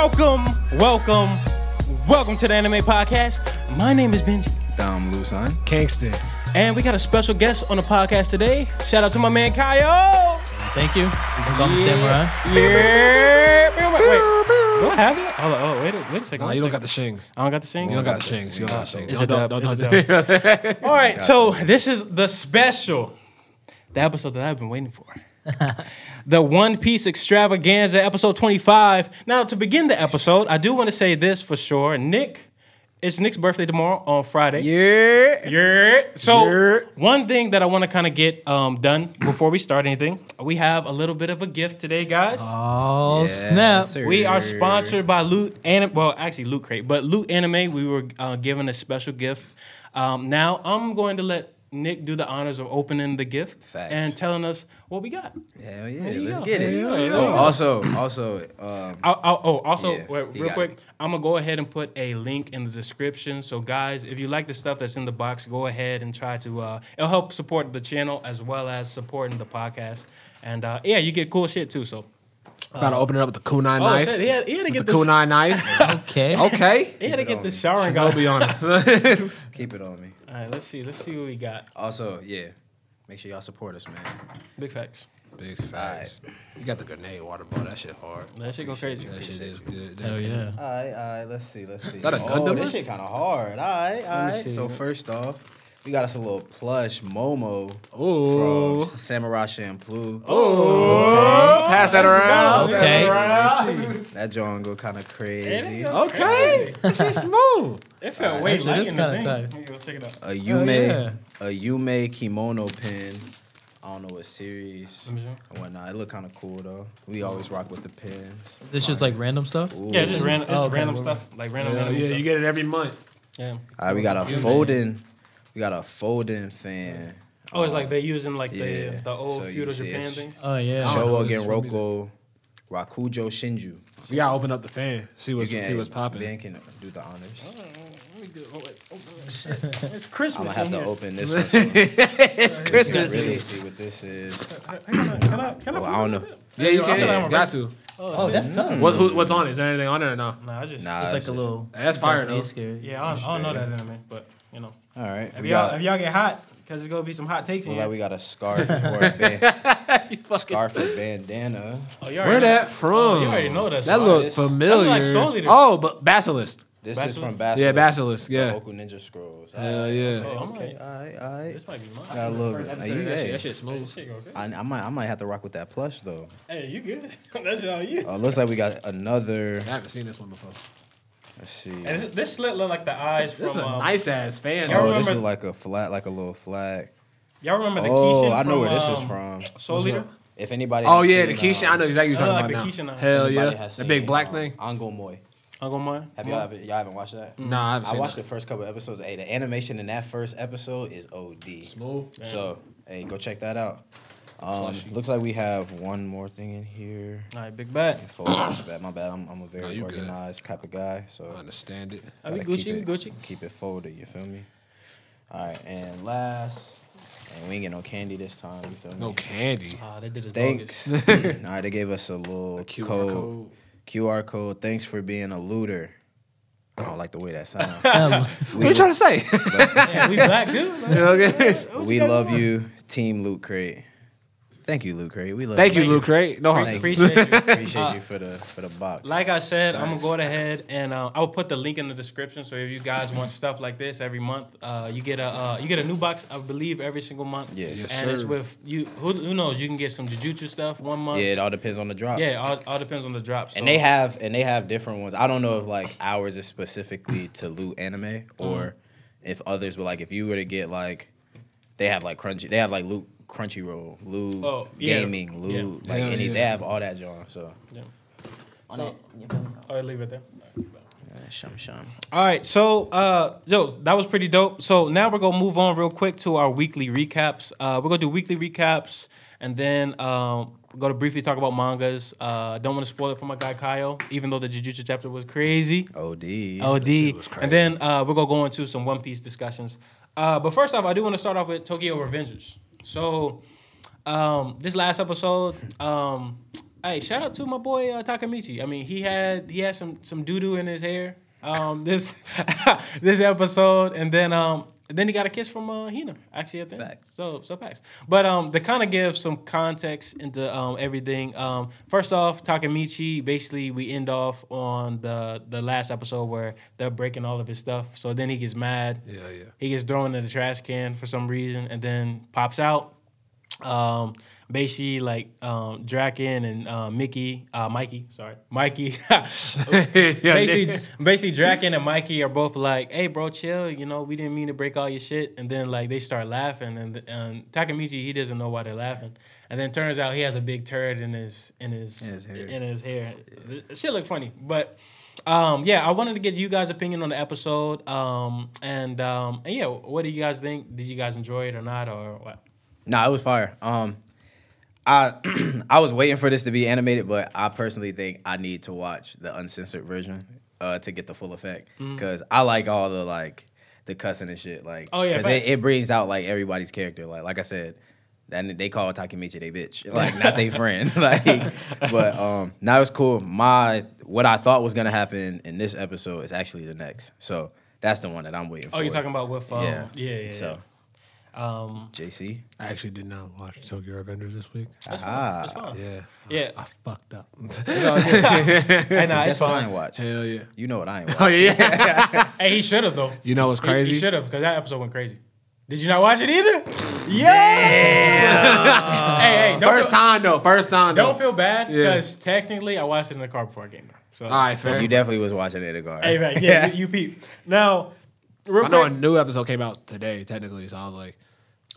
Welcome, welcome, welcome to the Anime Podcast. My name is Benji, Dom Lusan. Kingston. and we got a special guest on the podcast today. Shout out to my man Kyle. Thank you. You can call me Samurai. Yeah. Wait, wait, wait. Do I have it? Hold on. Oh, wait, a- wait a second. Nah, you don't second. got the shings. I don't got the sing. You don't got the shings. You don't got the shings. It's a Don't- dub. don't- It's a don't- dub. All right, so this is the special, the episode that I've been waiting for. the One Piece Extravaganza, episode 25. Now, to begin the episode, I do want to say this for sure. Nick, it's Nick's birthday tomorrow on Friday. Yeah. Yeah. So Yeah. one thing that I want to kind of get um, done before we start anything, we have a little bit of a gift today, guys. Oh snap! We are sponsored by Loot Anim. Well, actually Loot Crate, but Loot Anime. We were uh, given a special gift. Um, now I'm going to let Nick do the honors of opening the gift Facts. and telling us what we got. Hell yeah. There Let's go. get it. There you Oh, also, also, um, I'll, I'll, oh, also, Yeah, wait, real quick, it. I'm gonna go ahead and put a link in the description. So, guys, if you like the stuff that's in the box, go ahead and try to. Uh, it'll help support the channel as well as supporting the podcast. And uh, yeah, you get cool shit too. So, About to open it up with the kunai oh knife. shit, he had, he had to get the this. kunai knife. Okay. Okay. He had to get the me. showering Go be on it. keep it on me. All right, let's see. Let's see what we got. Also, yeah. Make sure y'all support us, man. Big facts. Big facts. You got the grenade water ball. That shit hard. That shit go crazy. That shit is good. Hell yeah. All right, all right. Let's see. Let's see. that a oh, Gundam? this shit kind of hard. All right, all me right. see. So first off, we got us a little plush Momo Ooh. from Samurai Champloo. Oh, pass that around. Okay. That John go kind of crazy. Okay. That shit smooth. It felt Alright, way that shit light is kinda tight. Here you go, check it out. A Yume, oh, yeah. a Yume kimono pin. I don't know what series Let me see. and whatnot. It look kind of cool though. We always rock with the pins. Is this just like random stuff? Ooh. Yeah, it's just random. It's Oh, okay. random stuff, like random. Yeah, random yeah, stuff. you get it every month. yeah. All right, we got a folding. We got a folding fan. Oh, it's like they're using like Yeah. the the old So you feudal see Japan it's- things. Oh yeah. I don't know Showa this is from Genroku Rakugo Shinju. We gotta open up the fan. See what's You see can- what's popping. Ben can do the honors. Oh, let me do. Oh, wait. Oh, oh shit. It's Christmas. I'm gonna have in to here. open this one. So you it's can Christmas. really see what this is. Can I? Can I? Can I Oh, I don't know. Yeah, you I feel like I'm can. a Got to. Oh, that's tough. What, who, what's on it? Is there anything on it or no? Nah, I just. Nah, It's like it's a just- little. That's fire though. Japanese scary. Yeah, I don't, I don't know that anime, but you know, All right, if y'all got. if y'all get hot, because there's gonna be some hot takes in Look here. we got a scarf or a band, scarf or bandana. Oh, you Where already know- that from? you already know that's That why. look familiar. That's like oh, but Basilisk. This Basilisk? is from Basilisk. Yeah, Basilisk. the Yeah. Boku Ninja Scrolls. Hell yeah. Oh, I'm Okay, like, all right, all right. this might be mine. Got a little bit. Now you, that hey, shit. That shit This smooth. shit go. I, I might, I might have to rock with that plush though. Hey, you good? that's all you. Uh, looks like we got another. I haven't seen this one before. Let's see. And this, this slit look like the eyes from. This is a um, nice ass fan. Y'all Oh, this is like a flat, like a little flag. Y'all remember the Oh, Kishin I know from, where this is um, from. Soul What's Eater? up? If anybody. Oh has yeah, the seen, Keisha. um, I know exactly what you're I talking like about the now. Keisha now. Hell anybody yeah, has the big seen, black um, thing. Angolmois. I'll go mine. Have y'all, ever, y'all haven't watched that? Nah, I haven't I seen watched that. the first couple episodes. Hey, the animation in that first episode is OD. Smooth. So, hey, go check that out. Um, Plushy. looks like we have one more thing in here. All right, big bad. Fold bad. My bad. I'm, I'm a No, very you good. organized type of guy. So I understand it. Are we gotta Gucci? keep We it- Gucci? Keep it folded. You feel me? All right, and last, and we ain't get no candy this time. You feel me? No candy. Ah, they did the Thanks. All right, they gave us a little QR code, code. QR code. Thanks for being a looter. I don't like the way that sounds. What are you trying to say? Yeah, we black too. okay. we love you, Team Loot Crate. Thank you, Luke Crate. We love you. Thank you, Thank Luke. Right? No hard Thank. Appreciate you. Appreciate you for the for the box. Like I said, I'm gonna go ahead and uh, I'll put the link in the description. So if you guys want stuff like this every month, uh, you get a uh, you get a new box. I believe every single month. Yeah. Yes, and it's with you. Who, who knows? You can get some Jujutsu stuff one month. yeah, it all depends on the drop. Yeah, all, all depends on the drop. So. And they have and they have different ones. I don't know if like ours is specifically to loot anime or Mm-hmm. if others, but like if you were to get like, they have like crunchy, they have like loot Crunchyroll, loot Oh, yeah. gaming, loot Yeah. like Yeah, any. yeah. They have all that, John. So Yeah. on So- it. You feel me? Oh, leave it there. shum shum. All right, so uh, Joe, that was pretty dope. So now we're gonna move on real quick to our weekly recaps. Uh, we're gonna do weekly recaps, and then um, we're gonna briefly talk about mangas. Uh, don't want to spoil it for my guy Kyle, even though the Jujutsu chapter was crazy. OD. OD. was And then uh, we're gonna go into some One Piece discussions. Uh, but first off, I do want to start off with Tokyo Revengers. So um, this last episode, um, hey, shout out to my boy uh, Takemichi. I mean, he had he had some some doo doo in his hair. Um, this this episode, and then um, then he got a kiss from uh, Hina. Actually, the end. Facts. So so facts. But um, to kind of give some context into um everything. Um, first off, Takemichi. Basically, we end off on the the last episode where they're breaking all of his stuff. So then he gets mad. Yeah, yeah. He gets thrown in the trash can for some reason, and then pops out. Um, basically, like um, Draken and uh, Mickey, uh, Mikey, sorry, Mikey. basically, basically, Draken and Mikey are both like, "Hey, bro, chill. You know, we didn't mean to break all your shit." And then like they start laughing, and and Takemichi he doesn't know why they're laughing. And then turns out he has a big turd in his in his In his hair. In his hair. The Shit look funny, but. Um, yeah, I wanted to get you guys' opinion on the episode. Um, and um, and yeah, what do you guys think? Did you guys enjoy it or not, or what? Nah, it was fire. Um, I I was waiting for this to be animated, but I personally think I need to watch the uncensored version uh, to get the full effect because I like all the like the cussing and shit. Like. Oh, yeah, 'cause facts. it, it brings out like everybody's character. Like, like I said. Then they call Takemichi they bitch, like not they friend. like, but um, now it's cool. My what I thought was gonna happen in this episode is actually the next. So that's the one that I'm waiting for. Oh, you're talking about with um, Yeah. yeah, yeah, yeah. So Um, JC. I actually did not watch Tokyo Avengers this week. that's Ah. fine. That's fine. Yeah. Yeah. I, I fucked up. Hey, nah, it's That's what I fine. ain't watch. Hell yeah. You know what I ain't watch. Oh yeah. Hey, he should have though. you know what's crazy? He, should have because that episode went crazy. Did you not watch it either? Yeah. hey, hey, don't First feel, time though. First time don't feel bad Yeah. because technically I watched it in the car before I came here. So, All right, fair. you definitely was watching it in the car. hey, man, yeah, you, you peep. Now, real I know a new episode came out today, technically, so I was like,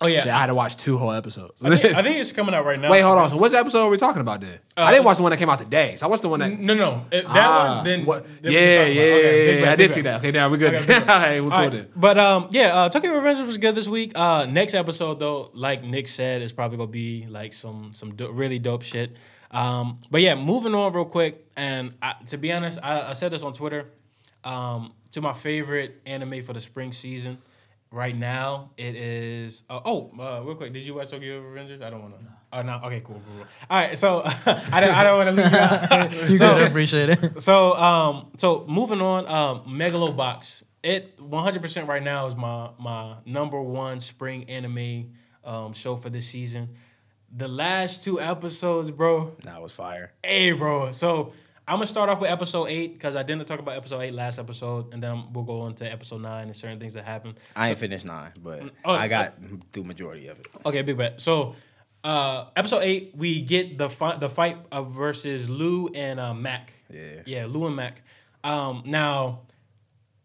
oh yeah, shit, I had to watch two whole episodes. I, think, I think it's coming out right now. Wait, hold on. So which episode are we talking about then? I didn't watch the one that came out today. So I watched the one that. No, no, it- that Ah, one. Then what? then we yeah, can yeah, talk about. yeah, Okay, big yeah, bad, I did see that. Okay, now we're good. Okay, big hey, we're All cool right, then. But um, yeah, uh, Tokyo Revengers was good this week. Uh, next episode though, like Nick said, is probably gonna be like some some do- really dope shit. Um, but yeah, moving on real quick. And I, to be honest, I, I said this on Twitter. Um, to my favorite anime for the spring season, right now it is. Uh, oh, uh, real quick, did you watch Tokyo Revengers? I don't want to. Oh no. Okay, cool, cool, cool. All right, so I don't, I don't want to leave you out. You So- good? I appreciate it. so um so moving on um Megalobox it 100% right now is my my number one spring anime um show for this season. The last two episodes, bro. That was fire. Hey, bro. So I'm gonna start off with episode eight because I didn't talk about episode eight last episode, and then we'll go on to episode nine and certain things that happen. I ain't finished nine, but Oh, I got through majority of it. Okay, big bet. So, uh, episode eight, we get the fi- the fight uh, versus Lou and uh, Mac. Yeah. yeah, Lou and Mac. Um, now,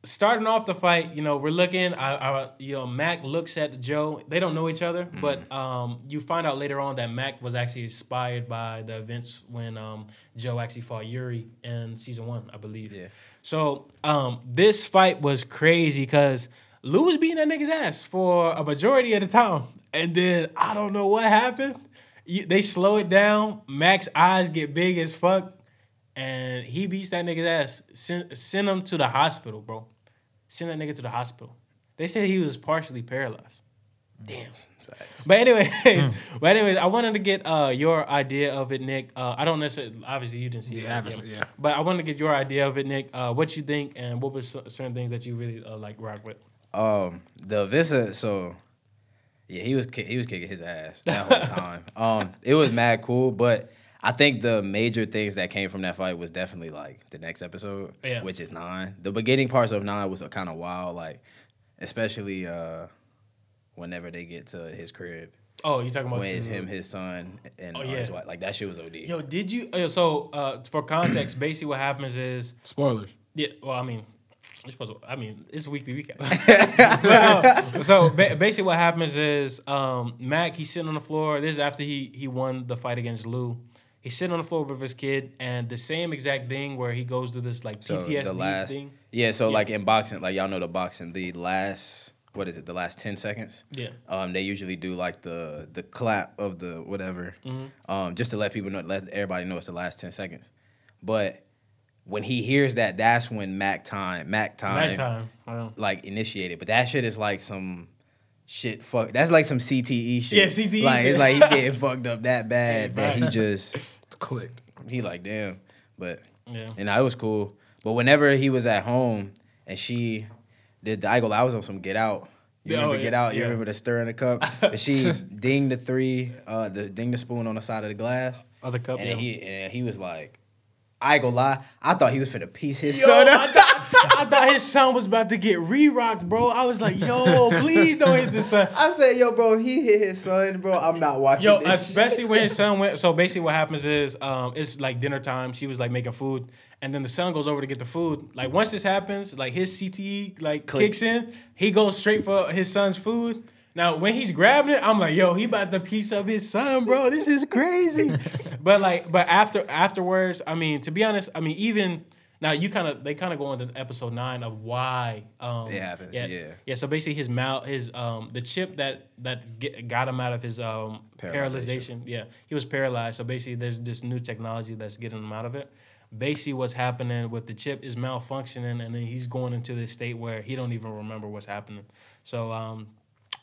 starting off the fight, you know, we're looking. I, I, you know, Mac looks at Joe. They don't know each other, but um, you find out later on that Mac was actually inspired by the events when um, Joe actually fought Yuri in season one, I believe. Yeah. So um, this fight was crazy because Lou was beating that nigga's ass for a majority of the time, and then I don't know what happened. You, they slow it down. Mac's eyes get big as fuck, and he beats that nigga's ass. Send, send him to the hospital, bro. Send that nigga to the hospital. They said he was partially paralyzed. Damn. But anyways, but anyways, I wanted to get uh, your idea of it, Nick. Uh, I don't necessarily, obviously, you didn't see Yeah, it. obviously, yeah. But I wanted to get your idea of it, Nick. Uh, what you think, and what were cer- certain things that you really uh, like rock with? Um, the Visa, so yeah, he was ki- he was kicking his ass that whole time. um, it was mad cool, but I think the major things that came from that fight was definitely like the next episode, Yeah. which is nine. The beginning parts of nine was kind of wild, like especially uh, whenever they get to his crib, Oh, you talking about when it's him, his son, and Oh, uh, his wife. Like that shit was OD. Yo, did you? uh, So, uh, for context, basically what happens is Spoilers. Yeah, well, I mean, you're supposed to, I mean, it's a weekly recap. But, uh, so ba- basically, what happens is um, Mac he's sitting on the floor. This is after he he won the fight against Lou. He's sitting on the floor with his kid, and the same exact thing where he goes to this like So PTSD the last, thing. yeah. So Yeah. like in boxing, like y'all know the boxing, the last what is it? The last ten seconds. Yeah. Um, they usually do like the the clap of the whatever, Mm-hmm. um, just to let people know, let everybody know it's the last ten seconds. But when he hears that, that's when Mac time, Mac time, Night time. Like initiated. But that shit is like some shit fuck. That's like some CTE shit. Yeah, CTE Like shit. it's like he getting fucked up that bad that he just Clicked. he like damn. But Yeah. and I was cool. But whenever he was at home and she did the I go, I was on some get out. You Yeah, oh, remember yeah, get out? You yeah. remember the stir in the cup? and she dinged the three, uh, the ding the spoon on the side of the glass. Other cup. And yeah. he and he was like, I ain't gonna lie, I thought he was for finna piece his Yo, son I thought, I thought his son was about to get re-rocked, bro. I was like, yo, please don't hit the son. I said, yo, bro, he hit his son, bro, I'm not watching Yo, this. especially when his son went. So basically, what happens is, um, it's like dinner time. She was like making food, and then the son goes over to get the food. Like once this happens, like his CTE like Click. kicks in. He goes straight for his son's food. Now when he's grabbing it, I'm like, yo, he about to piece up his son, bro. This is crazy. but like, but after afterwards, I mean, to be honest, I mean, even. Now you kind of they kind of go into episode nine of why um, It happens, yeah. yeah. So basically, his mouth, his um, the chip that that get, got him out of his um, Paralyzation. paralyzation. Yeah, he was paralyzed. So basically, there's this new technology that's getting him out of it. Basically, what's happening with the chip is malfunctioning, and then he's going into this state where he don't even remember what's happening. So, um,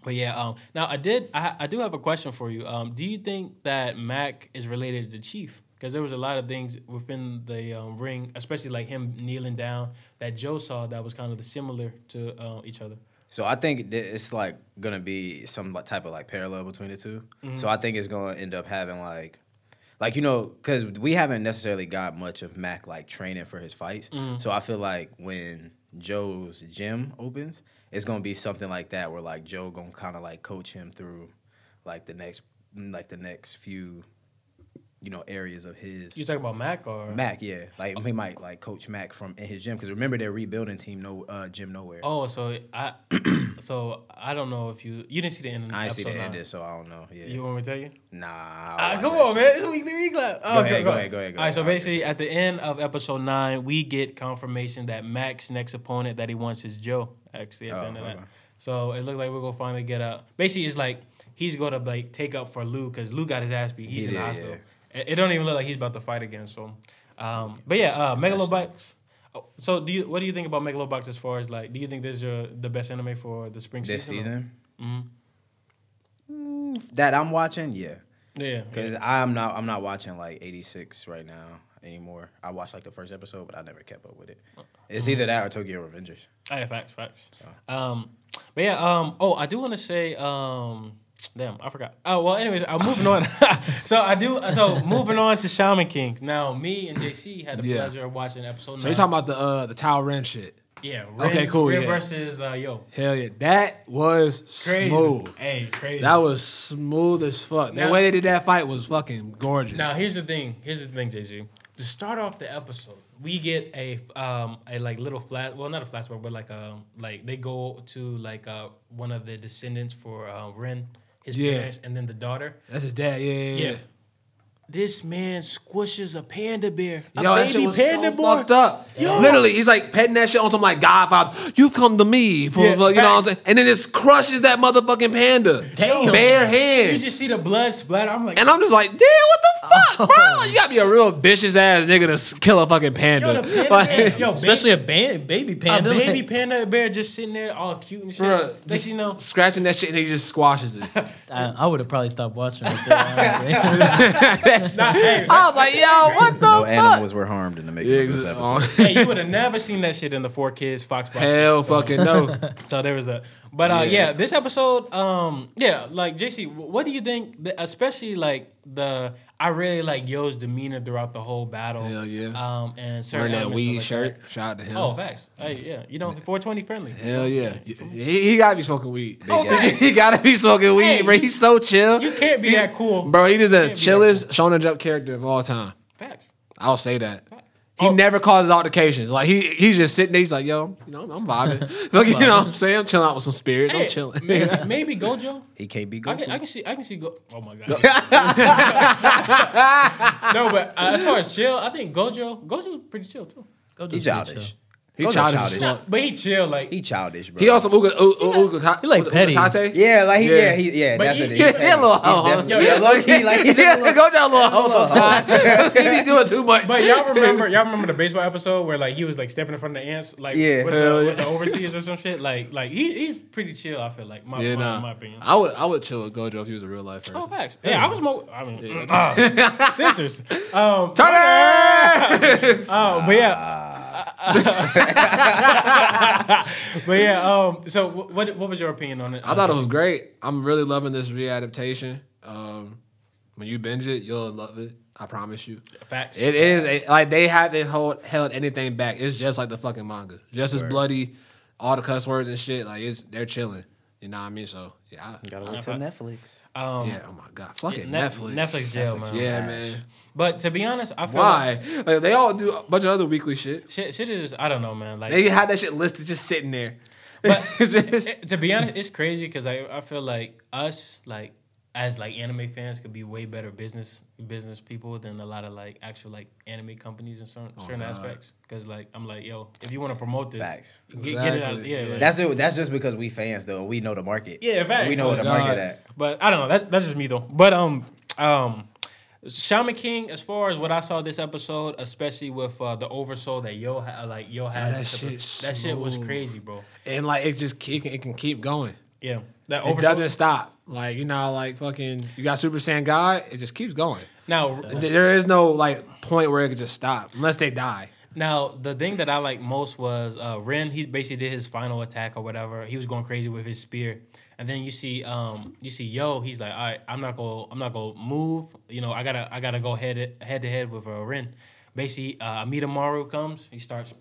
but yeah. Um, now I did. I, I do have a question for you. Um, do you think that Mac is related to Chief? Because there was a lot of things within the um, ring, especially like him kneeling down, that Joe saw that was kind of similar to uh, each other. So I think it's like gonna be some type of like parallel between the 2 So I think it's gonna end up having like, like you know, because we haven't necessarily got much of Mac like training for his fights. So I feel like when Joe's gym opens, it's gonna be something like that where like Joe gonna kind of like coach him through like the next like the next few you know areas of his. You talking about Mac or Mac, yeah, like he might like coach Mac from in his gym because remember they're rebuilding team no uh, gym nowhere. Oh, so I, so I don't know if you you didn't see the end. Of I ain't see the end, of it, so I don't know. Yeah, You want me to tell you? nah. Ah, I'll come on, that man. shit. It's weekly recap. Go ahead, go ahead, go ahead, go All right, so basically, at the end of episode nine, we get confirmation that Mac's next opponent that he wants is Joe. Actually, at the Oh, end of that, okay. so it looked like we're gonna finally get out. Basically, it's like he's gonna like take up for Lou because Lou got his ass beat. He's He in the hospital. yeah. It, don't even look like he's about to fight again. So, um, but yeah, uh, Megalobox. Oh, So do you what do you think about Megalobox as far as like do you think this is your the best anime for the spring This season? season hmm that I'm watching, yeah, Yeah. because I'm not I'm not watching like 86 right now anymore. I watched like the first episode, but I never kept up with it. It's either that or Tokyo Revengers. Oh, yeah, facts, facts. Um, but yeah, um, oh, I do want to say, um, damn, I forgot. Oh, well, anyways, I'm moving on. so I do, so moving on to Shaman King. Now, me and JC had the Yeah. pleasure of watching episode So nine. you talking about the uh the Tao Ren shit? yeah, Okay, cool, Ren yeah. versus uh, Yo. Hell yeah, that was Crazy. smooth. Hey, crazy. That was smooth as fuck. The way they did that fight was fucking gorgeous. Now here's the thing. Here's the thing, JG. To start off the episode, we get a um a like little flat. Well, not a flashback, but like um like they go to like uh one of the descendants for uh, Ren, his Yeah. parents, and then the daughter. That's his dad. Yeah, yeah. Yeah. yeah. This man squishes a panda bear. A Yo, that shit baby was panda so boy. fucked up. Yo. Literally, he's like petting that shit on some like Godfather. You've come to me for, Yeah, for- you know what I'm saying? And then just crushes that motherfucking panda. Damn. Bare hands. You just see the blood splatter. I'm like, and I'm just like, damn, what the fuck, bro? You gotta be a real vicious ass nigga to kill a fucking panda. yo, the panda Like- bear, yo, Especially a ba- baby panda. a panda. baby like- panda bear just sitting there all cute and shit. Bro, Next just you know, scratching that shit and he just squashes it. I, I would have probably stopped watching right there, honestly. nah, I was like, yo, what the No fuck? animals were harmed in the making Yeah, of this episode. hey, you would have never seen that shit in the four kids Fox box. Hell So- fucking no. So there was that. But uh, yeah. this episode, um, yeah, like JC, what do you think? Especially like the, I really like Yoh's demeanor throughout the whole battle. Hell yeah. Um, and certain Wearing that weed like shirt. that. Shout out to him. Oh, facts. Hey, yeah, you know, 420 friendly. Hell yeah. He, he gotta be smoking weed. Oh, he gotta be smoking weed, Hey, bro. He's so chill. You can't be that cool. Bro, he is the chillest Shonen Jump character of all time. Facts. I'll say that. He Oh. never causes altercations. Like he he's just sitting there. He's like, yo, you know, I'm vibing. Look, you know what I'm saying? I'm chilling out with some spirits. Hey, I'm chilling. maybe, maybe Gojo. He can't be I can, I can see. I can see. Go. Oh my god. no, but uh, as far as chill, I think Gojo. Gojo's pretty chill too. Gojo's He just get childish. He Gojo childish. as childish. fuck. But he chill like. He childish, bro. He also Uga, U- U- Uga, he like Uga- petty. Ukate. yeah, like he, Yeah. yeah, he, yeah, But that's he- it. Yeah, He's he a little petty. He's hoe. yeah, low key, like he's Yeah, just a little- go down a little hoe little sometimes. he be doing too much. But y'all remember, y'all remember the baseball episode where like he was like stepping in front of the ants, like Yeah. with, Hell the, yeah. with the overseas or some shit. Like, like he he's pretty chill. I feel like, my, yeah, my, nah. my opinion. I would I would chill with Gojo if he was a real life person. Oh, facts. Yeah, I was more. I mean, uh, censors. Um, Turn uh, but yeah, but yeah. Um, so what what was your opinion on it? I thought it was great. I'm really loving this readaptation. Um, when you binge it, you'll love it. I promise you. facts. It is a, like they haven't hold, held anything back. It's just like the fucking manga, just as Word. bloody, all the cuss words and shit. Like it's they're chilling. You know what I mean? So yeah, I, Gotta look to Netflix. Um, yeah. Oh my god, fucking Net- Netflix. Netflix jail, man. Yeah, man. But to be honest, I feel Why? Like, they all do a bunch of other weekly shit. shit, shit is. I don't know, man. Like They had that shit listed just sitting there. But just- it- to be honest, it's crazy because I, I feel like us like as like anime fans could be way better business business people than a lot of like actual like anime companies in certain, certain God. aspects. Because like I'm like yo, if you want to promote this, Facts. get, get it out. Exactly, Yeah, yeah. like- That's it. That's just because we fans though. We know the market. Yeah, facts. We know where the Oh, market at. But I don't know. That, that's just me though. But um um. Shaman King, as far as what I saw this episode, especially with uh, the oversoul that Yoh ha- like Yoh had, that this episode, that shit was crazy, bro. and like it just keep, it can keep going. Yeah, that It doesn't stop. Like you know, like fucking, you got Super Saiyan God. It just keeps going. Now, There is no like point where it could just stop unless they die. Now, the thing that I like most was uh, Ren. He basically did his final attack or whatever. He was going crazy with his spear, and then you see, um, you see Yoh. He's like, all right, I'm not gonna, I'm not gonna move. You know, I gotta, I gotta go head head to head with uh, Ren. Basically, uh, Amidamaru comes. He starts.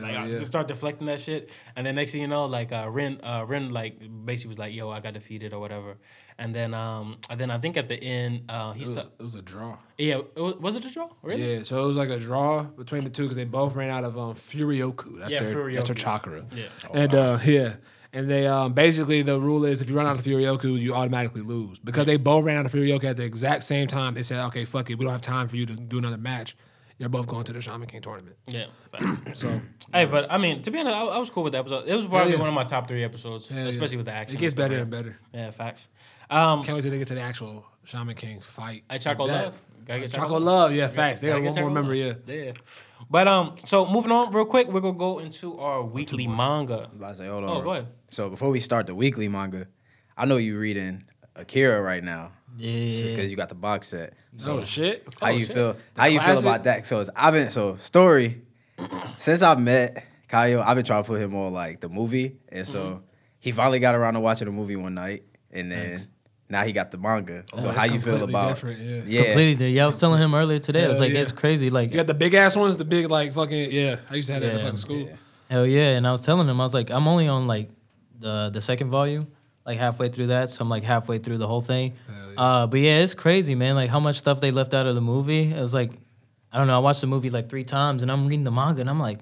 Like I yeah. just start deflecting that shit, and then next thing you know, like uh, Ren, uh, Ren, like basically was like, "Yo, I got defeated" or whatever, and then, um, and then I think at the end, uh, he It was, it was a draw. yeah, it was, was it a draw? Really? Yeah, so it was like a draw between the two because they both ran out of um, Furyoku. That's Yeah, their that's their chakra. Yeah. and uh, yeah, and they um, basically the rule is if you run out of Furyoku, you automatically lose because they both ran out of Furyoku at the exact same time. They said, okay, fuck it, we don't have time for you to do another match. You're both going to the Shaman King tournament. Yeah. So Hey, but I mean, to be honest, I, I was cool with the episode. It was probably yeah. one of my top three episodes, Yeah, especially yeah. with the action. it gets better and better. Yeah, facts. Um, Can't wait till they get to the actual Shaman King fight. I Choco That- Love. Gotta get Chocolove, yeah, facts. They got one more Choco member, yeah. Yeah. But um, so moving on real quick, we're gonna go into our weekly manga. I'm about to say, hold on. Oh, go ahead. So before we start the weekly manga, I know you're reading Akira right now. Yeah. Because you got the box set. So Oh shit! how Oh, you shit. feel? How you feel about that? So it's, I've been so story. since I've met Kyle, I've been trying to put him on like the movie, and so Mm-hmm. he finally got around to watching the movie one night, and then now he got the manga. So Oh, it's how you feel about? yeah. It's yeah. Completely. Yeah, I was telling him earlier today. I was like, yeah. it's crazy. Like, You got the big ass ones, the big like fucking yeah. I used to have that in fucking school. Yeah. hell yeah. And I was telling him, I was like, I'm only on like the the second volume, like halfway through that. So I'm like halfway through the whole thing. Yeah. Uh, but yeah, it's crazy, man. Like how much stuff they left out of the movie. It was like, I don't know. I watched the movie like three times, and I'm reading the manga, and I'm like,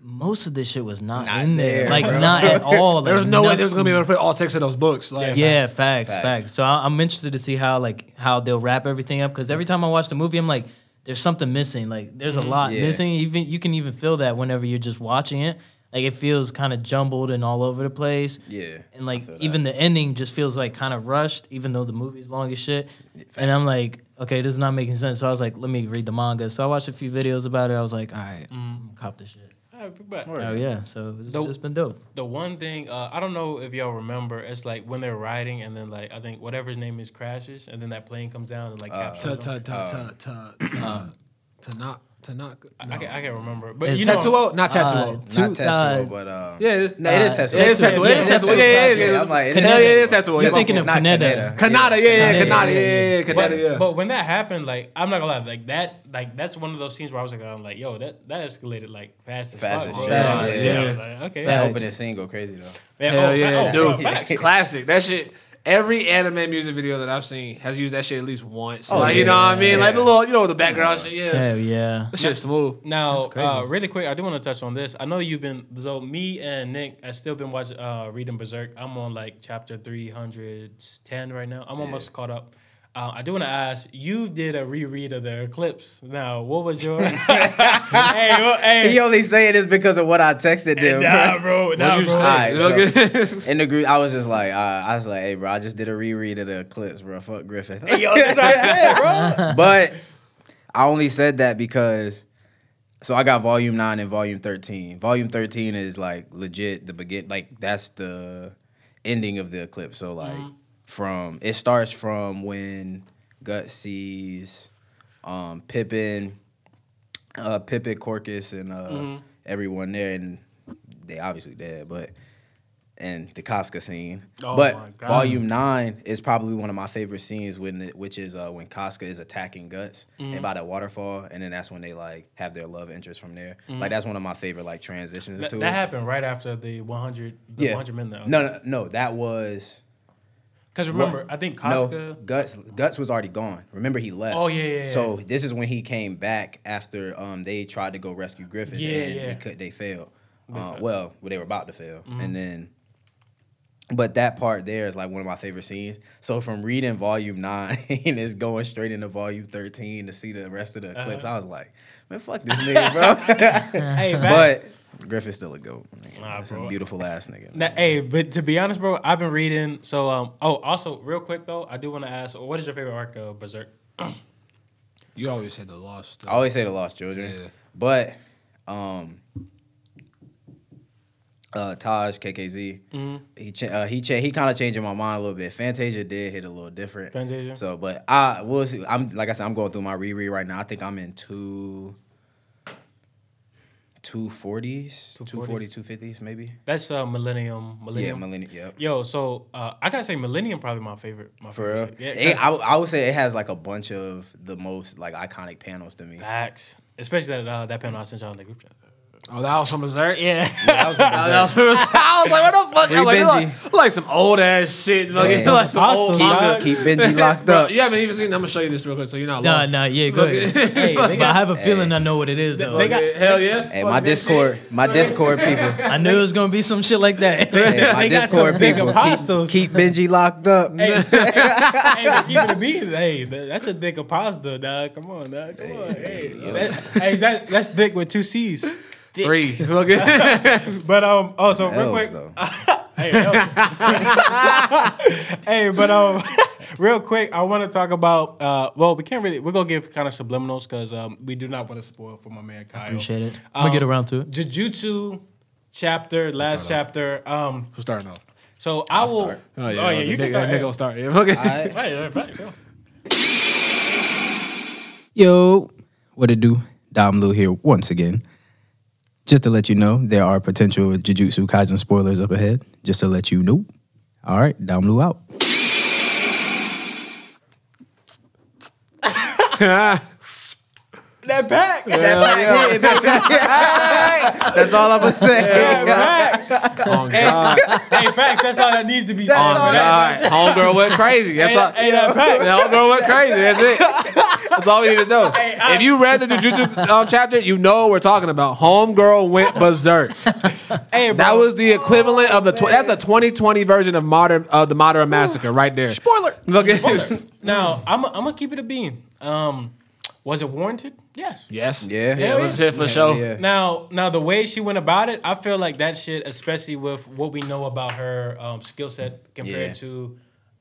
most of this shit was not, Not in there. there, like bro. not at all. Like, no way nothing. there was gonna be able to put all text in those books. Like, Yeah, facts, Facts. facts. So I- I'm interested to see how like how they'll wrap everything up because every time I watch the movie, I'm like, there's something missing. Like there's a lot Yeah. missing. Even you can even feel that whenever you're just watching it. Like it feels kind of jumbled and all over the place. Yeah, And like feel that. even the ending just feels like kind of rushed, even though the movie's long as shit. And I'm like, okay, this is not making sense. So I was like, let me read the manga. So I watched a few videos about it. I was like, all right, I'm cop this shit. But Oh yeah, so it's, Dope. it's been dope. the one thing uh, I don't know if y'all remember, it's like when they're riding and then like I think whatever his name is crashes and then that plane comes down and like Uh, captures ta him. ta ta ta ta ta ta not to not. I, I, can't, I can't remember, but It's you know, Tetsuo, not Uh, Tetsuo. two- not Tetsuo, uh, but uh, Yeah, it is. no, it is uh, Tetsuo. It is Tetsuo. It is Yeah, Tetsuo. Yeah, yeah, Tetsuo. yeah. I'm like, it Hell is yeah, it is Tetsuo. Tetsuo. You're Yeah, thinking It's of not Kaneda. Kanada, yeah, yeah, Kaneda, Kanada, yeah, yeah, yeah, But, Kaneda, yeah. but when that happened, like I'm not gonna lie, like that, like that's one of those scenes where I was like, I'm like, yo, that that escalated like fast as Fast fuck. as bro. shit. Yeah, Yeah. yeah. I was like, okay. That Facts. opening scene go crazy though. Yeah, Hell oh, yeah, fa- oh, dude. facts. Classic. That shit. Every anime music video that I've seen has used that shit at least once. Oh, like, you know what I mean? Like the little, you know, the background shit. Yeah. Hell yeah. That shit's smooth. Now, uh, really quick, I do want to touch on this. I know you've been so me and Nick. I still been watching, uh, reading Berserk. I'm on like chapter 310 right now. I'm almost caught up. Uh, I do want to ask. You did a reread of the Eclipse. Now, what was your? hey, well, hey, He only saying this because of what I texted them. nah, bro, nah, bro. say? Alright, In the group, I was just like, uh, I was like, hey, bro, I just did a reread of the Eclipse, bro. Fuck Griffith. Yo, that's what I said, bro. but I only said that because so I got volume nine and volume thirteen. Volume thirteen is like legit the begin like that's the ending of the eclipse. So like from it starts from when Gut sees um Pippin, uh Pippin, Corkus and uh everyone there and they obviously dead, but and the Casca scene. Oh my but God. volume nine is probably one of my favorite scenes when it, which is uh, when Casca is attacking Guts Mm-hmm. and by that waterfall, and then that's when they like have their love interest from there. Like that's one of my favorite like transitions Mm-hmm. That, to that it. happened right after the 100, the yeah, 100 men though. No, no, no, that was because remember, what- I think no Guts. Guts was already gone. Remember he left. Oh, yeah, yeah, yeah. So this is when he came back after um they tried to go rescue Griffith. Yeah, and yeah. They could, they failed. Uh, well, they were about to fail, Mm-hmm. and then. But that part there is like one of my favorite scenes. So from reading volume nine and it's going straight into volume thirteen to see the rest of the Uh-huh. I was like, man, fuck this nigga, bro. hey, but Griffith's still a goat. Nah, That's a beautiful ass nigga. Now, hey, but to be honest, bro, I've been reading. So, um, oh, also, real quick though, I do want to ask, what is your favorite arc of Berserk? You always say the lost. I always say the lost children, Yeah. but um, uh, Taj KKZ, Mm-hmm. he cha- uh, he cha- he kind of changing my mind a little bit. Fantasia did hit a little different. Fantasia? So, but I will see. I'm like I said, I'm going through my reread right now. I think I'm in two. 240s, 240, 250s, maybe. That's uh, Millennium. Millennium. Yeah, Millennium. Yep. Yo, so uh, I gotta say, Millennium probably my favorite. My For real. favorite. Yeah, It- I, I would say it has like a bunch of the most like iconic panels to me. facts, especially that uh, that panel I sent y'all in the group chat. Oh, that was from Berserk. Yeah. That was from That was Berserk. from Berserk. I was like, what the fuck? Free I'm like, Benji. like, like some old ass shit. Like, Yeah. like some old Hostile, manga. Keep Benji locked Bro, up. you haven't even seen. I'm gonna show you this real quick, so you're not Nah, lost. nah, yeah, go ahead. Hey, they but I have a feeling Hey. I know what it is though. They got- hell yeah. Hey, my Discord, my Discord people. I knew it was gonna be some shit like that. Hey, my Discord people. Keep, keep Benji locked up. hey, but keep it a beat. Hey, that's a dick imposter, dog. Come on, dog. Come on. Hey, that, hey that, that's dick with two C's. Three. It's all good. But um, oh, so real quick, though. hey, hey, but um, real quick, I want to talk about. Uh, well, we can't really. We're gonna give kind of subliminals because um, we do not want to spoil for my man Kyle. Appreciate it. I'm gonna get Um, around to it. Jujutsu chapter, last start chapter. Um, Who's starting off? so I will. start. Oh yeah, you can nigga, start. nigga will start. Yeah, okay. Alright. Right, right, right, sure. Yo, what it do? Dom Lu here once again. Just to let you know, there are potential Jujutsu Kaisen spoilers up ahead. Just to let you know. All right, Dom Lu out. That back. That's all I'm gonna say. oh God, hey, facts. That's all that needs to be said. oh God, homegirl went crazy. That's all. Hey, that back. The homegirl went crazy. That's it. That's all we need to know. if you read the Jujutsu um, chapter, you know what we're talking about. Homegirl went berserk. Hey, bro. That was the equivalent of the. Tw- that's the 2020 version of modern of the modern massacre right there. Spoiler. Look at Now I'm I'm gonna keep it a bean. Um, was it warranted? Yes. Yes. Yeah. Yeah. It was hit for Yeah, sure. yeah. Now, now the way she went about it, I feel like that shit, especially with what we know about her um, skill set compared Yeah. to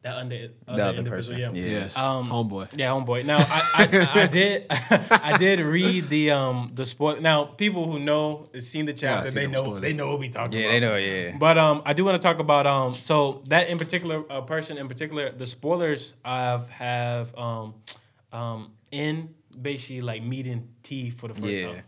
that under, The other other individual. person. Yeah. Yeah. Yes. Um, Homeboy. Yeah, homeboy. Now I, I, I did I did read the um the spoil. Now people who know seen the chapter, see they know spoilers. they know what we talking Yeah, about. Yeah, they know. Yeah. But um, I do want to talk about um, so that in particular uh, person in particular, the spoilers I've have um, um, in basically like meeting T for the first Yeah. time.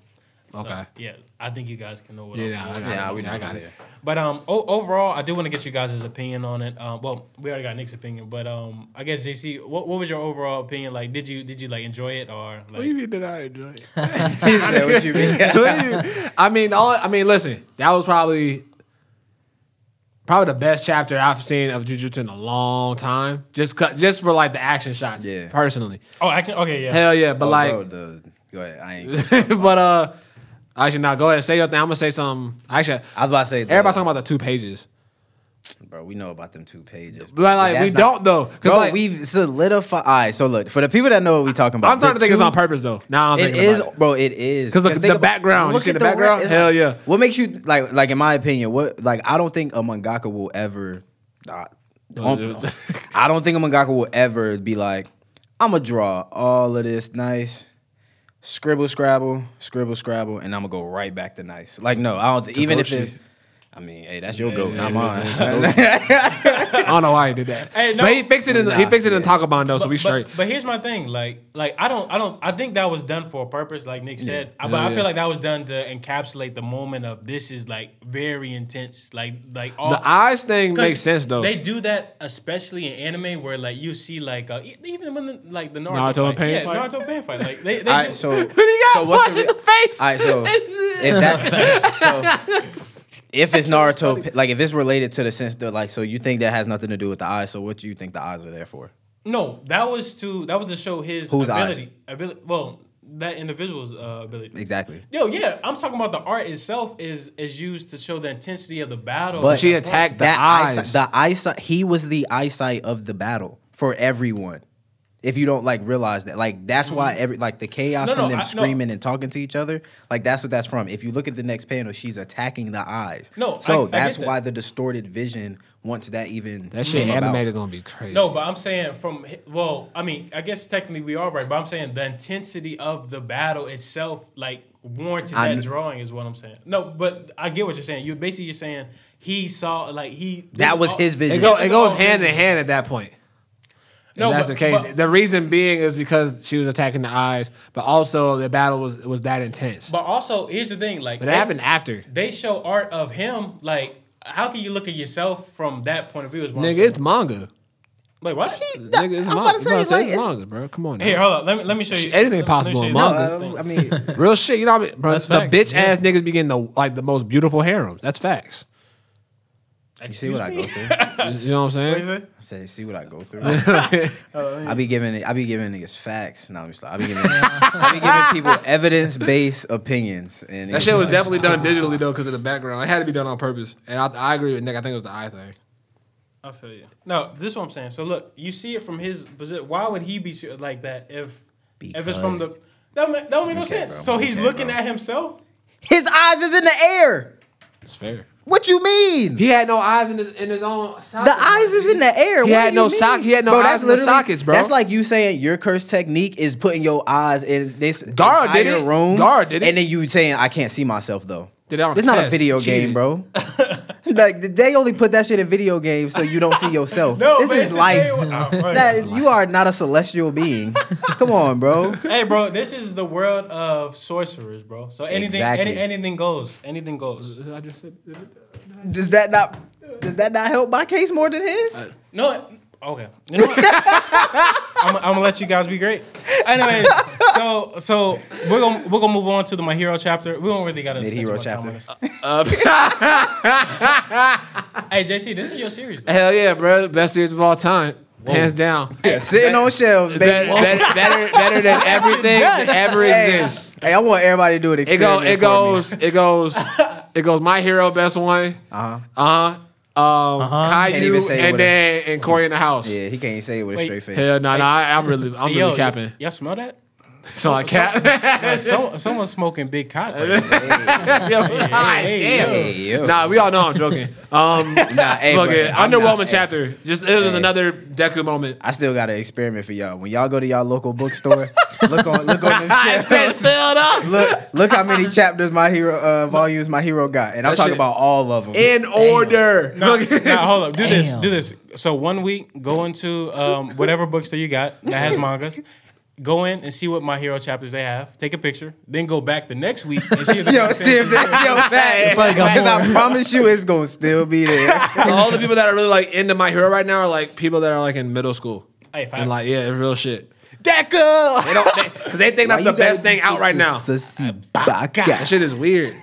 So, Okay. yeah, I think you guys can know what. Yeah, I'm nah, I talking Yeah, we know. I got it. But um, o- overall, I do want to get you guys' opinion on it. Um, well, we already got Nick's opinion, but um, I guess JC, what, what was your overall opinion? Like, did you did you like enjoy it or like? What do you mean did I enjoy it? Is that what you mean? I mean, all I mean, listen, that was probably probably the best chapter I've seen of Jujutsu in a long time. Just cut, just for like the action shots. Yeah. Personally, Oh, actually, okay, yeah. hell yeah. But Oh, like, bro, the, go ahead. I ain't. but uh, actually, now go ahead and say your thing. I'm gonna say something. Actually, I was about to say. The, everybody's talking about the two pages. Bro, we know about them two pages. But like That's we not- don't though. Bro, like, we've solidified. All right, so look for the people that know what we talking about. I'm starting to think it's on purpose though. Now I'm It thinking is, it. bro. It is 'Cause the- the about- background, you look see at the background? Hell like- yeah. What makes you like, like in my opinion, what like I don't think a mangaka will ever. Um, I don't think a mangaka will ever be like, I'm gonna draw all of this nice, scribble scrabble, scribble scrabble, and I'm gonna go right back to nice. Like no, I don't. Even if it's, I mean, hey, that's your goat, yeah, not mine. I don't know why he did that. Hey, no. but he fixed it in he Nah, fixed it in yeah. tankobon though, so we straight. But here's my thing, like, like I don't, I don't, I think that was done for a purpose, like Nick said. I- but Yeah, I feel like that was done to encapsulate the moment of this is like very intense, like, like all. the eyes thing 'cause makes sense though. They do that especially in anime where like you see like uh, e- even when the, like the Naruto, Naruto fight. Pain yeah, fight? Naruto Pain fight. Like they, they All do- right, so he got so what's punched the in re- the face. All right, so if that so if it's Naruto, like if it's related to the sense that like, so you think that has nothing to do with the eyes? So what do you think the eyes are there for? no, that was to that was to show his Whose eyes? ability, ability. Well, that individual's uh, ability. Exactly. Yo, yeah, I'm talking about the art itself is is used to show the intensity of the battle. But she attacked the that eyes. eyesight, the eyesight, he was the eyesight of the battle for everyone. If you don't like realize that, like that's why mm-hmm. every like the chaos No, no, from them I- no. screaming and talking to each other, like that's what that's from. If you look at the next panel, she's attacking the eyes. No, so I- I get that's that. why the distorted vision once that even that shit came about. animated gonna be crazy. No, but I'm saying from well, I mean, I guess technically we are right, but I'm saying the intensity of the battle itself, like warranted I that drawing, is what I'm saying. No, but I get what you're saying. You basically you're saying he saw like he That was all- his vision. It, go, it goes hand in hand at that point. If No, that's but- the case. but- the reason being is because she was attacking the eyes, but also the battle was was that intense. But, But also, here's the thing, like but it they- happened after. They show art of him, like how can you look at yourself from that point of view? Is what Nigga, it's manga. Wait, what? Nigga, it's I'm manga. about to say, know what I'm saying? like, It's it's- manga, bro. Come on. Now. Here, hold up. Let me let me show you. Anything possible in you No, manga. uh, I mean, Real shit. You know what I mean? Bro, That's the facts, bitch yeah. ass niggas be getting the like the most beautiful harems. That's facts. you see what I go through. You know what I'm What you saying? say? I say, see what I go through. I be giving it. I be giving niggas facts. No, I'm just. I be giving. I be giving people evidence based opinions. And That shit was definitely done digitally though, because of the background. It had to be done on purpose. And I, I agree with Nick. I think it was the eye thing. I feel you. No, this is what I'm saying. So look, you see it from his position. Why would he be like that if if it's from the that don't make, that don't make no Okay, sense. bro. So he's Okay, looking bro. at himself. His eyes is in the air. It's fair. What you mean? He had no eyes in his in his own. The eyes is in the air. He What had do no you sock- he had no Bro, eyes that's in the sockets, bro. That's like you saying your curse technique is putting your eyes in this Gara did entire it. room. Gara did it. And then you saying I can't see myself though. Did it on It's not a video Cheated. game, bro. like they only put that shit in video games so you don't see yourself. No, this oh, is life. same- Oh, right. That you are not a celestial being. Come on, bro. hey, bro, this is the world of sorcerers, bro. So anything, Exactly. any, anything goes. Anything goes. I just said. Does that not does that not help my case more than his? Uh, no, it- okay. You know? I'm, I'm gonna let you guys be great. Anyway, so so we're gonna we're gonna move on to the My Hero chapter. We don't really gotta spend Mid-hero too much time on chapter. Uh, Hey, JC, this is your series. though. hell yeah, bro! Best series of all time, hands down. Yeah, sitting on shelves, Better, baby. better, better, better than everything that ever Hey, exists. hey, I want everybody to do an It go, experiment. it goes, it goes, it goes. My hero, best one. Uh huh. Uh huh. Um, Uh-huh. Caillou, and then and Corey in the house. Yeah, he can't say it with a straight face. Hell no, no, I, I'm really, I'm Hey, really capping. Y'all smell that? So I cap. Man, some, someone's smoking big cock. Right now. Yo, God hey, damn. Hey, yo. Nah, we all know I'm joking. Um, Nah, hey, look but underwhelming not- chapter. Just it was Hey. another Deku moment. I still got an experiment for y'all. When y'all go to y'all local bookstore, look on look on them I said shelves. filled up Look look how many chapters my hero uh, volumes my hero got, and I'm That talking shit- about all of them. in order. Now, Look- hold up. Do Damn. this. Do this. So one week, go into um, whatever bookstore you got that has mangas. Go in and see what My Hero chapters they have. Take a picture. Then go back the next week and see if they Yo, got the see if that yo probably fat. got Because I promise you, it's gonna still be there. all the people that are really like into my hero right now are like people that are like in middle school. Hey, facts. and like yeah, it's real shit. Deku! They don't because they, think that's the best thing out right now. That That shit is weird.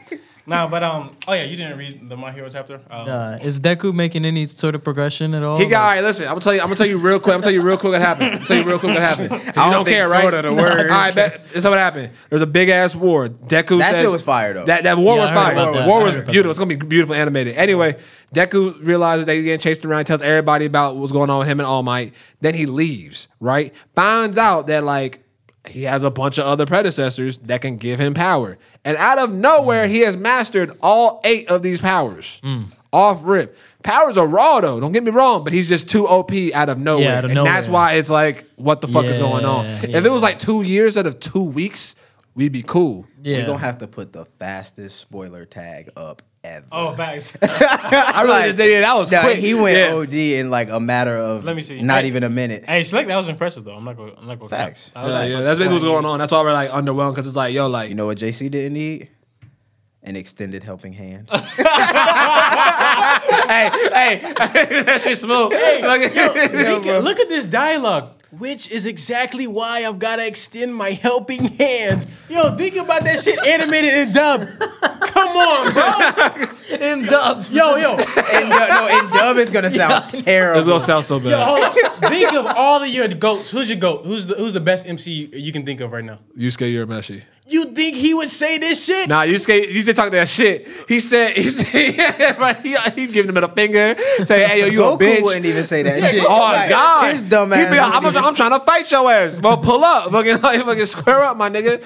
Nah, but um, oh yeah, you didn't read the My Hero chapter. Um, Uh, is Deku making any sort of progression at all? He got. All right, listen. I'm gonna tell you. I'm gonna tell you real quick. I'm gonna tell you real quick what happened. I'm gonna tell you real quick what happened. 'Cause You don't don't, think care, right? sorta the word. All right, bet. This is what happened. There's a big ass war. Deku That says shit was fire, though. That that war Yeah, was I heard fire. that. War I was heard about beautiful. It's gonna be beautiful animated. Anyway, Deku realizes they getting chased around. Tells everybody about what's going on with him and All Might. Then he leaves. Right. Finds out that like. He has a bunch of other predecessors that can give him power. And out of nowhere, he has mastered all eight of these powers. Mm. Off rip. Powers are raw though, don't get me wrong, but he's just too OP out of nowhere. out of and that's why it's like, what the fuck is going on? Yeah, If it was like two years out of two weeks, we'd be cool. Yeah. We're gonna have to put the fastest spoiler tag up ever. Oh, facts. I really just did that was Nah, quick. He went Yeah. OD in like a matter of Let me see. not Hey. even a minute. hey, Slick, that was impressive though. I'm not going. I'm not going. Facts. I Yeah, like, yeah, that's basically what's going on. That's why we're like underwhelmed because it's like, yo, like, You know what JC didn't need? An extended helping hand. hey, hey, that shit smooth. Like- Think- look at this dialogue. Which is exactly why I've got to extend my helping hand. Yo, think about that shit animated in dub. Come on, bro. in dub. Yo, yo, and dub, no, in dub it's gonna sound terrible. It's gonna sound so bad. yo, hold on. Think of all of your goats. Who's your goat? Who's the Who's the best MC you, you can think of right now? Yusuke Urameshi. You think he would say this shit? Nah, Yusuke, you said talk that shit. He said, he said, right, he, he giving him a finger, say, hey, yo, you Goku a bitch. wouldn't even say that shit. Oh Like, God! his dumb ass. He ass. be like, I'm, I'm trying to fight your ass. Well, pull up, fucking, like, fucking square up, my nigga.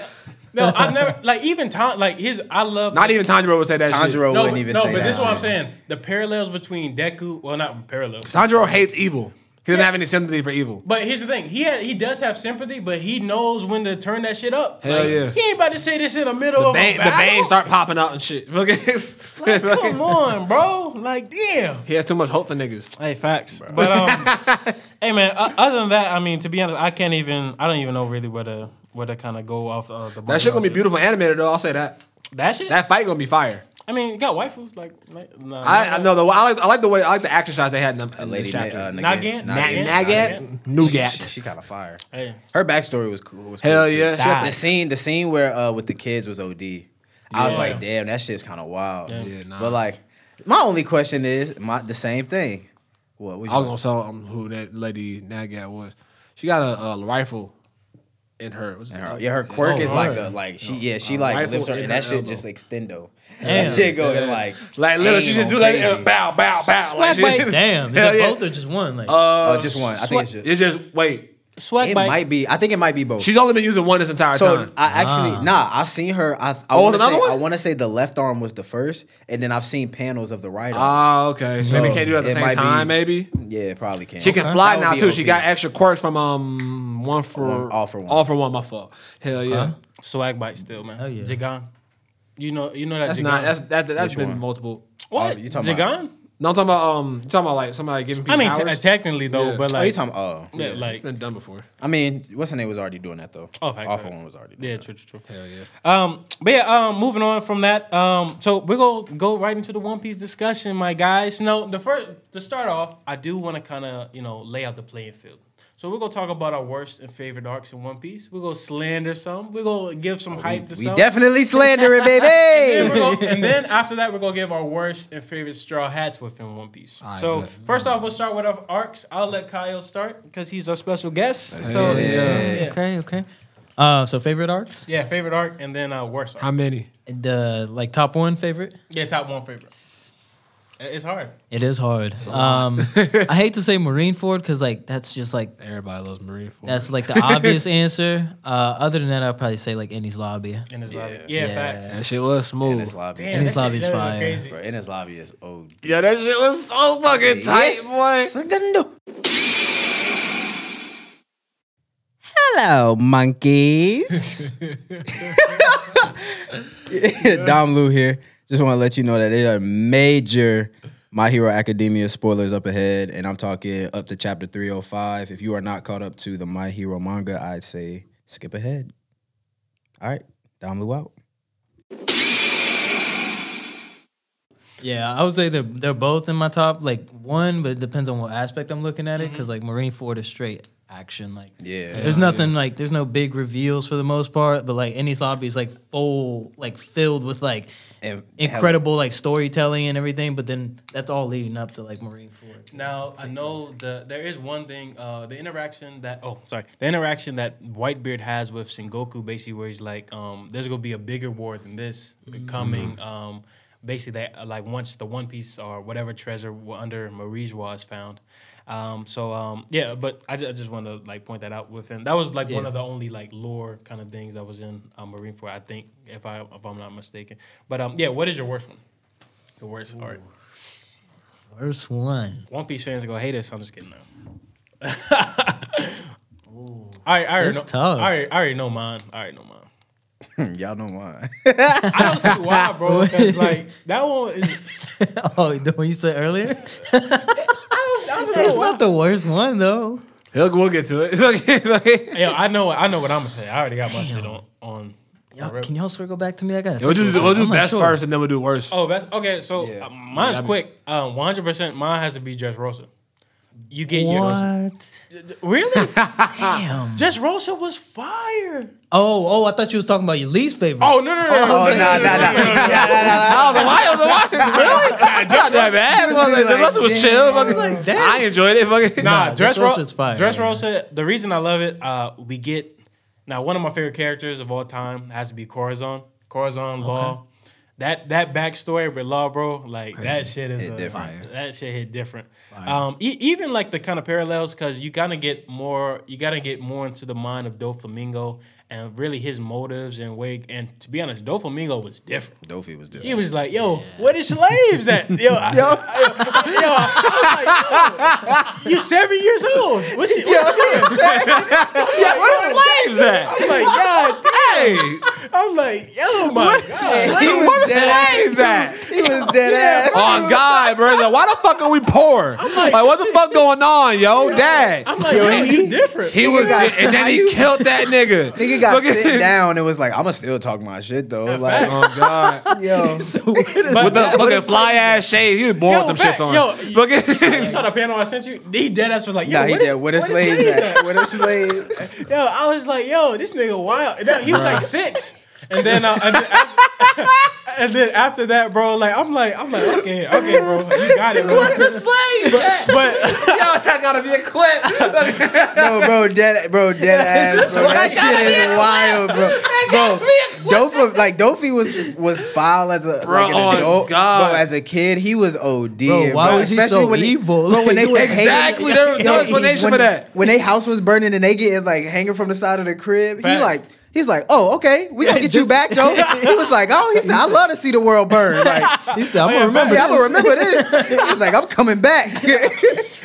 No, I never like even Tan. Like his, I love Not even Tanjiro would say that shit. Tanjiro No, wouldn't but- even no, say that. No, but this is what I'm saying. The parallels between Deku, well, not parallels. Tanjiro hates evil. He doesn't Yeah. have any sympathy for evil. But here's the thing: he had, he does have sympathy, but he knows when to turn that shit up. Hell Like, yeah. He ain't about to say this in the middle The of vein, a the battle. veins start popping out and shit. Like, come on, bro. Like, damn. he has too much hope for niggas. Hey, facts. But um, hey man. Uh, other than that, I mean, to be honest, I can't even. I don't even know really where to where to kind of go off uh, the. That shit gonna be beautiful animated though. I'll say that. That shit. That fight gonna be fire. I mean, you got waifus like. like nah, I, I know the I like I like the way I like the action shots they had in, the, A in lady this na- chapter. uh, Nagant? Nagant. Nagant? Nagat, She, Nougat. she kind of fire. Hey, Her backstory was cool. Was Hell too. yeah. She had The the- scene, the scene where uh with the kids was OD. I was like, damn, that shit's kind of wild. Yeah. Yeah, nah. But like, my only question is my the same thing. What? what I was gonna tell um, who that lady Nagat was. She got a, a rifle in her. What's And her- it- yeah, her quirk Oh, is like Lord. a like she yeah she like rifle lifts her in and that shit elbow. just extendo. Damn. That shit going Yeah. like like literally, she just do like crazy. uh, Bow, bow, bow. Like, Swag she- Damn. Is Hell it yeah. both or just one? Like, Uh, Oh, just one. I think it's just. It's just wait. Swag It bite. might be. I think it might be both. She's only been using one this entire so time. I actually Ah. nah. I've seen her. I, I Oh, want to another say one? I want to say the left arm was the first, and then I've seen panels of the right arm. Ah, okay. So maybe you can't do it at the It same might be- time. Maybe yeah, probably can. she can Okay. fly That would now be too. She OP. got extra quirks from um one for One- all for one. All for one. My fault. Hell yeah. Huh? Swag bite still, man. Oh, yeah. Jigan. You know, you know that. That's Jigan. not. That's that. That's Which been one? multiple. what Oh, you talking Jigan? about- No, I'm talking about um. You talking about like somebody giving people I mean, te- powers? technically though, Yeah. but oh, you like, talking? Oh, yeah, it's like, been done before. I mean, what's her name was already doing that though. Oh, facts, all for right. one was already. Doing yeah, that. true, true, true. Hell yeah. Um, but yeah, um, moving on from that, um, so we're gonna go right into the One Piece discussion, my guys. No, the first to start off, I do want to kind of you know lay out the playing field. So we're gonna talk about our worst and favorite arcs in One Piece. We're gonna slander some. We're gonna give some hype to We some. definitely slander it, And then, baby. gonna- and then after that, we're gonna give our worst and favorite straw hats within One Piece. Alright, so bet. first off, we'll start with our arcs. I'll let Kyle start because he's our special guest. So yeah. yeah, okay, okay. Uh, so favorite arcs? yeah, favorite arc and then uh, worst arc. How many? The like top one favorite? Yeah, top one favorite. It's hard. It is hard. Um, I hate to say Marineford because like that's just like Everybody loves Marineford. that's like the obvious answer. Uh, other than that, I'd probably say like Enies Lobby. Enies Lobby. Yeah. Yeah, Yeah. facts. that shit was In smooth. his lobby, Damn, Ennis that lobby's shit- fire. Crazy. bro. Enies Lobby is OD. Yeah, that shit was so fucking tight, Yes. boy. Segundo. Hello, monkeys. Dom Lu here. Just want to let you know that there are major My Hero Academia spoilers up ahead, and I'm talking up to chapter 305. If you are not caught up to the My Hero manga, I'd say skip ahead. All right, Dom Lu out. Yeah, I would say they're they're both in my top like one, but it depends on what aspect I'm looking at it. Mm-hmm. Because like Marineford is straight action. Like Yeah. there's nothing like there's no big reveals for the most part, but like any zombie is like full like filled with like And- incredible like storytelling and everything. But then that's all leading up to like Marine Four. Now I know the there is one thing, uh, the interaction that oh sorry, the interaction that Whitebeard has with Sengoku, basically where he's like, um, there's gonna be a bigger war than this coming. Um, basically that like once the One Piece or whatever treasure under Marie's was found. Um, so um, yeah, but I, I just want to like point that out with him. That was like one of the only like lore kind of things that was in uh, Marineford, I think, if I if I'm not mistaken. But um, yeah, what is your worst one? The worst art. Worst one. One Piece fans are gonna hate us. I'm just kidding now. I, I already know. tough. I already, I already know mine. I already know mine. Y'all know why. I don't see why, bro. Because like that one is. oh, the one you said earlier. I don't, I don't know It's not the worst one though. He'll, we'll get to it. Yeah, I know. I know what I'm gonna say. I already got my shit on on. Y'all, can y'all circle back to me? I got. we'll do, we'll do I'm best sure. first and then we'll do worst. Oh, that's okay. So Yeah. uh, mine's Yeah, I mean- quick. Um, 100. percent Mine has to be Dress Rosa. You get your What? really? Damn. Dress Rosa was fire. Oh, oh, I thought you was talking about your least favorite. Oh no no no! no. Oh, nah, nah, nah. Oh, the Lions, the Lions, really? Not that bad. The Russell was chill. Fucking, Like, damn. I enjoyed it. Fucking. Nah, Nah, Dress Dress Rosa Rosa's fire, Dress yeah. Rosa. The reason I love it, uh, we get now one of my favorite characters of all time has to be Corazon. Corazon Law. That that backstory with Law, bro, like that shit is Hit a, different. That shit hit different. Um, e- even like the kind of parallels, because you gotta get more, you gotta get more into the mind of Doflamingo and really his motives and way. And to be honest, Doflamingo was different. Dofi was different. He was like, "Yo, where the slaves at? Yo, I, yo, yo, I was like, yo, you seven years old? What you, what you doing? Yeah, where the slaves at? I'm like, God, Hey, I'm like, yo, my God. He where the slaves at? He was dead ass. Oh God, brother, why the fuck are we poor? Like, what the fuck going on, yo, dad? I'm like, yo, you different. He was, got- and then he killed that nigga. Nigga got Look at sit down and was like, "I'ma still talk my shit though." Like, Oh God, yo, So. But with the fucking fly ass shades, he was born with them fact, shits on. yo, Fucking- you saw the panel I sent you? He dead ass was like, yo, nah, he what did. is- Where the what is slaves slaves at? Where slaves? Yo, I was like, yo, this nigga wild. He was like six. And then, uh, and, then after, and then after that, bro, like I'm like, I'm like, okay, okay, bro, you got it, bro. But, but Yo, that gotta be a clip. No, bro, dead, bro, dead ass, bro. That shit is wild, bro. Bro, Dofi, like Dofi was was foul as a Bro, like an oh, adult, God. bro. As a kid, he was OD. Bro, why was he Especially so when evil? bro, when they exactly, hanging- there was no explanation when- for that. When they house was burning and they getting like hanging from the side of the crib, he like. He's like, oh, okay, we gonna get you back though. He was like, oh, he said, I love to see the world burn. Like, he said, "I'm gonna oh, remember yeah, I'm gonna this." remember this. He's like, I'm coming back.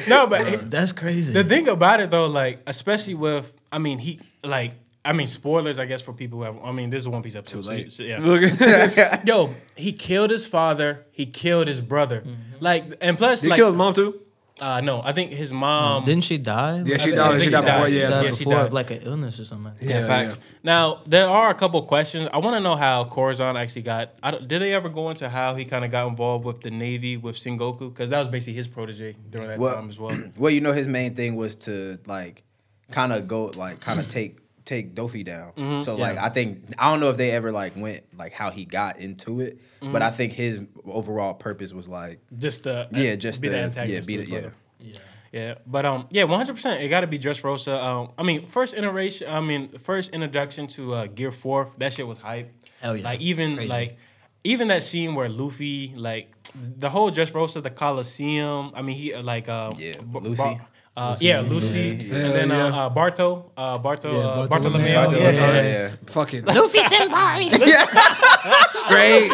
no, but That's crazy. the thing about it though, like especially with, I mean, he like, I mean, spoilers, I guess for people who have. I mean, this is One Piece episode. so you- so yeah. Look, Yo, he killed his father. He killed his brother. Mm-hmm. Like, and plus, he like, killed his mom too. Uh, no, I think his mom. Didn't she die? Yeah, she died. She she died before. died. She Yeah, died Yeah, she before died. of like an illness or something. Yeah, Yeah, facts. yeah. Now there are a couple questions. I want to know how Corazon actually got. I don't, did they ever go into how he kind of got involved with the Navy with Sengoku? Because that was basically his protege during that Well- time as well. well, you know, his main thing was to like kind of go like kind of take take Dofi down. Mm-hmm. So like I think I don't know if they ever like went like how he got into it, Mm-hmm. but I think his overall purpose was like Just the yeah, just be the, the yeah, be the, his yeah. Yeah, but um, yeah, one hundred percent. It got to be Dress Rosa. Um, I mean, first iteration. I mean, first introduction to uh, Gear Fourth. That shit was hype. Hell yeah. Like even Crazy. like even that scene where Luffy like the whole Dress Rosa, the Coliseum. I mean, he uh, like uh, Yeah, B- Lucy. Bar- uh, yeah, Lucy, Lucy. and then Yeah, uh, yeah. uh, Barto, uh, Barto, Yeah, uh, Bartolomeo. Bartolomeo. Bartolomeo, Yeah, yeah, yeah, yeah. Fucking Luffy senpai. straight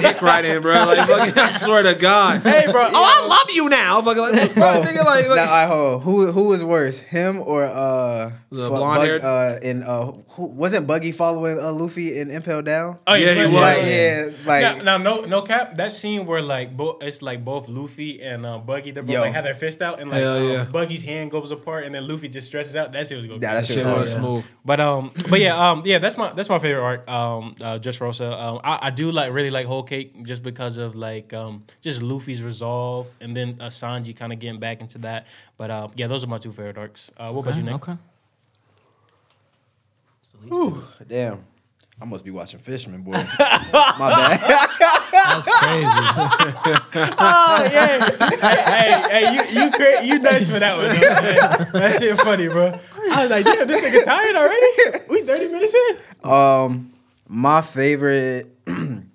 dick right in, bro. Like, fucking, I swear to God. Hey, bro. Oh, I love you now. Fucking like, what the fuck, nigga? Like, like- Now, I hold. Who who was worse, him or uh The fu- blonde-haired? Bug- uh in uh who, wasn't Buggy following uh, Luffy in Impel Down? Oh, Yeah, he was. Like yeah, like now, now, no, no cap. That scene where like bo- it's like both Luffy and uh, Buggy, they both Yo. like have their fist out, and like Hell um, yeah. Buggy's hand goes apart, and then Luffy just stretches out. That shit was good. Nah, that shit shit was was smooth. But um, but yeah, um, yeah, that's my that's my favorite arc. Um, uh, Dress Rosa. Um, I, I, I do like really like Whole Cake just because of like um just Luffy's resolve and then uh, Sanji kind of getting back into that. But uh, yeah, those are my two favorite arcs. Uh, what about you, Nick? Okay. Whew, damn. I must be watching Fisherman, boy. My bad. That's crazy. Oh yeah. hey, hey, you you cra- you nice for that one. Though. That shit funny, bro. I was like, damn, this nigga tired already. We thirty minutes in. Um, my favorite. all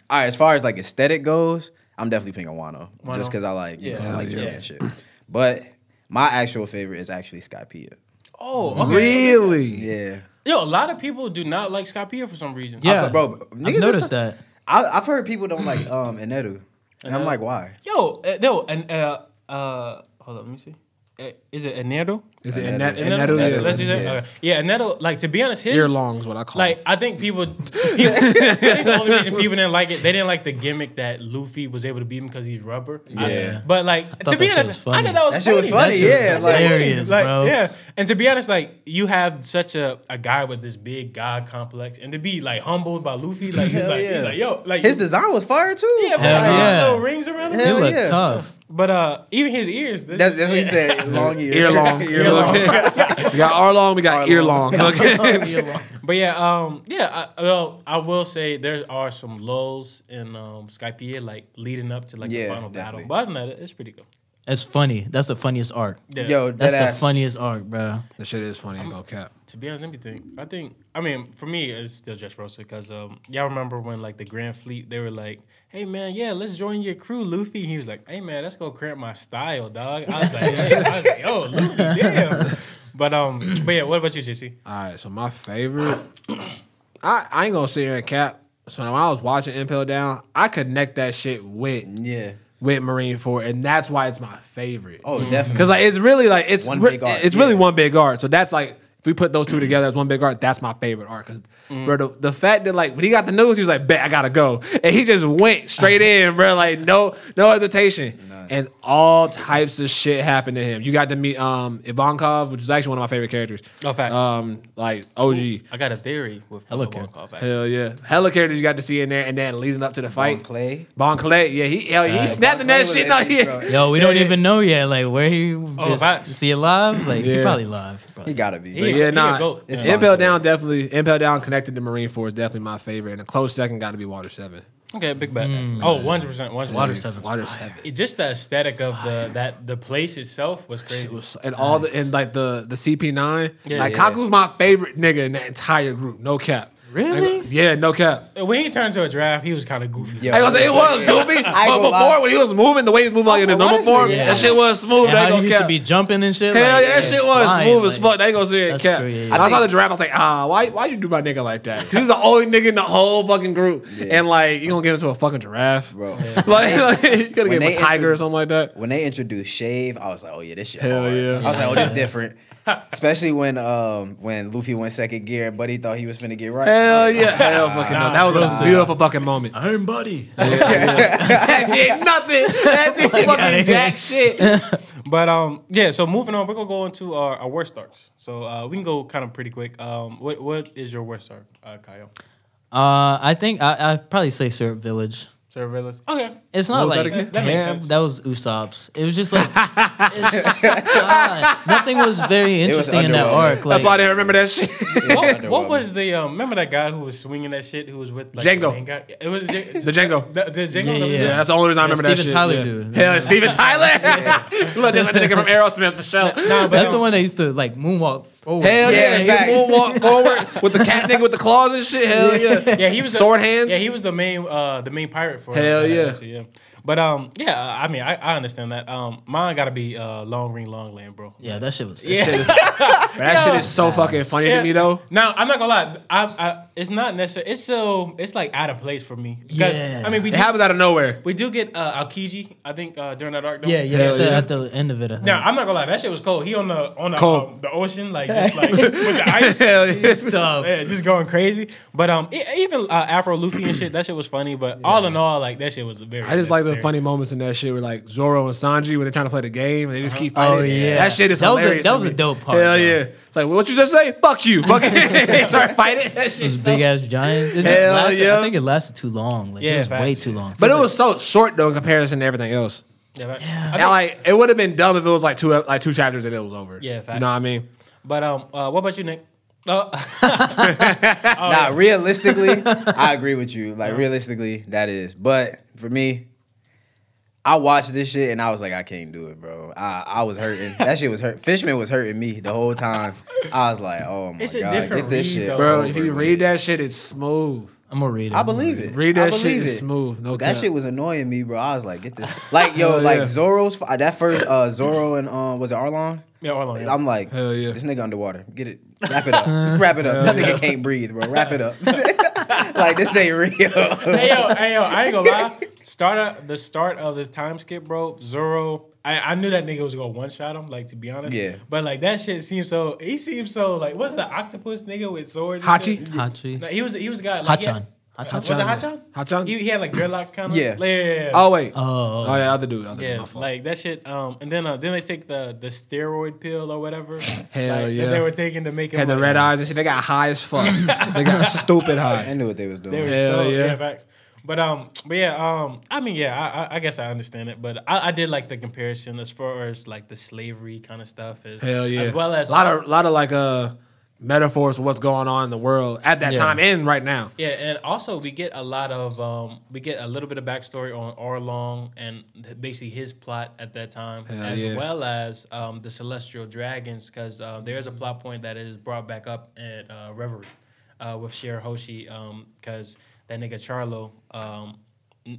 right, as far as like aesthetic goes, I'm definitely picking Wano, Wano. just because I like, you Yeah. know, I like Yeah. Joey and shit. But my actual favorite is actually Skypiea. Oh, okay. Really? Yeah, Yo, a lot of people do not like Skypiea for some reason. Yeah, bro, I've noticed that. I, I've heard people don't like um Inedu, and I'm like, why? Yo, uh, no, and uh, uh, hold up, let me see. Uh, is it Anedo? Is it? Anedo, Let's- yeah. let's do that. Yeah. Okay. Yeah, Anedo. Like to be honest, his Ear long is what I call Like it. I think people, people I think the only reason people didn't like it, they didn't like the gimmick that Luffy was able to beat him because he's rubber. I- Yeah. but like to be honest, was. I thought that was That shit was funny. funny, shit was yeah. Like, hilarious, Like, bro. Yeah, and to be honest, like you have such a, a guy with this big god complex, and to be like humbled by Luffy, like he's like yeah. he's like yo, like his design was fire too. yeah, but Hell like, yeah. little rings around him. He looked yeah. tough. But uh, even his ears. That's, that's what he yeah. said. Long ears. Ear long. ear long. we got R long, we got ear long. Okay. But yeah, um, yeah. I, well, I will say there are some lulls in um, Skypiea, like leading up to like Yeah, the final battle. definitely. But other than that, it's pretty good. It's funny. That's the funniest arc. Yeah. Yo, That's that the ass. funniest arc, bro. the shit is funny. Ain't gonna cap. To be honest, let me think. I think. I mean, for me, it's still Dress Rosa because um, y'all remember when like the Grand Fleet, they were like, "Hey man, yeah, let's join your crew, Luffy." And he was like, "Hey man, let's go cramp my style, dog." I was like, hey, I was like "Yo, Luffy, damn." But um, but yeah, what about you, JC? All right, so my favorite, I, I ain't gonna sit here and cap. So when I was watching Impel Down, I connect that shit with Yeah. with Marineford, and that's why it's my favorite. Oh, definitely. Because like it's really like it's One re- big arc, it's really one big art. So that's like if we put those two together as one big art, that's my favorite art. Because bro, the, the fact that like when he got the news, he was like, "Bet I gotta go," and he just went straight in, bro. Like no no hesitation. None. And all types of shit happened to him. You got to meet um Ivankov, which is actually one of my favorite characters. Oh, fact. Um, like OG. I got a theory with Hello, Hello Ken. Hell yeah, hella characters you got to see in there, and then leading up to the Fight fight, Clay. Bon Clay, yeah, he hell, he Uh, snapped Bon in that shit. was No, epic, yeah. bro. Yo, we Yeah, don't yeah. even know yet. Like where he Oh, is, facts. is he alive? Like he probably alive. He gotta be. He yeah, a nah. goat. It's Yeah. Impel Down definitely. Impel Down connected to Marineford is definitely my favorite, and a close second got to be Water Seven. Okay, big bet. Mm. oh, 100 percent, Water Water seven. Water Seven. It, just the aesthetic of the that the place itself was crazy. It was, and all the and like the the CP nine, Yeah. like Yeah. Kaku's my favorite nigga in that entire group. No cap. Really? Like, yeah, no cap. when he turned to a draft, he was kind of goofy. Yo. I ain't gonna say it was goofy, ain't but gonna before when he was moving, the way he was moving like in his normal form. Yeah. that shit was smooth. And I how ain't he gonna used to be jumping and shit. Hell like, yeah, that shit was flying, smooth as like- fuck. They ain't gonna say it That's cap. true, yeah, I, yeah. saw the draft. I was like, ah, why, why you do my nigga like that? Because he's the only nigga in the whole fucking group, Yeah. and like you gonna get into a fucking giraffe, Bro. like, like you gotta When get him a they tiger or intro- something like that. When they introduced Shave, I was like, oh yeah, this shit. Hell hard. yeah. I was like, oh, this different. Especially when um when Luffy went second gear and Buddy thought he was finna get right. Hell yeah, hell fucking no. That was a beautiful fucking moment. Iron Buddy. that did nothing. That did fucking jack shit. But um, yeah. So moving on, we're gonna go into our, our worst starts. So uh, we can go kind of pretty quick. Um, what what is your worst start, uh, Kyle? Uh, I think I I'd probably say Syrup Village. Sir Okay. It's not What was like that again? That makes terrible. sense. That was Usopp's. It was just like it's just, God, nothing was very was interesting in that underwhelming. arc. Like, That's why I didn't remember that shit. What, what was the um? Remember that guy who was swinging that shit? Who was with like, Django. The, main guy? It was J- The Django. The, the Django. Yeah, that was- yeah. Yeah, that's the only reason I remember that Steven shit. Tyler yeah. dude. Hell, Steven Tyler. Look, just like the nigga from Aerosmith for sure. Nah, but that's um, the one that used to like moonwalk forward. Hell yeah, Yeah, he facts. moonwalk forward with the cat nigga with the claws and shit. Hell yeah. Yeah, he was the, Sword hands? Yeah, he was the main uh the main pirate for Hell yeah. actually, yeah. But um yeah, I mean I, I understand that. Um mine gotta be uh long ring long land, bro. Yeah, that shit was. Yeah. Shit is- that shit is so fucking funny to me though. Now I'm not gonna lie, I, I it's not necessary. It's so it's like out of place for me. Because, Yeah. I mean we It do, happens out of nowhere. we do get uh Aokiji, I think uh during that arc. don't Yeah, yeah. At the, yeah. at the end of it. I think. Now I'm not gonna lie, that shit was cold. He on the on the um, the ocean, like just like with the ice. Hell yeah. Tough. Yeah, just going crazy. But um, e- even uh, Afro Luffy and shit, that shit was funny. But all in all, like that shit was very. I just like the the funny moments in that shit were like Zoro and Sanji when they're trying to play the game and they just keep fighting. Oh, fighting. yeah. that shit is That was a- hilarious. that was a dope part, Hell though. yeah! It's like what you just say? Fuck you! Fucking they start fighting. Those big ass giants. It just Hell lasted, yeah. I think it lasted too long. Like, Yeah, it was facts. way too long. But it was so short though in comparison to everything else. Yeah, right. I And like it would have been dumb if it was like two like two chapters and it was over. Yeah, you know what I mean. but um, uh, what about you, Nick? Oh, Nah, realistically, I agree with you. Like realistically, that is. But for me, I watched this shit and I was like, I can't do it, bro. I, I was hurting. That shit was hurt. Fishman was hurting me the whole time. I was like, oh my It's a god, different get this read, shit, though. Bro, over if you with. read that shit, it's smooth. I'm gonna read it. I believe it. Read that shit, believe it's smooth. No that cap. shit was annoying me, bro. I was like, get this. Like, yo, Hell like yeah. Zoro's that first uh Zoro and um was it Arlong? yeah, Arlong, yeah. I'm like, Hell yeah. this nigga underwater. Get it. Wrap it up. Wrap it up. This nigga can't breathe, bro. Wrap it up. like this ain't real. hey yo, hey yo, I ain't gonna lie. Start of, the start of the time skip, bro. Zoro. I, I knew that nigga was gonna one shot him, like to be honest. Yeah. But like that shit seems so. He seems so like what's the octopus nigga with swords? Hachi? Hachi. No, he was he was a guy. Like, he had- Hachan. Hachan. Was it Hachan? Hachan? He, he had like dreadlocks kind of. Yeah. yeah, yeah, yeah. Oh wait. Oh, Oh yeah, other dude. Other. Yeah, My fault. like that shit. Um, and then uh, then they take the the steroid pill or whatever. Hell like, yeah. That they were taking to make him had the red eyes and shit. They got high as fuck. they got stupid high. I knew what they was doing. They were Hell stoned, yeah. yeah. facts. But um, but yeah, um, I mean, yeah, I, I, I guess I understand it, but I, I did like the comparison as far as like the slavery kind of stuff is. Hell yeah. As well as a lot of lot of like uh metaphors for what's going on in the world at that Yeah. time and right now. yeah, and also we get a lot of um, we get a little bit of backstory on Arlong and basically his plot at that time, Hell as yeah. well as um, the celestial dragons, because uh, there's a plot point that is brought back up at uh, Reverie uh, with Shirahoshi, because that nigga Charlo. Um,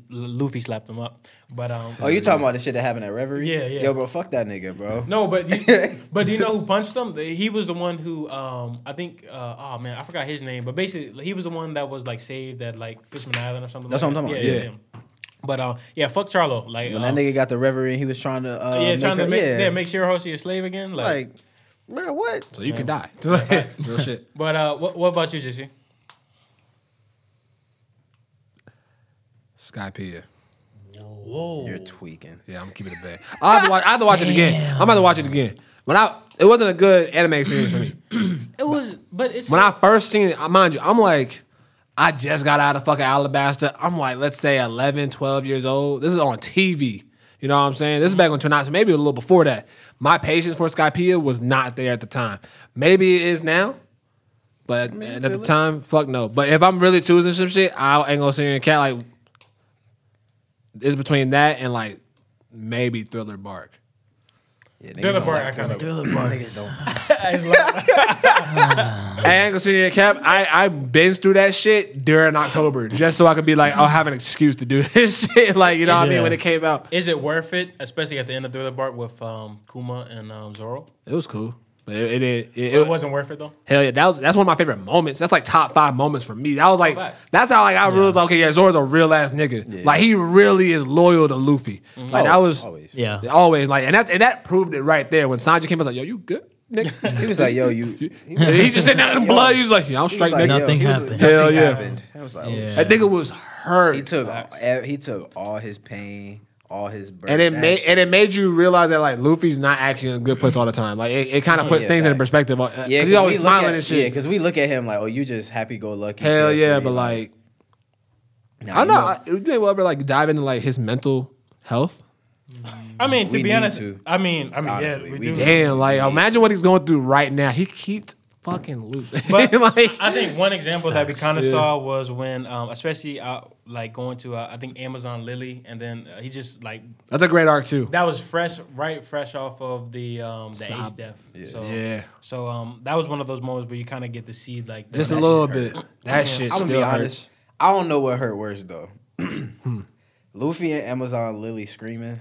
Luffy slapped him up, but um. Oh, you talking about the shit that happened at Reverie? Yeah, yeah. Yo, bro, fuck that nigga, bro. No, but you, but do you know who punched him? He was the one who um I think uh, oh man I forgot his name, but basically he was the one that was like saved at like Fishman Island or something. That's like what I'm that. talking about, Yeah, yeah. But uh, yeah, fuck Charlo. Like When um, that nigga got the Reverie, he was trying to uh, yeah, make trying her, to make yeah. yeah. make Shirahoshi a slave again. Like, like, bro, what? So you can die. Real shit. but uh, what, what about you, JC? Skypiea. whoa. You're tweaking. Yeah, I'm keeping it bad. I have to watch. I have to watch it again. I'm about to watch it again. When I, it wasn't a good anime experience for me. It was, but it's When I first seen it, mind you, I'm like, I just got out of fucking Alabasta. I'm like, let's say 11, 12 years old. This is on TV. You know what I'm saying? This is back when 2009, so maybe a little before that. My patience for Skypiea was not there at the time. Maybe it is now, but at the it. time, fuck no. But if I'm really choosing some shit, I ain't gonna sit here and cat like. It's between that and like maybe Thriller Bark. Yeah, niggas Thriller don't Bark, like I kind of. Thriller Bark is I ain't gonna sit here and cap. I I binged through that shit during October just so I could be like, I'll have an excuse to do this shit. Like you know what I mean when it came out, Is it worth it, especially at the end of Thriller Bark with um, Kuma and um, Zoro? it was cool. But it it, it, it, It, wasn't worth it though. hell yeah. That was that's one of my favorite moments. That's like top five moments for me. That was like fact. that's how like I realized okay yeah Zoro's a real ass nigga. Like he really is loyal to Luffy. Mm-hmm. Like that was always. yeah. always like and that and that proved it right there when Sanji came. I was like yo you good nigga. He was like, yo, you. He was he just sitting there in blood. He was like, yeah, I'm like, straight, yo, nigga. Nothing he was- happened. Hell nothing yeah. happened. I was like, oh, Yeah. That nigga was hurt. He took all, he took all his pain, all his burden. and it made and it made you realize that like Luffy's not actually in a good place all the time. Like it, it kind of puts yeah, things in perspective. Uh, yeah, he's 'cause always smiling at, and shit. Yeah, because we look at him like, oh, you just happy go lucky. Hell yeah, but like nah, I you know. I, you think we'll ever like dive into like his mental health? I mean, to We be honest, to. I mean, I mean, Honestly, yeah, we, we do. do. Damn, like imagine what he's going through right now. He keeps fucking losing. But like I think one example that we kind of yeah. saw was when, um, especially uh, like going to uh, I think Amazon Lily, and then uh, he just like that's a great arc too. that was fresh, right, fresh off of the um, the Sob. Ace death. So Yeah, so um, that was one of those moments where you kind of get to see like just a little shit bit. That shit I'm gonna still be hurts. honest. I don't know what hurt worse though. Luffy and Amazon Lily screaming.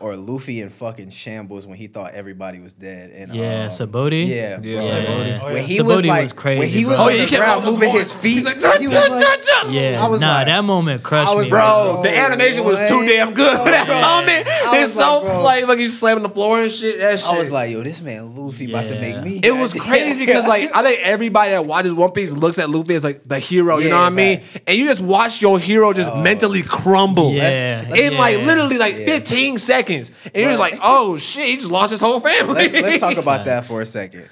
Or Luffy in fucking shambles when he thought everybody was dead. And Yeah, um, Sabaody? Yeah, Yeah, bro. Sabaody. Oh, When he Sabaody was like, was crazy, when he was bro. on Oh, he the kept ground on moving board. his feet, He's like, he was like, Yeah, I was nah, like- that moment crushed I was me. bro. The animation was too damn good for that Yeah. moment. I It's was so like, bro. like like he's slamming the floor and shit. That shit. I was like, yo, this man Luffy about to make me. It was crazy because like I think everybody that watches One Piece looks at Luffy as like the hero. You know what I mean? And you just watch your hero just mentally crumble. Yeah, In like literally like 15 seconds. And you're just like, oh shit, he just lost his whole family. let's, let's talk about that for a second.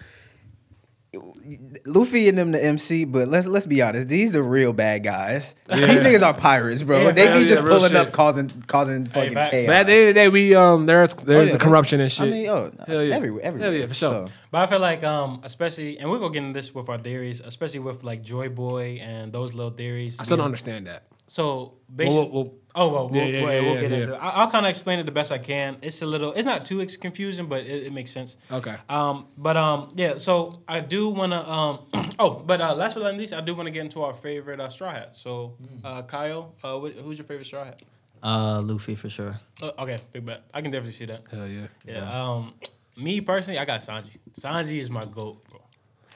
Luffy and them the MC, but let's let's be honest, these the real bad guys. These niggas are pirates, bro. Yeah, they be yeah, just real pulling shit. up, causing causing fucking facts. chaos. But at the end of the day, we um there's there's yeah, the corruption and shit. I mean, oh, Hell yeah. everywhere, everywhere. Hell yeah, for sure. But I feel like, um, especially, and we're gonna get into this with our theories, especially with like Joy Boy and those little theories. I still don't understand that. So basically, Well, well, well, oh well, we'll, Yeah, yeah, we'll, yeah, we'll get yeah. into it. I, I'll kind of explain it the best I can. It's a little, it's not too confusing, but it, it makes sense. Okay. Um, but um, yeah. So I do want to um, oh, but uh, last but not least, I do want to get into our favorite uh, straw hat. So, uh, Kyle, uh, what, who's your favorite straw hat? Uh, Luffy for sure. Uh, okay, big bet. I can definitely see that. Hell yeah. Yeah. Um, me personally, I got Sanji. Sanji is my goat, bro.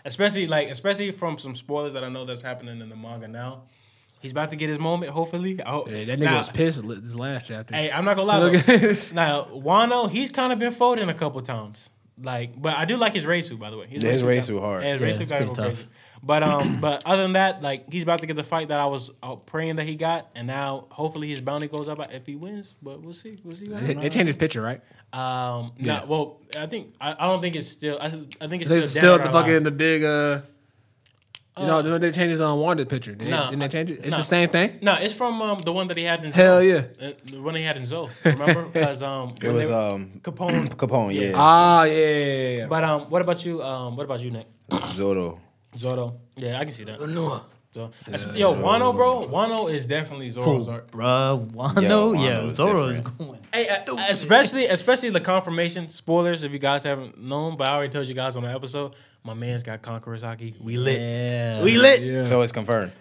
Especially like, especially from some spoilers that I know that's happening in the manga now. He's about to get his moment. Hopefully, I hope. Yeah, that nigga Now- was pissed this last chapter. Hey, I'm not gonna lie. Though. now, Wano, he's kind of been folding a couple times. Like, but I do like his raid suit, by the way. Yeah, his raid suit hard. Yeah, his Yeah, race got to go tough. crazy. But um, but other than that, like he's about to get the fight that I was uh, praying that he got, and now hopefully his bounty goes up if he wins. But we'll see. We'll see. What They, they changed his picture, right? Um, Yeah. nah, well, I think I, I don't think it's still. I, I think it's It's still, still the fucking the big uh. You know, Uh, didn't they change his unwanted picture? Did nah, they, didn't they change it? It's nah. the same thing. No, it's from um the one that he had in Hell Zou. yeah. Uh, the one he had in Zou. Remember? Because um, It when was they- um Capone. Capone, yeah, Ah, yeah, yeah, yeah, yeah. But um, what about you? Um, what about you, Nick? Zoro. Zoro. Yeah, I can see that. So, as- yo, Wano, bro. Wano is definitely Zoro's art. Bruh, Wano, Yo, yeah, Wano is Zoro is different. going. Hey, uh, especially especially the confirmation spoilers. If you guys haven't known, but I already told you guys on the episode. My man's got Conqueror's Haki. We lit. Yeah. We lit. Yeah. So it's confirmed.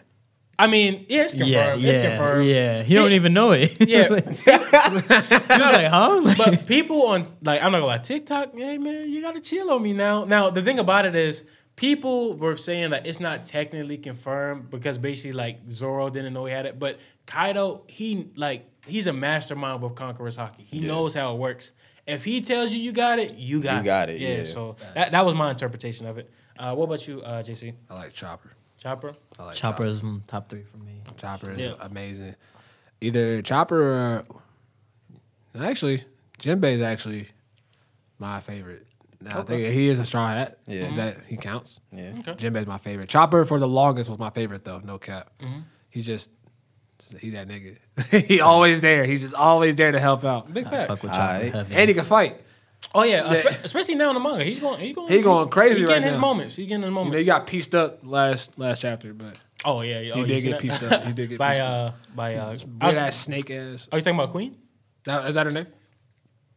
I mean, yeah, it's confirmed. Yeah, It's yeah, confirmed. yeah. He don't even know it. Yeah. he was like, huh? Like, but people on like I'm not gonna lie, TikTok, hey man, you gotta chill on me now. Now the thing about it is people were saying that it's not technically confirmed because basically like Zoro didn't know he had it, but Kaido, he like he's a mastermind with Conqueror's Haki. He knows how it works. If he tells you you got it, you got You it. got it, yeah. So that, that was my interpretation of it. Uh, what about you, uh, JC? I like Chopper. Chopper? I like Chopper is mm, top three for me. Chopper is Yeah. amazing. Either Chopper or actually Jinbei is actually my favorite. Now I think he is a straw hat. Yeah. Is that he counts? Yeah. Okay. Jinbei's my favorite. Chopper for the longest was my favorite though. No cap. He's just he that nigga. he always there. He's just always there to help out. Big I fact. fuck with Chopper Aight. heavy. And he can fight. Oh yeah, espe- especially now in the manga, he's going. He's going. He going crazy He right getting his now. moments. He getting his You moments. know, he got pieced up last last chapter, but oh yeah, yeah. he oh, did you get seen pieced up. He did get by pieced uh up. by uh. I Weird was- ass snake ass. Are you talking about Queen? That, is that her name?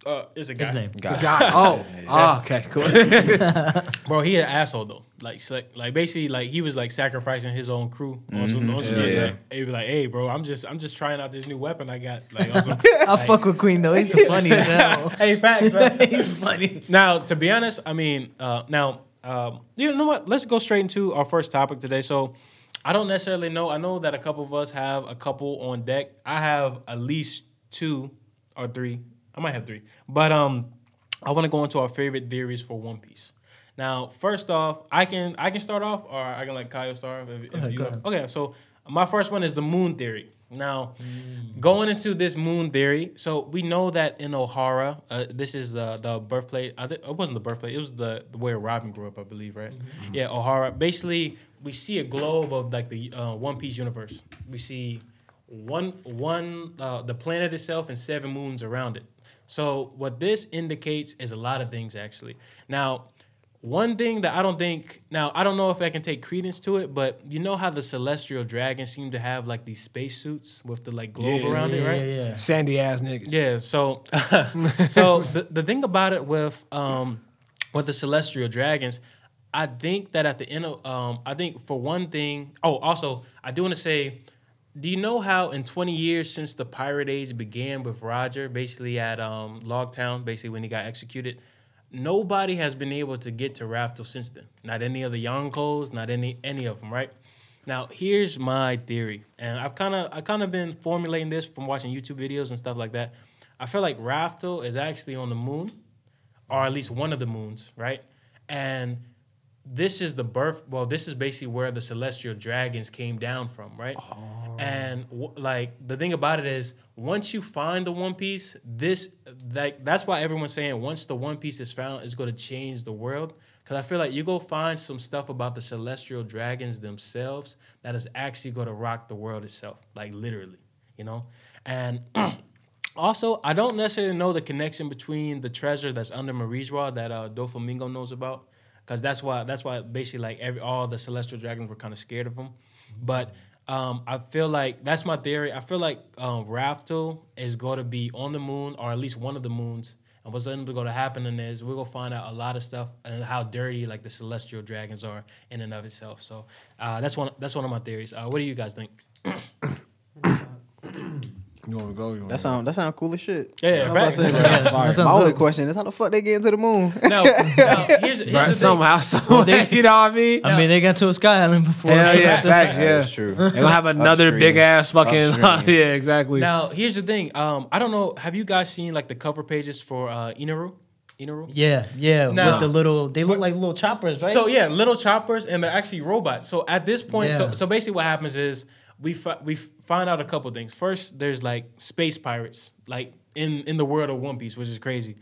Uh, it's a guy. His name. Got it. God. Oh. Ah, okay, cool. Bro, he an asshole though. Like, like, like basically, like he was like sacrificing his own crew. On some, on some Yeah. shit, like, he was like, "Hey, bro, I'm just, I'm just trying out this new weapon I got." Like, on some, I fuck with Queen though. He's funny as hell. hey, facts, man. He's funny. Now, to be honest, I mean, uh, now, um, you know what? Let's go straight into our first topic today. So, I don't necessarily know. I know that a couple of us have a couple on deck. I have at least two or three. I might have three, but um, I want to go into our favorite theories for One Piece. Now, first off, I can I can start off, or I can let Kyle start. If, if ahead, you. Okay, so my first one is the moon theory. Now, going into this moon theory, so we know that in Ohara, uh, this is the the birthplace. I think it wasn't the birthplace. It was the, the where Robin grew up, I believe, right? Yeah, Ohara. Basically, we see a globe of like the uh, One Piece universe. We see one one uh, the planet itself and seven moons around it. So what this indicates is a lot of things actually. Now, one thing that I don't think now I don't know if I can take credence to it, but you know how the celestial dragons seem to have like these spacesuits with the like globe Yeah, around it, right? yeah, yeah. Sandy ass niggas. Yeah. So, so the, the thing about it with um with the celestial dragons, I think that at the end of um I think for one thing. Oh, also I do want to say do you know how in 20 years since the pirate age began with Roger, basically at um, Logtown, basically when he got executed, nobody has been able to get to Raftel since then. Not any of the Yonkos, not any any of them, right? Now, here's my theory, and I've kind of I kind of been formulating this from watching YouTube videos and stuff like that. I feel like Raftel is actually on the moon, or at least one of the moons, right? And this is the birth. Well, this is basically where the celestial dragons came down from, right? And w- like the thing about it is, once you find the One Piece, this that that's why everyone's saying once the One Piece is found, it's going to change the world. Because I feel like you go find some stuff about the celestial dragons themselves that is actually going to rock the world itself, like literally, you know. And also, I don't necessarily know the connection between the treasure that's under Marijois that uh, Doflamingo knows about, because that's why that's why basically like every all the celestial dragons were kind of scared of him. But um, I feel like that's my theory. I feel like um, Raftel is going to be on the moon or at least one of the moons. And what's going to happen is we're gonna find out a lot of stuff and how dirty like the celestial dragons are in and of itself. So uh, that's one that's one of my theories. Uh, what do you guys think? You want to go? You want That sound that sound cool as shit. Yeah, yeah, I was about to say, facts. bro, Yeah, that sounds My only question is how the fuck they get into the moon? No, now here's, here's Right, thing. somehow, some way, you know what I mean? I mean, they got to a sky island before. Hell yeah, Facts. facts, yeah. That's true. They're gonna have another Upstream. big ass fucking. Yeah, exactly. Now, here's the thing. Um, I don't know. Have you guys seen like the cover pages for uh, Inaru? Inaru? Yeah, yeah. No. With the little, they look like little choppers, right? So yeah, little choppers, and they're actually robots. So at this point, so, so basically, what happens is we fi- we find out a couple things. First, there's like space pirates, like in in the world of One Piece, which is crazy.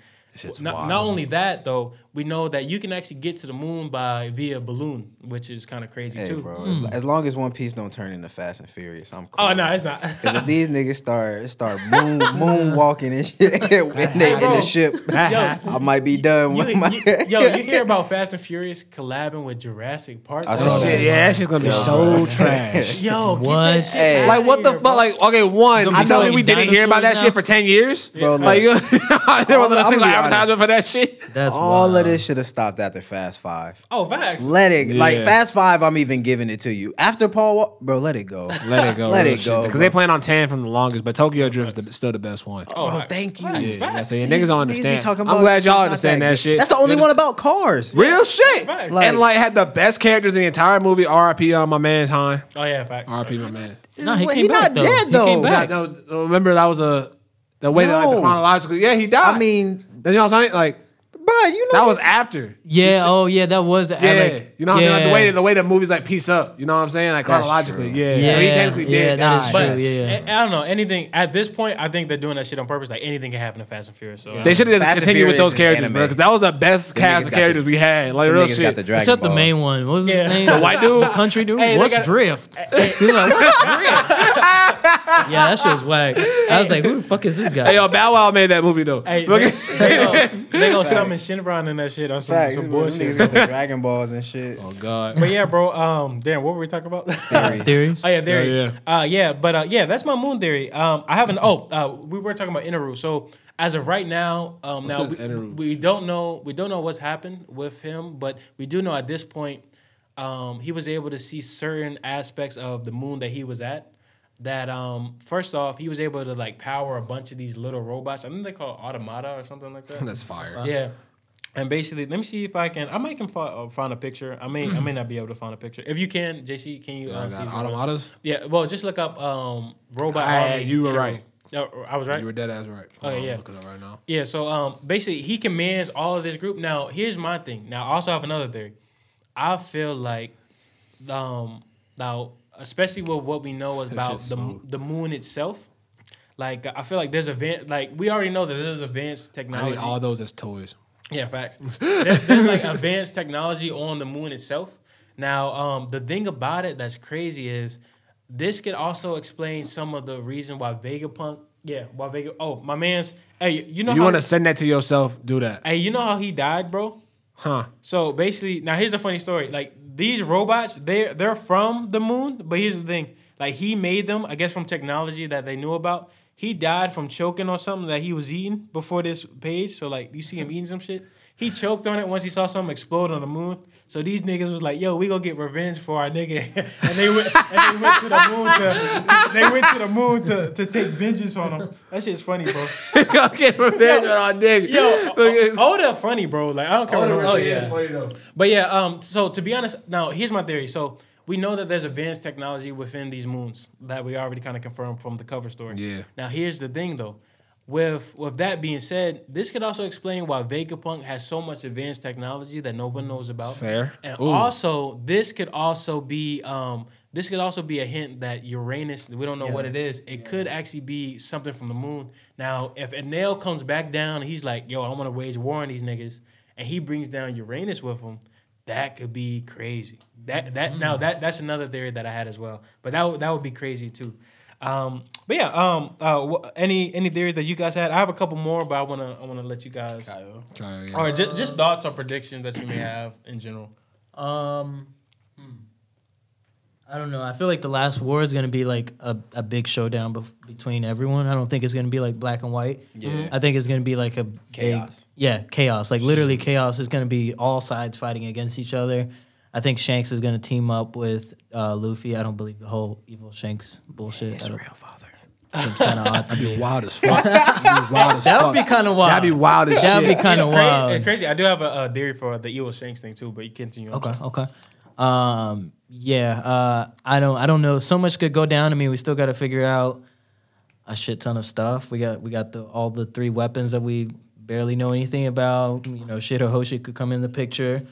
Not, not only that though, we know that you can actually get to the moon by via balloon, which is kind of crazy Hey, too. bro. Hmm. As, as long as One Piece don't turn into Fast and Furious, I'm cool. Oh no, it's not. Because if these niggas start start moon moonwalking and shit in, they, in the ship, I might be done You, with my. you- yo, you hear about Fast and Furious collabing with Jurassic Park? I that shit, that. yeah, that shit's gonna be Yeah, so bro. trash. Yo, What? Hey. Like what the fuck? bro. Like okay, one. Gonna You tell me we didn't hear about that dinosaurs shit for ten years? Bro, Like look. there wasn't a I'ma single advertisement for that shit. That's All wild. Of this um, should have stopped after Fast Five. Oh, facts. Let it like Yeah. Fast Five. I'm even giving it to you after Paul. Wa- bro, let it go. Let it go. Let it go, Because bro. they plan on ten from the longest, but Tokyo Drift is the, still the best one. Oh, Bro, facts. thank you. Facts, Yeah, facts. that's it. Niggas don't Niggas be understand. talking I'm about glad y'all not understand that good. shit. That's the only Niggas- one about cars. Real shit. facts. and like had the best characters in the entire movie. R.I.P. on uh, my man's Han. Oh yeah, facts. R.I.P. my man. No, he Well, came he back not though. dead, He came though. back. Yeah, no, remember that was a the way that like No. chronologically. Yeah, he died. I mean, you know what I'm saying? Like bro, you know that was after. Yeah. Oh, yeah. That was. Yeah, like, you know what I'm saying? Like the way the way the movies like piece up. You know what I'm saying? Like That's chronologically. true. Yeah. Yeah, So he technically yeah, did that is true. But yeah, yeah. I, I don't know anything at this point. I think they're doing that shit on purpose. Like anything can happen in Fast and Furious. So They should have just continued with those characters, anime. bro. Because that was the best Them cast of characters the- we had. Like Them real niggas got shit. the Dragon Except the main one. What was Yeah. his name? The white dude? The country dude. Hey, What's got- Drift? he was like, What's Drift? yeah, that shit was whack. I was like, Who the fuck is this guy? Hey, yo, Bow Wow made that movie though. Hey, Look they, at- they gonna, they gonna summon Shenron in that shit on some, facts. some bullshit. Dragon Balls and shit. Oh God. But yeah, bro. Um, damn, what were we talking about? Theories. Oh yeah, there Oh, he is. Uh, yeah, but uh, yeah, that's my moon theory. Um, I haven't. Oh, uh, we were talking about Inaru. So as of right now, um, now we, we don't know. We don't know what's happened with him, but we do know at this point, um, he was able to see certain aspects of the moon that he was at. That um, first off, he was able to like power a bunch of these little robots. I think they call automata or something like that. That's fire. Yeah. And basically, let me see if I can. I might can uh, find a picture. I may. I may not be able to find a picture. If you can, JC, can you? Yeah, uh, I see got automatas. yeah, well, just look up um, robot. Hey, army you were right. No, I was right. You were dead ass right. Oh, on, yeah. I'm looking up right now. Yeah, so um, basically, he commands all of this group. Now, here's my thing. Now, I also have another theory. I feel like, um, now, especially with what we know about the smooth. the moon itself, like I feel like there's advanced, like we already know that there's advanced I technology. need all those as toys. Yeah, facts. there's, there's like advanced technology on the moon itself. Now, um, the thing about it that's crazy is this could also explain some of the reason why Vegapunk. Yeah, why Vega. Oh, my man's. Hey, you know you want to send that to yourself, do that. hey, you know how he died, bro? Huh. So basically, now here's a funny story. Like these robots, they they're from the moon, but here's the thing: like he made them, I guess, from technology that they knew about. He died from choking on something that he was eating before this page. So like, you see him eating some shit. he choked on it once he saw something explode on the moon. So these niggas was like, "Yo, we gonna get revenge for our nigga," and they went and they went to the moon to they went to the moon to, to take vengeance on him. That shit's funny, bro. Go get revenge on our nigga. Yo, Oda funny, bro. Like I don't care. what Oh, yeah. It's funny though. But yeah, um, so to be honest, now here's my theory. So we know that there's advanced technology within these moons that we already kind of confirmed from the cover story. Yeah. Now here's the thing though. With with that being said, this could also explain why Vegapunk has so much advanced technology that no one knows about. Fair. And Ooh. also, this could also be um, this could also be a hint that Uranus, we don't know what it is. It could actually be something from the moon. Now, if Enel comes back down, he's like, "Yo, I want to wage war on these niggas," and he brings down Uranus with him. That could be crazy. That that now that that's another theory that I had as well. But that would- that would be crazy too. Um, but yeah, um, uh, any any theories that you guys had? I have a couple more, but I wanna I wanna let you guys, Try, yeah. or just just thoughts or predictions that you may have in general. Um, hmm. I don't know. I feel like the last war is gonna be like a, a big showdown bef- between everyone. I don't think it's gonna be like black and white. Yeah. I think it's gonna be like a Chaos. Big, yeah, chaos. Like literally chaos is gonna be all sides fighting against each other. I think Shanks is gonna team up with uh, Luffy. I don't believe the whole evil Shanks bullshit. I don't- father. Seems kind of odd to That'd be me. wild as fuck. That'd be wild as That fuck. be kind of wild. That'd be wild as shit. That'd shit. be kind It's of cra- wild. It's crazy. I do have a, a theory for the evil Shanks thing too, but you continue. on. Okay, okay. Um, yeah, uh, I don't, I don't know. So much could go down. I mean, we still got to figure out a shit ton of stuff. We got, we got the all the three weapons that we barely know anything about. You know, Shirahoshi could come in the picture.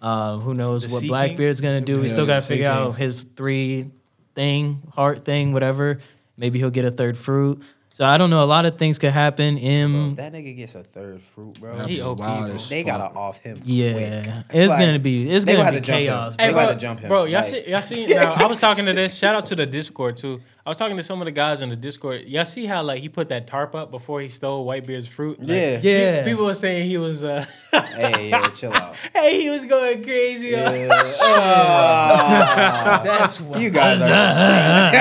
Uh, who knows The what Blackbeard's gonna do? we Yeah, still gotta Sea figure out his three thing, heart thing, whatever. Maybe he'll get a third fruit. So I don't know. A lot of things could happen. M. If that nigga gets a third fruit, bro, He OP, wild bro. they fuck. gotta off him. Yeah, quick. it's Like, gonna be it's gonna gonna be have to jump him. chaos. They Hey, gonna bro, have to jump him. bro, y'all Like- see, y'all see. Now, I was talking to this. Shout out to the Discord too. I was talking to some of the guys in the Discord. Y'all see how like he put that tarp up before he stole Whitebeard's fruit? Like, Yeah. pe- Yeah. People were saying he was. uh Hey, yo, chill out. Hey, he was going crazy. Yeah. Ah. That's you guys are.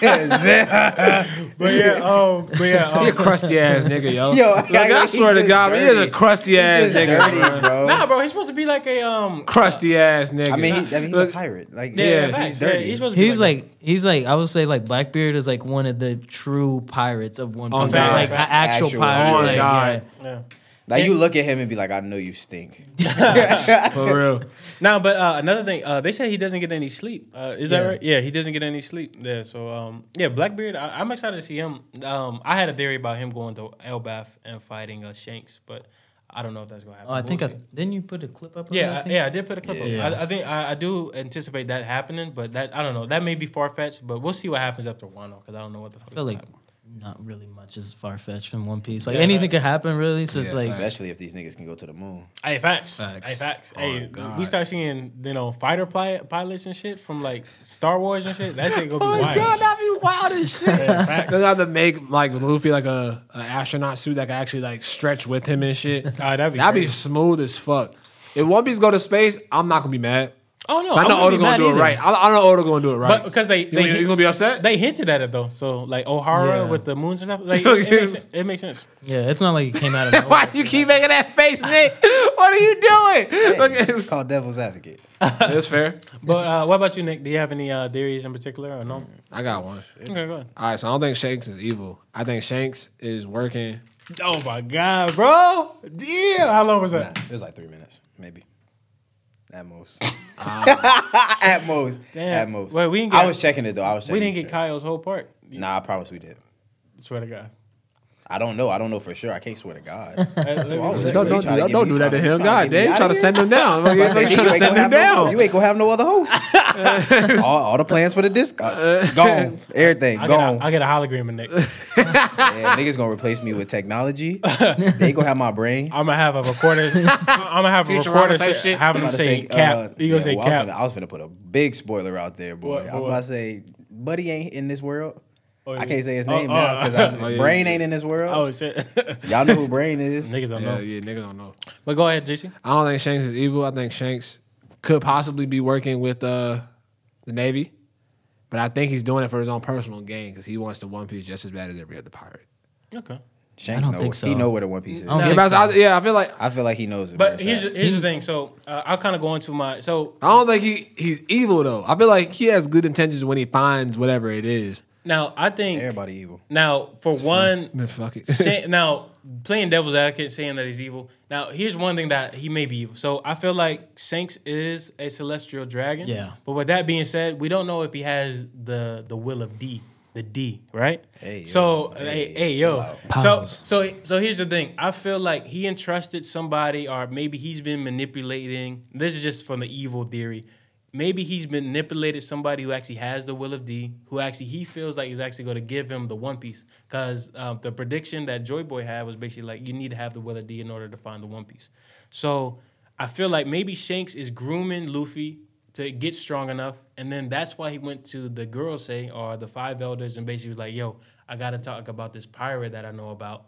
But yeah, um, but yeah, He a um, crusty ass nigga, yo. Yo, like, I he swear to God, man, he is a dirty. crusty ass nigga, dirty, bro. bro. nah, bro, he's supposed to be like a um. Crusty ass nigga. I mean, he, I mean, he's Look, a pirate. Like, Yeah, Yeah, he's dirty. Yeah, he's supposed to be He's like he's like I would say like Blackbeard is like one of the true pirates of One Piece. Oh, Like, an actual, Actual- pirate. Oh, like, God. Yeah. like you look at him and be like, I know you stink. for real. No, but uh, another thing, uh, they say he doesn't get any sleep. Uh, is that Yeah. right? Yeah, he doesn't get any sleep. Yeah, so um, yeah, Blackbeard. I, I'm excited to see him. Um, I had a theory about him going to Elbaf and fighting uh, Shanks, but I don't know if that's gonna happen. Oh, I think I, We'll see. didn't you put a clip up? Yeah, that, I, yeah, I did put a clip Yeah. up. I, I think I, I do anticipate that happening, but that I don't know. That may be far fetched, but we'll see what happens after Wano because I don't know what the fuck. I feel is like gonna not really much is far fetched in One Piece. Like Yeah, anything right. could happen, really. So it's like. Especially if these niggas can go to the moon. Hey, facts. Facts. Hey, facts. Oh, hey, God. we start seeing you know fighter pli- pilots and shit from like Star Wars and shit. That shit gonna be Oh, wild. God, that'd be wild as shit. Yeah, facts. They have to make like Luffy like a, a astronaut suit that can actually like stretch with him and shit. Ah, that'd be That'd be smooth as fuck. If One Piece go to space, I'm not gonna be mad. Oh no, So I I'm know gonna Oda gonna mad do it either. right. I, I know Oda gonna do it right. But because they you, they, you gonna be upset? they hinted at it though. So like Ohara Yeah. with the moons and stuff. Like it, it, makes, sense. it makes sense. yeah, it's not like it came out of nowhere. Why you keep making that face, Nick? What are you doing? Look at- It's called devil's advocate. That's fair. But uh, what about you, Nick? Do you have any uh, theories in particular or no? I got one. Okay, go ahead. All right, so I don't think Shanks is evil. I think Shanks is working. Oh my god, bro! Damn, how long was that? It was like three minutes, maybe. At most. At most. Damn. At most. Wait, we didn't I was checking it though. I was checking We didn't get. Kyle's whole part. Nah, I promise we did. Swear to God. I don't know. I don't know for sure. I can't swear to God. Let me- I was Don't, You don't, trying don't, don't do that to him. God, get me they out trying to send him down. Like, You They ain't trying to gonna send him have no- down. you ain't gonna have no other host. all, all the plans for the disc uh, gone. Everything I get, a, gone. I get a hologram in Nick. Yeah, niggas gonna replace me with technology. they ain't gonna have my brain. I'm gonna have a recorder. I'm gonna have a Futurama recorder type shit. having I'm him about to say cap. uh, you gonna yeah, say well, I was cap? finna- I was finna put a big spoiler out there, boy. What- I was what? about to say, Buddy ain't in this world. Oh, I can't say his Oh, name oh. now because Oh, yeah, Brain yeah. ain't in this world. Oh shit! Y'all know who Brain is. Niggas don't Yeah, know. yeah, niggas don't know. But go ahead, JC. I don't think Shanks is evil. I think Shanks could possibly be working with uh, the Navy, but I think he's doing it for his own personal gain because he wants the One Piece just as bad as every other pirate. Okay. Shanks don't know, think so. He know where the One Piece is. I don't Yeah, think but I- yeah, I feel like I feel like he knows. where But it's here's at. here's the thing. So uh, I'll kind of go into my so I don't think he he's evil though. I feel like he has good intentions when he finds whatever it is. Now I think everybody evil. now for one Man, fuck it. Shan- now playing devil's advocate, saying that he's evil. Now here's one thing that he may be evil. So I feel like Shanks is a celestial dragon. Yeah. But with that being said, we don't know if he has the the will of D, the D, right? Hey, yo. So Hey, hey, hey yo. out. So so so here's the thing. I feel like he entrusted somebody, or maybe he's been manipulating. This is just from the evil theory. Maybe he's manipulated somebody who actually has the will of D, who actually he feels like is actually going to give him the One Piece. Because um, the prediction that Joy Boy had was basically like you need to have the will of D in order to find the One Piece. So I feel like maybe Shanks is grooming Luffy to get strong enough, and then that's why he went to the Gorosei or the five elders and basically was like, "Yo, I got to talk about this pirate that I know about."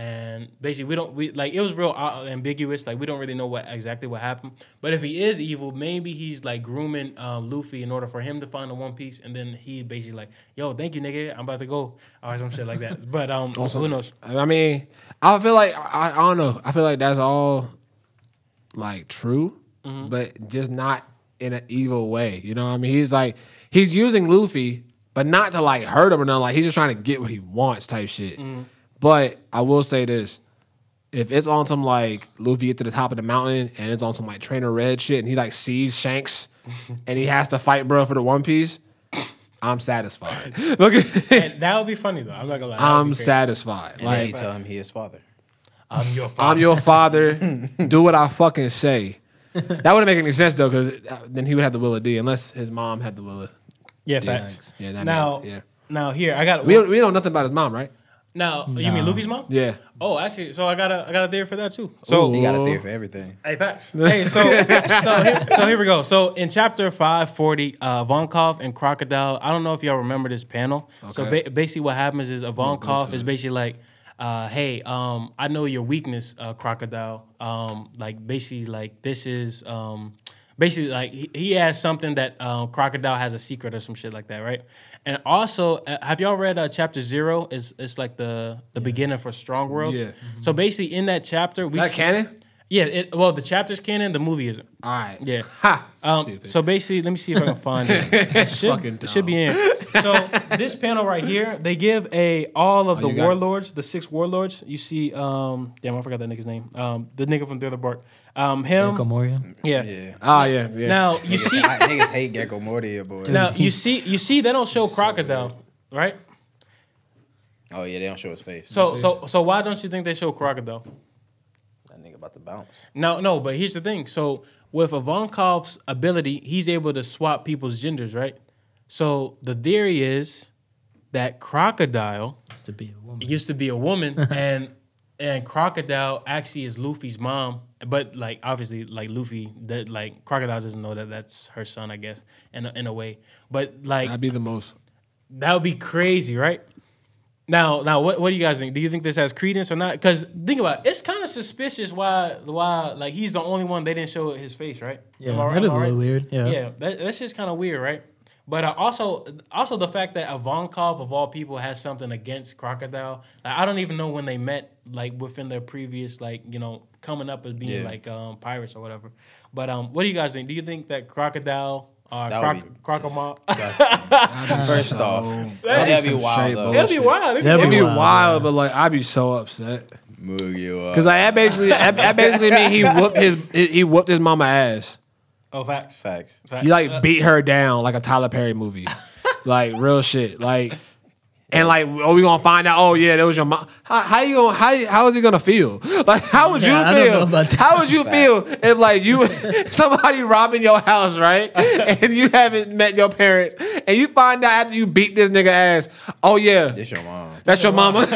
And basically, we don't we like it was real uh, ambiguous. Like we don't really know what exactly what happened. But if he is evil, maybe he's like grooming um, Luffy in order for him to find the One Piece, and then he basically like, "Yo, thank you, nigga. I'm about to go," or some shit like that. But um, who knows? I mean, I feel like I, I don't know. I feel like that's all like true, Mm-hmm. but just not in an evil way. You know what I mean? He's like he's using Luffy, but not to like hurt him or nothing. Like he's just trying to get what he wants type shit. Mm-hmm. But I will say this. If it's on some like Luffy get to the top of the mountain and it's on some like Trainer Red shit and he like sees Shanks and he has to fight bro for the One Piece, I'm satisfied. Look at And that would be funny though. I'm not gonna lie. I'm satisfied. And then he Like tell him he is father. I'm your father. I'm your father. do what I fucking say. That wouldn't make any sense though, because uh, then he would have the will of D, unless his mom had the will of. yeah, Yeah, facts. yeah. That Now, made- yeah. now here I got. We don't, we know nothing about his mom, right? Now you mean Luffy's mom? Yeah. Oh, actually, so I got a I got a theory for that too. So you got a Ooh. theory for everything. hey, facts. hey, so so here, so here we go. So in chapter five forty, uh, Ivankov and Crocodile. I don't know if y'all remember this panel. So Okay. ba- basically, what happens is Ivankov is basically like. Uh, hey, um, I know your weakness, uh, crocodile. Um, like basically, like this is um, basically like he, he has something that um, crocodile has a secret or some shit like that, right? And also, uh, have y'all read uh, chapter zero? Is it's like the the beginning for Strong World? Yeah. So basically, in that chapter, we That see- canon? Yeah. It, well, the chapter's canon. The movie isn't. All right. Yeah. Ha. Um, Stupid. so basically, let me see if I can find it. It should, Fucking it should be in. So this panel right here, they give a all of Oh, the you it. warlords, the six warlords. You see, um, damn, I forgot that nigga's name. Um, the nigga from the other bark. Um, him. Gecko Moria. Yeah. Yeah. Ah, yeah, yeah. Now you Niggas, see, I, niggas hate Gecko Moria, boy. now you see, you see, they don't show crocodile, right? Oh yeah, they don't show his face. So, so, so why don't you think they show crocodile? That about to bounce. No, no, but here's the thing. So with Ivankov's ability, he's able to swap people's genders, right? So the theory is that crocodile Used to be a woman. used to be a woman and and crocodile actually is Luffy's mom. But like obviously like Luffy that like crocodile doesn't know that that's her son, I guess, in a, in a way. But like That'd be the most. that would be crazy, right? Now, now, what, what do you guys think? Do you think this has credence or not? Because think about it, it's kind of suspicious why why like he's the only one they didn't show his face, right? Yeah, Am I- that am is I a right? little weird. Yeah. Yeah, that, that's just kind of weird, right? But uh, also, also the fact that Ivankov of all people has something against Crocodile. Like, I don't even know when they met, like within their previous, like you know, coming up as being Yeah. like um, pirates or whatever. But um, what do you guys think? Do you think that Crocodile, uh, That croc- would be Crocomile? disgusting. First off, that'd be some wild though. That'd be wild. That'd It'd be be wild, wild, but like I'd be so upset Move you up. because like that basically that, that basically mean he whooped his he he whooped his mama ass. Oh, facts. Facts. facts. He like beat her down like a Tyler Perry movie, like real shit. Like, and like, oh, we gonna find out? Oh yeah, that was your mom. How, how you gonna how how is he gonna feel? Like, how would Yeah, you don't feel? How would you feel if like you somebody robbing your house, right? And you haven't met your parents, and you find out after you beat this nigga ass? Oh yeah, This your mom. that's your mama.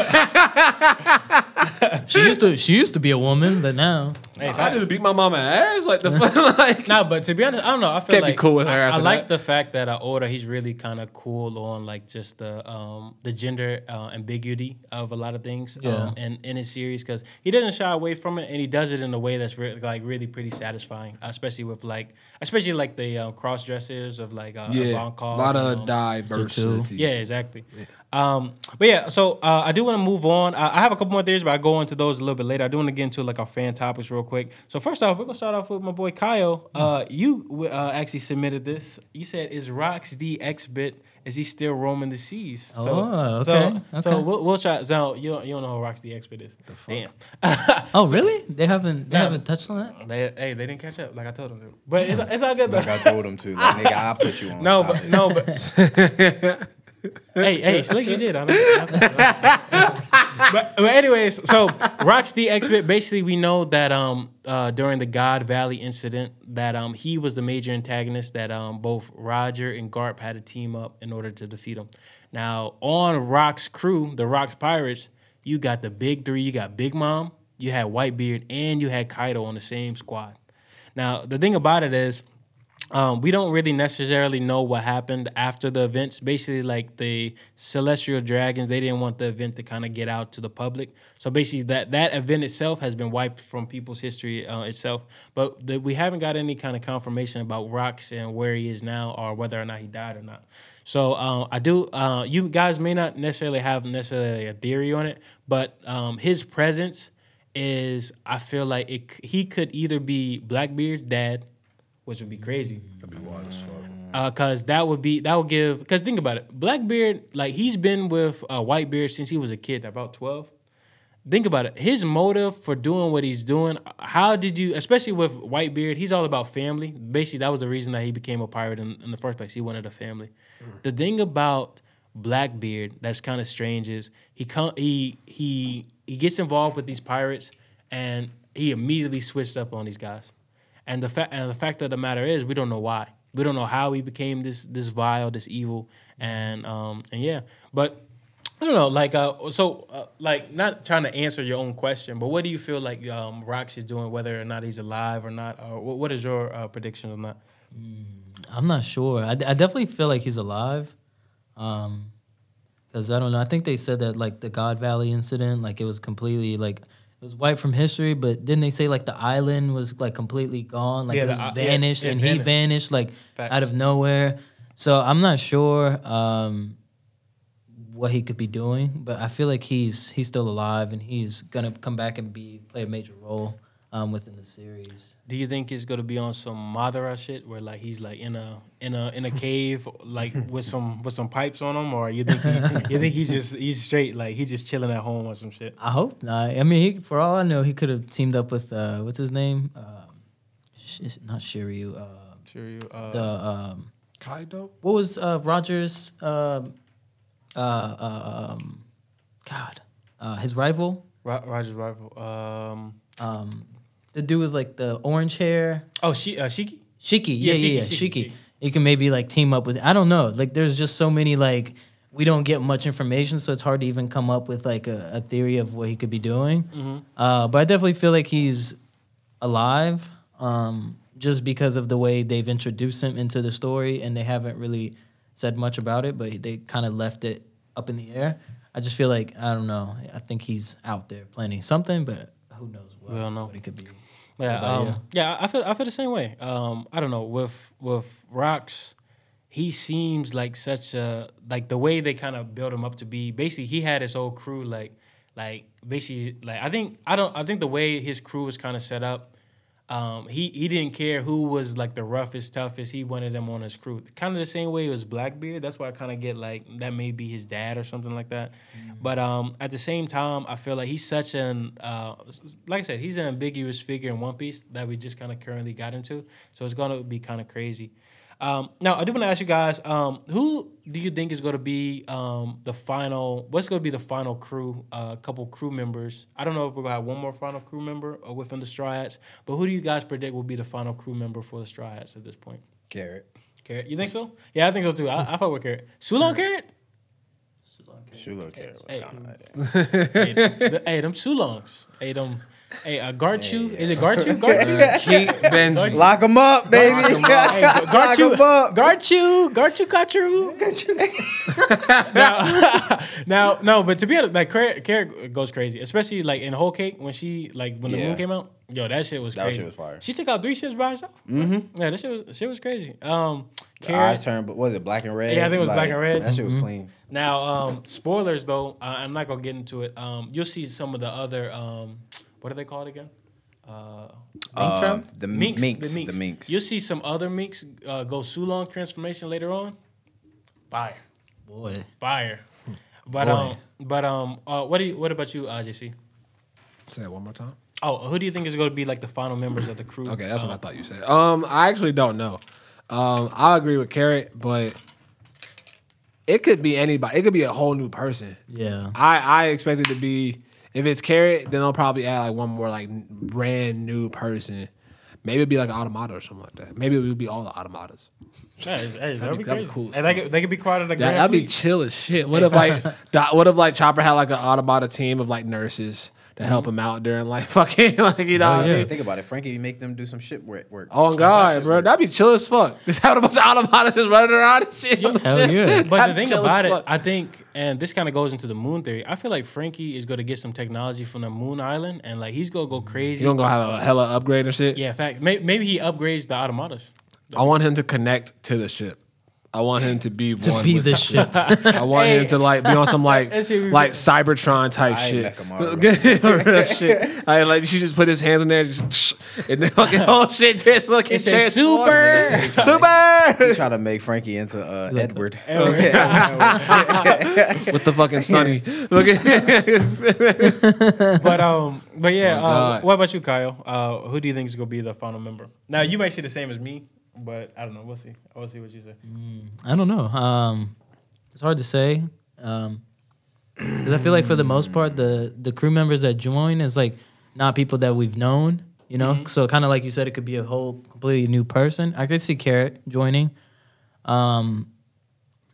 She used to she used to be a woman, but now Hey, I just beat my mama ass like the fuck. like. No, but to be honest, I don't know. I feel Can't be like cool with her I, I like that. the fact that uh, order. he's really kind of cool on like just the um the gender uh, ambiguity of a lot of things Yeah. um, in in his series because he doesn't shy away from it and he does it in a way that's re- like really pretty satisfying, especially with like especially like the um, cross dressers of like uh, Yeah, a lot um, of diversity. yeah, exactly. Um, but yeah, so uh, I do want to move on. I, I have a couple more theories, but I go into those a little bit later. I do want to get into like our fan topics real quick. So first off, we're gonna start off with my boy Kyle. Uh, you uh, actually submitted this. You said, "Is Rox the Xebec? Is he still roaming the seas?" So, Oh, so, okay, So we'll, we'll try. So you don't, you don't know who Rox the Xebec is? Damn. Oh, really? They haven't they Yeah. haven't touched on that. They, hey, they didn't catch up like I told them to. But it's, it's all good though. Like I told them to. Like, nigga, I'll put you on. No, but it. no, but hey, hey, Slick, you did. I know. but, but anyways, so Rox the Xebec, basically we know that um uh during the God Valley incident that um he was the major antagonist that um both Roger and Garp had to team up in order to defeat him. Now on Rock's crew, the Rock's Pirates, you got the big three, you got Big Mom, you had Whitebeard, and you had Kaido on the same squad. Now the thing about it is um, we don't really necessarily know what happened after the events. Basically, like the celestial dragons, they didn't want the event to kind of get out to the public. So basically, that that event itself has been wiped from people's history uh, itself. But the, we haven't got any kind of confirmation about Rox and where he is now, or whether or not he died or not. So uh, I do. Uh, you guys may not necessarily have necessarily a theory on it, but um, his presence is. I feel like it, he could either be Blackbeard's dad, which would be crazy. That'd be wild as fuck. because that would be that would give because think about it blackbeard like he's been with uh, whitebeard since he was a kid about 12 think about it his motive for doing what he's doing how did you especially with whitebeard he's all about family. Basically that was the reason that he became a pirate in, in the first place. He wanted a family. The thing about blackbeard that's kind of strange is he come he he he gets involved with these pirates and he immediately switched up on these guys and the fact and the fact of the matter is, we don't know why. We don't know how he became this this vile, this evil, and um and yeah. But I don't know, like uh, so uh, like not trying to answer your own question, but what do you feel like um Rox is doing, whether or not he's alive or not, or what, what is your uh, prediction on that? I'm not sure. I, I definitely feel like he's alive. Um, because I don't know. I think they said that like the God Valley incident, like it was completely like it was wiped from history. But didn't they say like the island was like completely gone, like Yeah, it the was yeah, vanished, it and he vanished. vanished like Facts. out of nowhere. So I'm not sure um, what he could be doing, but I feel like he's he's still alive and he's gonna come back and be play a major role um, within the series. Do you think he's gonna be on some Madara shit where like he's like in a in a in a cave like with some with some pipes on him, or you think he, you think he's just he's straight like he's just chilling at home or some shit? I hope not. I mean, he, for all I know, he could have teamed up with uh, what's his name? Um, sh- not Shiryu. Uh, Sure, you. Uh, the um, Kaido? what was uh, Rogers? Um, uh, uh, um, God, uh, his rival. Ro- Roger's rival. Um, Um, the dude with like the orange hair. oh, she, uh, Shiki. Shiki, Yeah, yeah, yeah, Shiki, yeah, Shiki, Shiki. Shiki. He can maybe like team up with. I don't know. Like, there's just so many like we don't get much information, so it's hard to even come up with like a, a theory of what he could be doing. Mm-hmm. Uh, but I definitely feel like he's alive, um, just because of the way they've introduced him into the story, and they haven't really said much about it, but they kind of left it up in the air. I just feel like I don't know. I think he's out there planning something, but who knows what, We don't know. what he could be. Yeah, um, yeah. I feel I feel the same way. Um, I don't know with with Rocks, he seems like such a like the way they kind of build him up to be. Basically, he had his whole crew like like basically like I think I don't I think the way his crew was kind of set up. Um, he he didn't care who was like the roughest, toughest. He wanted them on his crew, kind of the same way it was Blackbeard. That's why I kind of get like that may be his dad or something like that. But um, at the same time, I feel like he's such an uh, like I said, he's an ambiguous figure in One Piece that we just kind of currently got into. So it's gonna be kind of crazy. Um, now I do want to ask you guys, um, who do you think is going to be um, the final? What's going to be the final crew? A uh, couple crew members. I don't know if we're gonna have one more final crew member uh, within the Straw Hats, but who do you guys predict will be the final crew member for the Straw Hats at this point? Carrot. Carrot, you think so? Yeah, I think so too. I, I fuck with Carrot. Sulong Carrot. Shulo Carrot was Hey. kind of hey, hey, them Sulongs. Hey, them. Hey, uh, Garchu. Is it Garchu? Garchu. Keep Benji. Lock him up, baby. Hey, Lock Garchu, him up. Garchu, Garchu, Garchu. now, now, no, but to be honest, like Carrot, Carrot goes crazy, especially like in Whole Cake when she like when the Yeah. moon came out. Yo, that shit was That crazy. shit was fire. She took out three ships by herself. Mm-hmm. Yeah, that shit was shit was crazy. Um, The Carrot. eyes turned, but was it black and red? Yeah, I think it was black and red. That shit Mm-hmm. was clean. Now, um, spoilers though, I, I'm not gonna get into it. Um, you'll see some of the other um, what do they call it again? Uh, Um, the minks, minks, the minks. the minks. You'll see some other minks uh, go Sulong transformation later on. Fire, Boy. fire. But Boy. um, but um, uh, what do you? What about you, uh, JC? Say it one more time. Oh, who do you think is going to be like the final members of the crew? Okay, that's Uh, what I thought you said. Um, I actually don't know. Um, I agree with Carrot, but it could be anybody. It could be a whole new person. Yeah. I I expect it to be if it's Carrot, then they'll probably add like one more like brand new person. Maybe it'd be like an automata or something like that. Maybe it would be all the automatas. Hey, hey, that'd, be- be that'd be crazy. cool as Hey, they, could, they could be part of the that, That'd be chill as shit. What if like what if like Chopper had like an automata team of like nurses to help mm-hmm. him out during like fucking like you know what I mean? Think about it, Franky. You make them do some shit work. work. Oh God, bro, that'd be chill as fuck. Just having a bunch of automatas just running around and shit. Hell yeah. But the That'd thing about it, fuck. I think, and this kind of goes into the moon theory. I feel like Franky is going to get some technology from the moon island, and like he's going to go crazy. You don't gonna have a hella upgrade and shit. yeah, in fact, may, maybe he upgrades the automatas. I want him to connect to the ship. I want him to be To one. be with the ship. I want him to like be on some like That shit like Cybertron type I shit. Real shit. I like she just put his hands in there, just, and then fucking whole shit just fucking It says transforms. super. super You try to make Franky into uh, Edward. with the fucking sunny. Look at But um, but yeah. Oh, uh, what about you, Kyle? Uh, who do you think is going to be the final member? Now you might say the same as me, but I don't know. We'll see. We'll see what you say. I don't know. Um, it's hard to say. Um, because I feel like for the most part, the the crew members that join is like not people that we've known. You know, so kind of like you said, it could be a whole completely new person. I could see Carrot joining, um,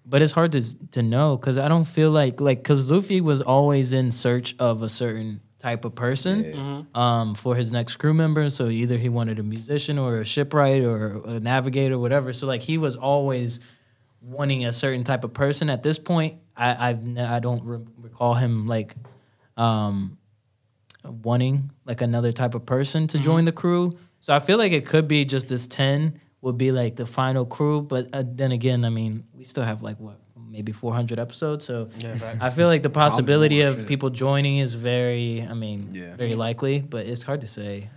but it's hard to to know because I don't feel like like because Luffy was always in search of a certain type of person um, for his next crew member. So either he wanted a musician or a shipwright or a navigator, whatever. So like he was always wanting a certain type of person. At this point, I I've I don't re- recall him like um, wanting like another type of person to join the crew. So I feel like it could be just this ten would be like the final crew. But uh, then again, I mean, we still have like what maybe 400 episodes. So Yeah, fact. I feel like the possibility of shit. people joining is very, I mean, Yeah. very likely, but it's hard to say.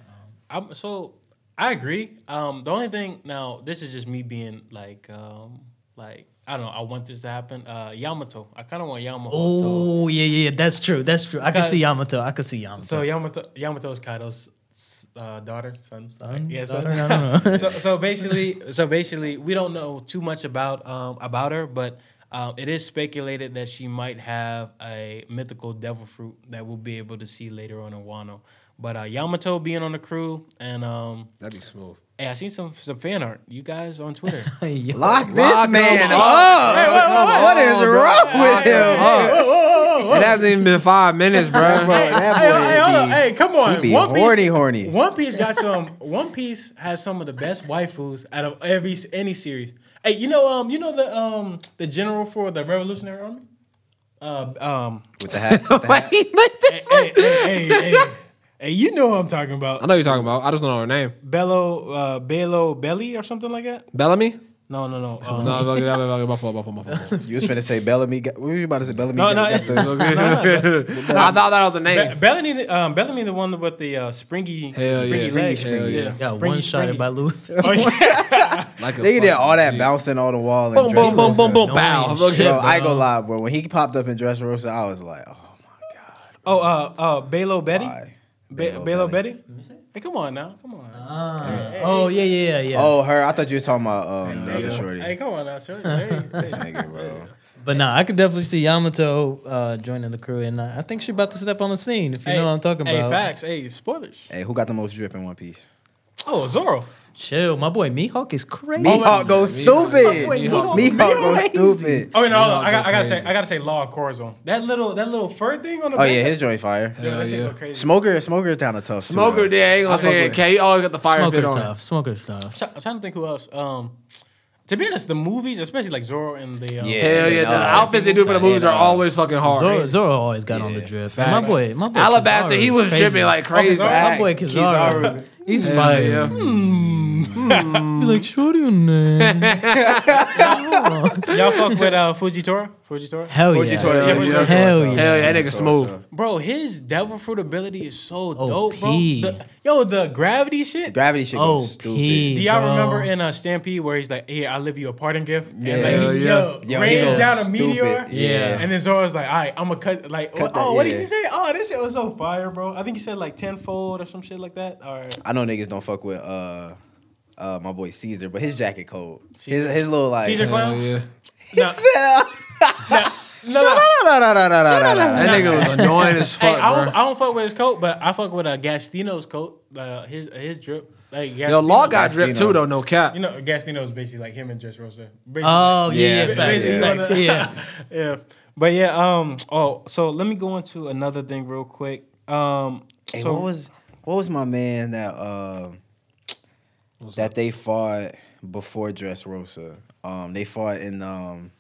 I'm, so I agree. Um, the only thing now, this is just me being like, um, like I don't know. I want this to happen. Uh, Yamato. I kind of want Yamato. Oh yeah, yeah, yeah, that's true. That's true. I can see Yamato. I can see Yamato. So Yamato, Yamato is Kaido's uh, daughter, son, Son? yeah, Daughter? son. I don't know. so, so basically, so basically, we don't know too much about um, about her, but um, it is speculated that she might have a mythical devil fruit that we'll be able to see later on in Wano. But uh, Yamato being on the crew, and um, That'd be smooth. hey, I seen some some fan art. You guys on Twitter. Yo. Lock this Lock man him up. What is wrong with him? It hasn't even been five minutes, bro. Bro, that hey, boy hey, hold be- hey, come on. be One Piece, horny, horny. One Piece got some. One Piece has some of the best waifus out of every any series. Hey, you know, um, you know the um the general for the Revolutionary Army. Uh, um, With the hat. With the hat. hey, hey, hey, hey, hey, hey, you know what I'm talking about. I know who you're talking about. I just don't know her name. Bello, uh, Bello Belly or something like that. Bellamy? No, no, no. Um, No, look at that. Look at my fault. My fault. My fault. You was finna say Bellamy. Got, what were you about to say? Bellamy. No, got, no, got the, I thought that was a Be- name. Bellamy, um, Bellamy, the one with the uh, springy, Hell springy yeah. legs. Hell yeah. Got Springy, one shotted springy. by Luffy. Oh yeah. Like a they did fucking all that G. bouncing on the wall. And Boom, Dress boom, boom, Rosa. boom, boom, Annoying bow. shit, Look Bro, at I ain't gonna bro. lie, bro. When he popped up in Dress Rosa, I was like, oh my god. Oh, uh, uh, Belo Betty. Why? Be- Belo Belo Betty. Betty. Hey, come on now, come on. Ah. Oh yeah, yeah, yeah, yeah. Oh, her. I thought you was talking about um, the other shorty. Hey, come on now, shorty. Hey, hey. This nigga, bro. But nah, I could definitely see Yamato uh, joining the crew, and I I think she's about to step on the scene. If you Hey, know what I'm talking about. hey, facts. Hey, spoilers. Hey, who got the most drip in One Piece? Oh, Zoro. Chill, my boy Mihawk is crazy. Mihawk goes stupid. Mihawk- Mihawk Mihawk goes stupid. Oh, you know, I, got, I gotta say, I gotta say, Law of Corazon. That little, that little fur thing on the. Oh back, yeah, his joint fire. Yeah, Hell that shit yeah. go crazy. Smoker, Smoker down of tough. Smoker, though. yeah, I ain't gonna say it. Okay, he always got the fire Smoker fit on. stuff, smoker stuff. I'm trying to think who else. Um, to be honest, the movies, especially like Zoro and the. Um, Yeah. Hell yeah, the nah. outfits they do for the movies are always fucking hard. Zoro, Zoro always got on the Yeah. drift. Facts. My boy, my boy, Alabaster, Kizaru he was crazy. dripping like crazy. Kizaru- My boy Kizaru, he's Hell fire. yeah. Hmm. Man. Be like, shorty on there. Y'all fuck with uh, Fujitora? Fujitora? Hell Fuji yeah. Toro, Yeah, Fuji Fuji Toro, Hell yeah. Hell yeah, that nigga smooth. Bro, his devil fruit ability is so dope, bro. P. The- yo, the gravity shit. Gravity shit Oh, goes stupid. P. Do y'all bro. remember in uh, Stampede where he's like, "Here, I live you a parting gift," and Yeah. like, Hell he, yeah. yo, Yo, he rains goes down a stupid. meteor, Yeah. and then Zoro's like, "All right, I'm gonna cut." Like, Cut oh, that, what did yeah. he say? Oh, this shit was so fire, bro. I think he said like tenfold or some shit like that. Or I know niggas don't fuck with uh uh my boy Caesar, but his jacket cold. His his little like Caesar Hell clown? yeah. no, no, no. No, no, no, no, no, no, no, That no. nigga was annoying as Hey, fuck, I don't, I don't fuck with his coat, but I fuck with uh, Gastino's coat. Uh, his his drip. Like Yo, Law Gastino- got drip too, though, no cap. You know, Gastino is basically like him and Dressrosa. Basically, Oh, yeah, Yeah, yeah, facts, basically facts, gonna- yeah. yeah. But yeah, um, oh, so let me go into another thing real quick. Um, Hey, so what was what was my man that um that they fought before Dressrosa? Um, they fought in um,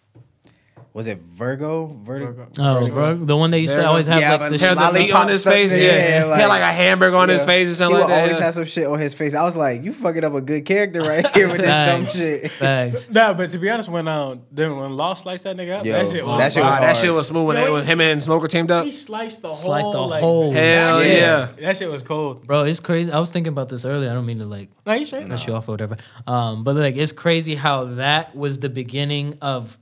was it Vergo? Vergo. Vergo. Oh, bro, the one that used to always have Yeah, like the Had the Lollipop meat on his stuff, face, yeah. yeah, he like- had like a hamburger on his face or something he like would always that. have some shit on his face. I was like, you fucking up a good character right here with this dumb shit. facts. nah, but to be honest, when um, then when Law sliced that nigga up, Yo, that shit was that shit Wow, was that shit was smooth when, Yo, they, when him and Smoker teamed up. He sliced the whole, Sliced the like, whole- Hell Yeah. yeah. That shit was cold. Bro, it's crazy. I was thinking about this earlier. I don't mean to like No, you straight. cut you off or whatever. Um, but like it's crazy how that was the beginning of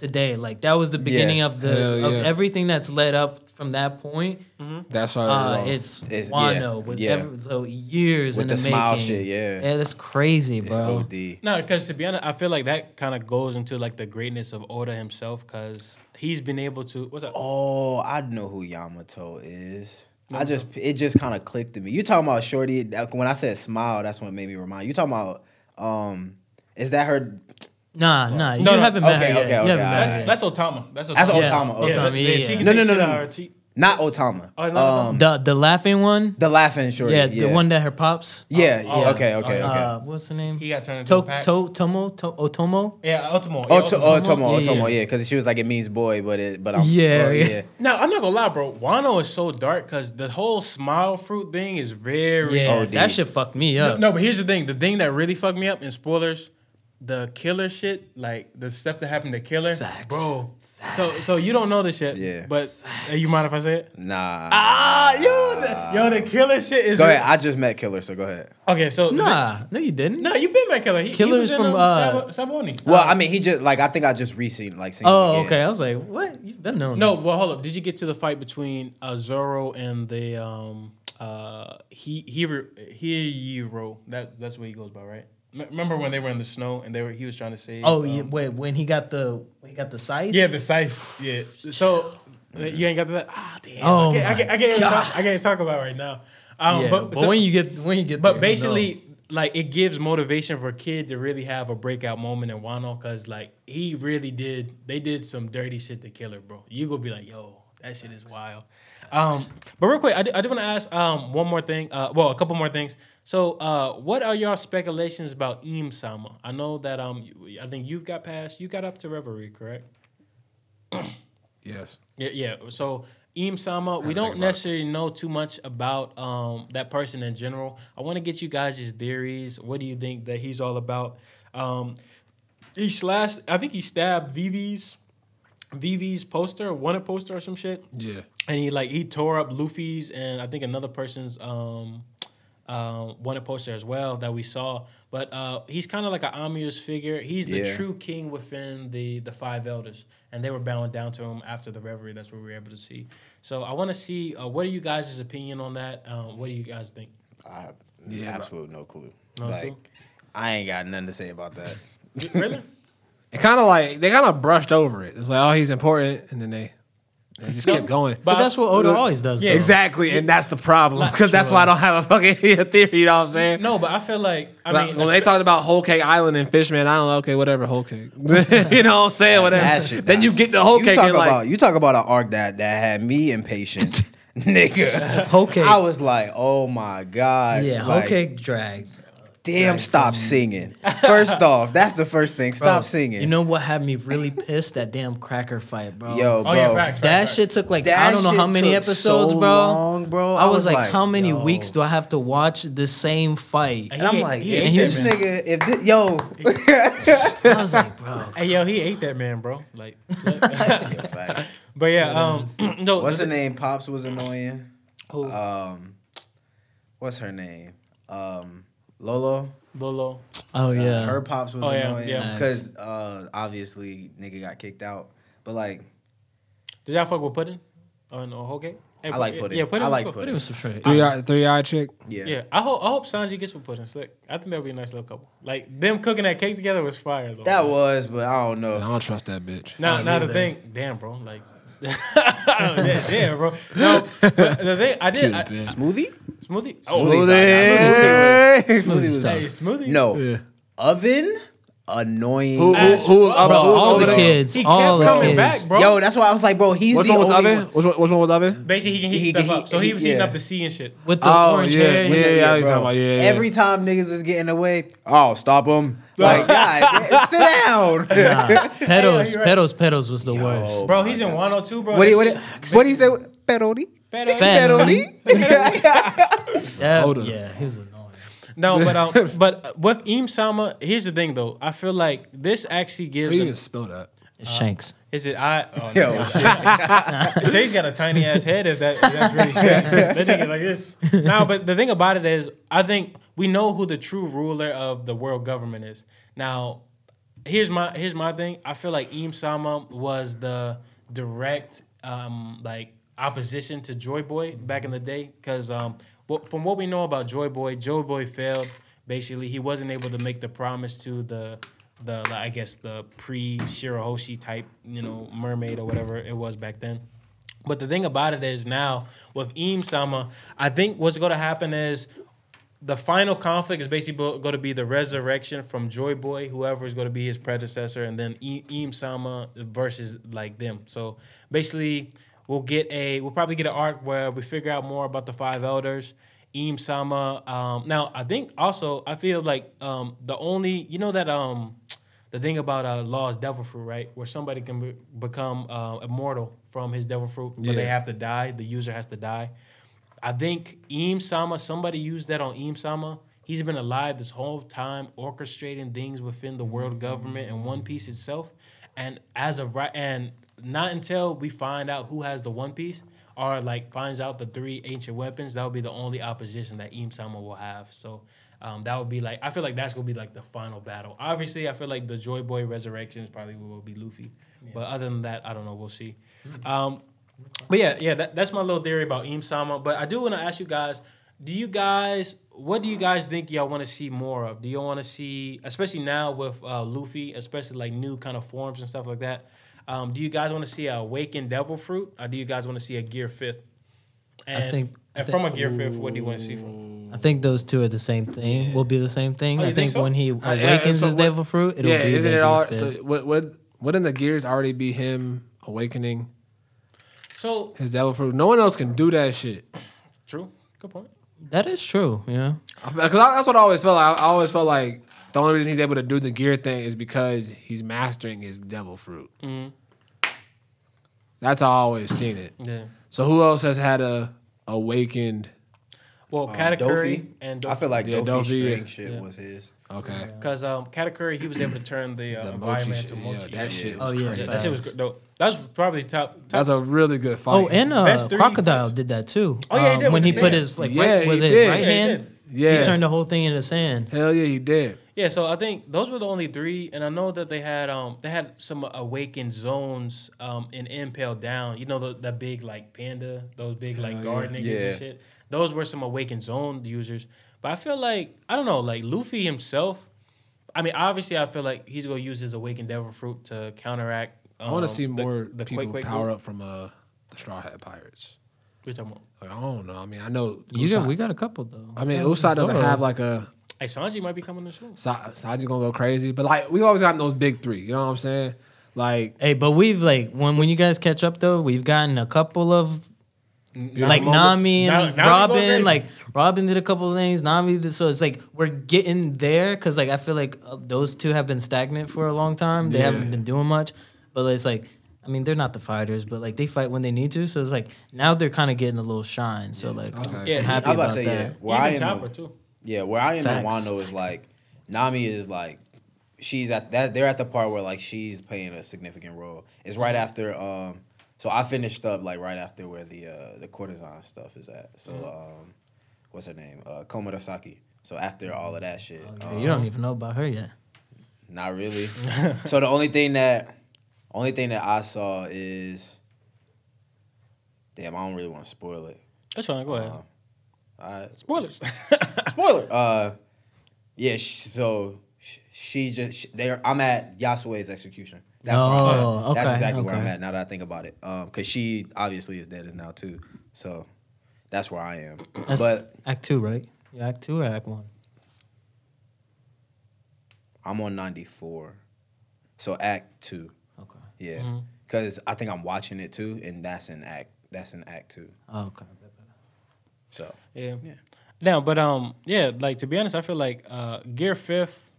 today. Like that was the beginning of the Hell of yeah. everything that's led up from that point. That's all. Uh, it's, It's- Wano yeah, was yeah. ever, so years With in the the, smile making. shit, yeah. yeah, that's crazy, It's bro. OD. No, because to be honest, I feel like that kind of goes into like the greatness of Oda himself, because he's been able to. What's up? Oh, I know who Yamato is. I just it just kind of clicked to me. You talking about Shorty? When I said smile, that's what made me remind you. Talking about um, is that her? Nah, nah, you No, no, haven't met okay, her yet. okay, you okay, haven't met That's, her yet. that's Otama. That's Otama. That's Yeah, Otama. Otama, yeah, she yeah. No, no, no, no. out her cheek. Not Otama. Oh, it's not um, the the laughing one. the laughing Shorty. yeah, Yeah, the one that her pops. Yeah. Oh, yeah. oh, okay. Okay. Okay. Uh, what's her name? He got turned into To, a pack. to, Tomo to, Otomo. Yeah, Otamo. Oh, Yeah, to, Otamo. oh, Tomo, oh, Yeah, Tomo, yeah. yeah, because she was like it means boy, but it, but I'm, Yeah, oh, yeah. Now I'm not gonna lie, bro. Wano is so dark because the whole smile fruit thing is very. Yeah, OD. that shit fucked me No, up. no, but here's the thing. The thing that really fucked me up in spoilers, the killer shit, like the stuff that happened to Killer, Facts. bro. So, so you don't know this shit. Yeah. But uh, you mind if I say it? Nah. Ah, yo, the, yo, the killer shit is. go ahead. I just met Killer, so go ahead. Okay, so Nah, no, you didn't. no, you've been my killer. He, Killer's he was in, from, um, uh, Sab- Sabaody. Well, I mean, he just like I think I just recently like seen. him Oh, again. okay. I was like, what? You've been known. No, well, hold up. Did you get to the fight between uh, Zoro and the um uh he Hiro Hiro? That that's what he goes by, right? M- remember when they were in the snow and they were he was trying to save? Oh, um, yeah, wait. When he got the when he got the scythe. Yeah, the scythe. Yeah. So uh, you ain't got to that. Ah, damn. Oh I can't, I can't, I can't, talk, I can't talk about it right now. Um, Yeah, but, but, so- when you get when you get, but there, basically, like it gives motivation for a kid to really have a breakout moment in Wano because like he really did. They did some dirty shit to Killer, bro. You gonna be like, yo, that shit is wild. Um, but real quick, I do, I do want to ask um one more thing. Uh, well, a couple more things. So, uh, what are your speculations about Im Sama? I know that um, I think you've got past, you got up to Reverie, correct? Yes. Yeah, yeah. So Im Sama, we don't necessarily know too much about um, that person in general. I want to get you guys' theories. What do you think that he's all about? Um, he slashed. I think he stabbed Vivi's Vivi's poster, wanted poster or some shit, Yeah. and he like he tore up Luffy's and I think another person's um, uh, wanted poster as well that we saw. But uh, he's kind of like an Amir's figure. He's the Yeah. true king within the the five elders, and they were bowing down to him after the reverie. That's what we were able to see. So I want to see uh, what are you guys' opinion on that? Um, what do you guys think? I have Yeah, but- absolute no clue. No like, clue? I ain't got nothing to say about that. really? It kind of like they kind of brushed over it. It's like, oh, he's important, and then they they just No, kept going. but that's what Oda always does. Yeah. though. Exactly, and that's the problem because that's why I don't have a fucking theory. You know what I'm saying? No, but I feel like I Like, mean when they talked about Whole Cake Island and Fishman, I don't know. Okay, whatever, Whole Cake. you know what I'm saying? Whatever. That shit, then nah. you get the Whole you Cake talk and about like, you talk about an arc that that had me impatient, nigga. Whole Cake. I was like, oh my god. Yeah, like, whole cake drags. Damn, Right, stop singing. First off, that's the first thing. Bro, Stop singing. You know what had me really pissed? That damn cracker fight, bro. Yo, Oh bro. yeah, facts. that facts, shit took like That I don't know how many took episodes, so bro. long, bro. I, I was, was like, like, how many yo. weeks do I have to watch the same fight? And and I'm he- like, he if ate this nigga, if this, yo, I was like, bro. Hey yo, he ate that man, bro. Like, Yeah, but yeah, um, no. what's the- her name? Pops was annoying. Who? Um, what's her name? Um, Lolo. Lolo. Oh Uh, yeah. her pops was Oh, yeah, annoying yeah. because uh, obviously nigga got kicked out. But like, Did y'all fuck with pudding on on Hoge? Hey, I like pudding. Yeah, pudding. I like cool. pudding. was some shit. Three eye, three eye chick. yeah, Yeah, I hope I hope Sanji gets with pudding. Slick. I think that'd be a nice little couple. Like them cooking that cake together was fire. Though. that was. But I don't know. I don't trust that bitch. Now, Oh, now the thing, damn, bro, like, yeah, damn, bro. No, the thing, I did I, Cute, bitch. Smoothie. smoothie. Smoothie. Smoothie. Smoothie Hey, smoothie. no Yeah. oven. Annoying. Who, who, Ash, who was up? Bro, who was all the there? kids, He all kept the coming kids. back, bro. Yo, that's why I was like, bro, he's Which the one was only oven? Which one, which one was oven? Basically, he can heat He stuff can up. So heat- he was heating yeah. up the sea and shit. with the Oh orange yeah, hair. yeah, he was- yeah, you bro. talking about yeah, yeah. Every time niggas was getting away, oh, stop him. Like, God, sit down. Nah, pedals, you're right. pedals, pedals was the worst. Bro, he's in 102, bro. What do you, what do you, what do you say? Peroni? Better- Fat- Yeah, Hold on. yeah, he was annoying. No, but um, but with Im Sama, here's the thing though. I feel like this actually How gives. you a- even spell that? It's Shanks. is it I? Oh, Yo, no. Shay's got a tiny ass head. If that if that's really Shay. They think it like this. No, but the thing about it is, I think we know who the true ruler of the world government is. Now, here's my here's my thing. I feel like Im Sama was the direct um like opposition to Joy Boy back in the day because um what, from what we know about Joy Boy, Joy Boy failed. Basically, he wasn't able to make the promise to the the I guess the pre Shirahoshi type you know mermaid or whatever it was back then. But the thing about it is now with Im Sama, I think what's going to happen is the final conflict is basically going to be the resurrection from Joy Boy, whoever is going to be his predecessor, and then Im Sama versus like them. So basically, we'll get a we'll probably get an arc where we figure out more about the five elders. Im Sama. Um, now I think also I feel like um, the only you know that um, the thing about uh, law is devil fruit, right? Where somebody can be, become uh, immortal from his devil fruit, but they have to die. The user has to die. I think Im Sama, somebody used that on Im Sama. He's been alive this whole time, orchestrating things within the world government and One Piece itself. And as of right, and not until we find out who has the One Piece, or like finds out the three ancient weapons, that would be the only opposition that Im Sama will have. So um, that would be like, I feel like that's gonna be like the final battle. Obviously, I feel like the Joy Boy resurrection is probably will be Luffy. But other than that, I don't know. We'll see. Um, but yeah, yeah, that, that's my little theory about Im Sama. But I do want to ask you guys: Do you guys, what do you guys think y'all want to see more of? Do y'all want to see, especially now with uh, Luffy, especially like new kind of forms and stuff like that? Um, do you guys want to see a awakened Devil Fruit, or do you guys want to see a Gear Fifth? And, think- I and think- from a Gear Fifth, what do you want to see from? I think those two are the same thing. Will be the same thing. Oh, I think think so? when he Uh, yeah, awakens so his what- devil fruit, it'll yeah, be isn't the it all? Gear So Fifth. would, would wouldn't the gears already be him awakening So his devil fruit? No one else can do that shit. true, good point. that is true. Yeah. Because that's what I always felt like. I always felt like the only reason he's able to do the gear thing is because he's mastering his devil fruit. Mhm. That's how I always seen it. Yeah. So who else has had a awakened? Well, Um, Katakuri Dofi. and I feel like Yeah, Dofi Dofi, string shit Yeah. was his. Okay, because um, Katakuri he was able to turn the, uh, the environment shit. into Yeah, mochi. that shit was Oh, yeah, crazy. Yeah, that shit was dope. That was probably top. top That's a really good fight. Oh, and uh, crocodile did that too. Oh, yeah, he Um, when he the put sand. his like Yeah, right was it did. right Yeah, he hand? Yeah, He turned the whole thing into sand. hell yeah, he did. Yeah, so I think those were the only three, and I know that they had um they had some awakened zones um in Impel Down. You know the that big like panda, those big like Hell guard yeah. niggas Yeah. and shit. Those were some awakened zone users. But I feel like I don't know, like Luffy himself. I mean, obviously, I feel like he's gonna use his awakened devil fruit to counteract. I want um, to see the- more the people Quake Quake power group. up from uh, the Straw Hat Pirates. What you talking about? Like I don't know. I mean, I know You Usai- got, we got a couple though. I mean, Usai doesn't have like a Hey, Sanji might be coming to soon. Sa- Saji gonna go crazy, but like we always got those big three. You know what I'm saying? Like Hey, but we've like when when you guys catch up though, we've gotten a couple of like moments. Nami and Nami Robin, crazy. like Robin did a couple of things. Nami, did, so it's like we're getting there because like I feel like uh, those two have been stagnant for a long time. They Yeah. haven't been doing much, but it's like I mean they're not the fighters, but like they fight when they need to. So it's like now they're kind of getting a little shine. So like I'm- Okay. Yeah, I'm happy I was about about say, that. yeah. Where I Even am, Chopper too. yeah, where I am in Facts. Wano is like Nami is like she's at that they're at the part where like she's playing a significant role. It's right after um so I finished up like right after where the uh the courtesan stuff is at. So um what's her name? Uh Komurasaki. So after all of that shit. Oh, yeah, um, you don't even know about her yet. Not really. so the only thing that only thing that I saw is damn, I don't really want to spoil it. That's fine. Go ahead. Uh, all right. Spoilers. Spoiler. Uh, yeah. Sh- so sh- she just sh- there. I'm at Yasuie's execution. That's where I'm at. Oh, That's okay, exactly where I'm at now that I think about it. Um, because she obviously is dead as now too. So that's where I am. That's but Act two, right? Yeah, Act two or Act one. I'm on 94. So Act Two. Okay. Yeah. Because I think I'm watching it too, and that's an Act. That's an Act too. Oh, okay. So Yeah. Yeah. Now, but um, yeah, like to be honest, I feel like uh, Gear Fifth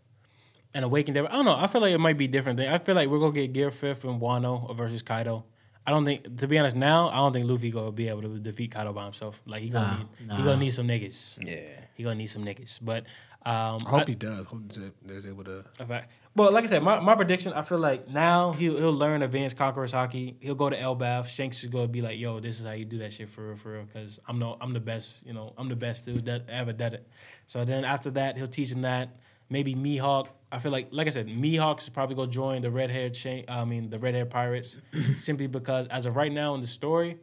and Awakened Devil. I don't know. I feel like it might be different. Thing. I feel like we're gonna get Gear Fifth and Wano versus Kaido. I don't think, to be honest, now I don't think Luffy gonna be able to defeat Kaido by himself. Like he gonna Nah, need, he gonna need some niggas. yeah. He gonna need some niggas. But um, I hope he does. Hope he's able to. In fact, well, like I said, my, my prediction, I feel like now he'll he'll learn advanced Conqueror's Haki. He'll go to Elbaf. Shanks is gonna be like, "Yo, this is how you do that shit for real, for real." Because I'm no, I'm the best. You know, I'm the best dude that ever did it. So then after that, he'll teach him that. Maybe Mihawk. I feel like, like I said, Mihawk's probably gonna join the red haired chain. I mean, the red haired pirates, simply because as of right now in the story,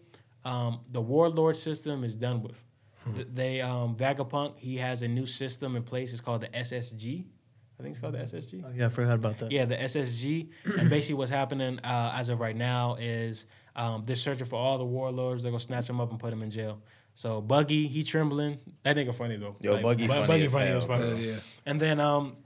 um, the warlord system is done with. Th- They um, Vegapunk. He has a new system in place. It's called the SSG. I think it's called the SSG. Oh, yeah, I forgot about that. Yeah, the SSG. and basically, what's happening uh, as of right now is um, they're searching for all the warlords. They're gonna snatch them up and put them in jail. So Buggy, he trembling. That nigga funny though. Yo, Buggy Bu- funny as funny hell, as fuck. Uh, yeah. And then um,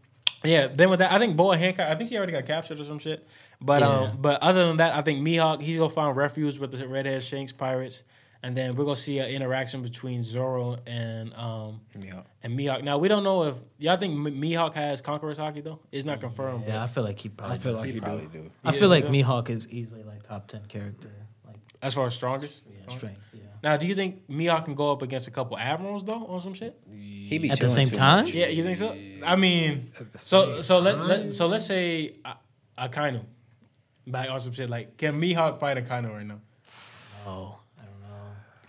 yeah. Then with that, I think Boa Hancock. I think she already got captured or some shit. But Yeah. um, but other than that, I think Mihawk. He's gonna find refuge with the redhead Shanks pirates. And then we're gonna see an interaction between Zoro and um Yeah. and Mihawk. Now we don't know if y'all think M- Mihawk has Conqueror's Haki though. It's not confirmed. Yeah, I feel like he probably. I feel like He he probably do. do. I Yeah, feel like yeah. Mihawk is easily like top ten character. Like as far as strongest. yeah, strength. Yeah. Now, do you think Mihawk can go up against a couple admirals though on some shit? He be At the same time? much. Yeah, you think so? I mean, At the so same so let, let, so let's say uh, Akainu back on some shit like can Mihawk fight Akainu right now? Oh, I don't know.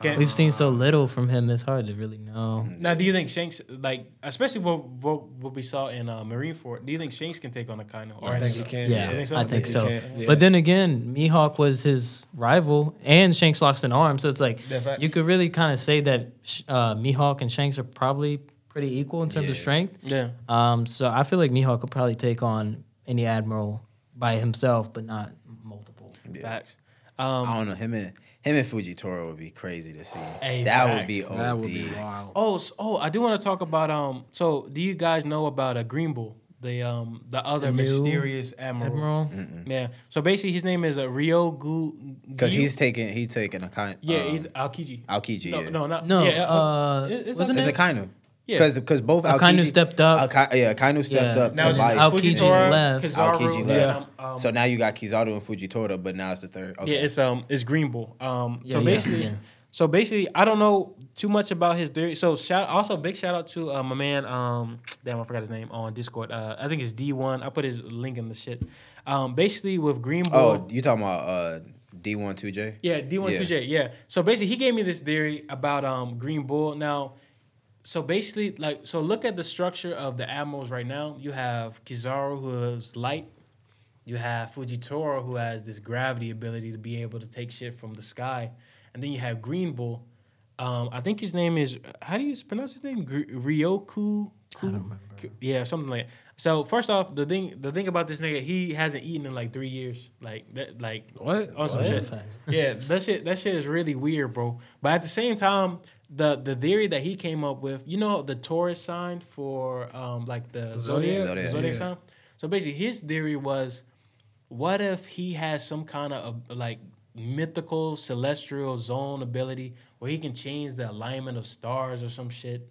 Can, We've seen so little from him. It's hard to really know. now, do you think Shanks like especially what what, what we saw in uh, Marineford? Do you think Shanks can take on Akainu? Or I think he can. Yeah, You think so? I think he so. yeah. But then again, Mihawk was his rival, and Shanks lost an arm, so it's like Yeah, you could really kind of say that uh, Mihawk and Shanks are probably pretty equal in terms of strength. Yeah. Um, so I feel like Mihawk could probably take on any admiral by himself, but not multiple. Yeah. Facts. I Um, don't know him and him and Fujitora would be crazy to see. Hey, that facts. would be OD. That would be wild. oh, s oh, I do want to talk about um. So, do you guys know about a Green Bull, the um the other The mysterious admiral? Admiral. Yeah. So basically, his name is uh, Ryo Gu. Because he's taking he's taking a kind. yeah, um, he's Aokiji. Aokiji. No, yeah. no, not No, Yeah, uh, it- it's wasn't not- It's a Kainu. Yeah. Because because both Akainu Aokiji- stepped up. Aka- yeah, Kainu stepped Yeah. up Now to it's life. Aokiji Fujitora, left. Kizaru, Aokiji yeah, um, so now you got Kizaru and Fujitora, but now it's the third. Okay. yeah, it's um, it's Green Bull. Um, Yeah, so yeah, basically, yeah. so basically, I don't know too much about his theory. So shout, also big shout out to uh, my man. Um, damn, I forgot his name on Discord. Uh, I think it's D one. I put his link in the shit. Um, basically with Green Bull. oh, you talking about uh, D1 2J? Yeah, D one two J. Yeah. So basically, he gave me this theory about um Green Bull. Now, so basically, like, so look at the structure of the admirals right now. You have Kizaru, who is light. You have Fujitora, who has this gravity ability to be able to take shit from the sky, and then you have Green Bull. Um, I think his name is how do you pronounce his name? Gr- Ryoku. I don't remember. Yeah, something like. That. So first off, the thing the thing about this nigga, he hasn't eaten in like three years. Like that, like What? on some What? shit. Yeah, that shit that shit is really weird, bro. But at the same time, the the theory that he came up with, you know, the Taurus sign for um like the, The zodiac, zodiac? zodiac, Zodiac, yeah. sign. So basically, his theory was, what if he has some kind of uh, like mythical celestial zone ability where he can change the alignment of stars or some shit.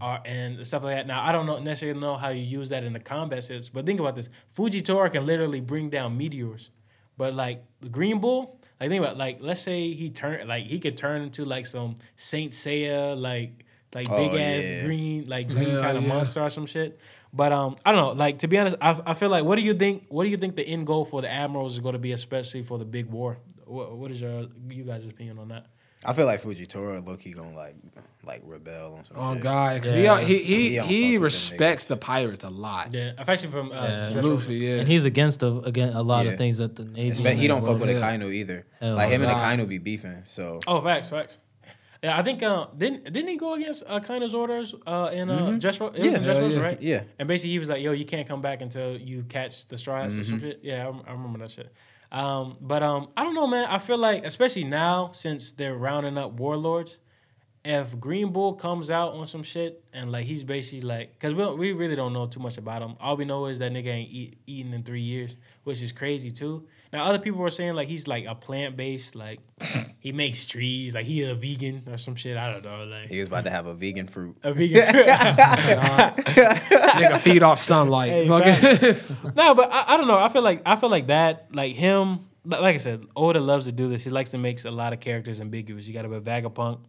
Or, and stuff like that. Now I don't know necessarily know how you use that in the combat sense, but think about this: Fujitora can literally bring down meteors, but like the Green Bull, like think about like let's say he turn like he could turn into like some Saint Seiya like like Oh, big ass yeah. green like green Hell kind of yeah. monster or some shit. But um, I don't know. Like to be honest, I, I feel like what do you think? What do you think the end goal for the admirals is going to be, especially for the big war? What, what is your you guys' opinion on that? I feel like Fujitora low key gonna like like rebel on some Oh shit. God, 'cause Yeah. he he He he, he fuck with them respects the pirates a lot. Yeah, affection from uh, Yeah. Luffy, yeah. And he's against a, again a lot Yeah. of things that the Navy. Espe- he don't fuck with Yeah. Akainu either. Hell like him and nah. Akainu be beefing. So Oh, facts, facts. Yeah, I think uh, didn't didn't he go against uh, Kaino's orders uh, in uh, Dressrosa? It was Yeah. in Dressrosa, Yeah, yeah. right? yeah. And basically, he was like, "Yo, you can't come back until you catch the strides or Mm-hmm. some shit." Yeah, I, rem- I remember that shit. Um, but um, I don't know, man. I feel like, especially now, since they're rounding up warlords, if Green Bull comes out on some shit and like he's basically like, because we, we really don't know too much about him. All we know is that nigga ain't eat, eaten in three years, which is crazy too. Now other people were saying like he's like a plant based, like he makes trees, like he a vegan or some shit. I don't know, like He was about to have a vegan fruit. a vegan. Nigga feed off sunlight. Hey, Fucking- no, but I, I don't know. I feel like I feel like that, like him. Like I said, Oda loves to do this. He likes to make a lot of characters ambiguous. You got it with Vegapunk,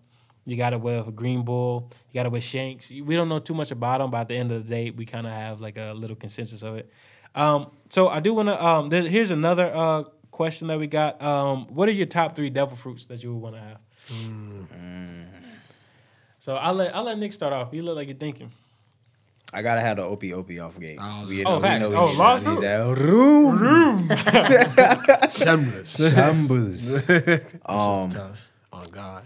you got it with a Green Bull, you got it with Shanks. We don't know too much about him, but at the end of the day, we kind of have like a little consensus of it. Um, so I do want to. Um, there, here's another uh, question that we got. Um, what are your top three devil fruits that you would want to have? So I'll let I'll let Nick start off. You look like you're thinking. I gotta have the opie opie off gate. Oh, We- oh, we facts. know Oh, need- large I need fruit. that room. Shameless. Shambles. um, tough. oh God.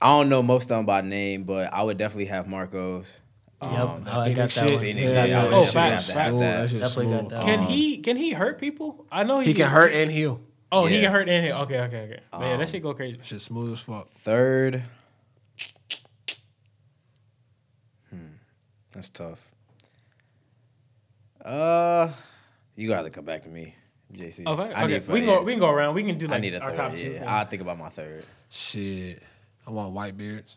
I don't know most of them by name, but I would definitely have Marcos. Yep, Um, oh, I got that shit. one. Phoenix, Yeah, yeah, yeah, I would Oh, definitely facts, have to have Smooth, that. that shit Definitely got that. Can Um, he can he hurt people? I know He can hurt and heal. Oh, he can hurt and heal. Okay, okay, okay. But yeah, Um, that shit go crazy. Shit smooth as fuck. Third. Hmm, that's tough. Uh, you gotta come back to me, JC. Oh, okay. I need we can go. We can go around. We can do I need a our third. top two. Yeah, I'll think about my third. Shit. I want white beards.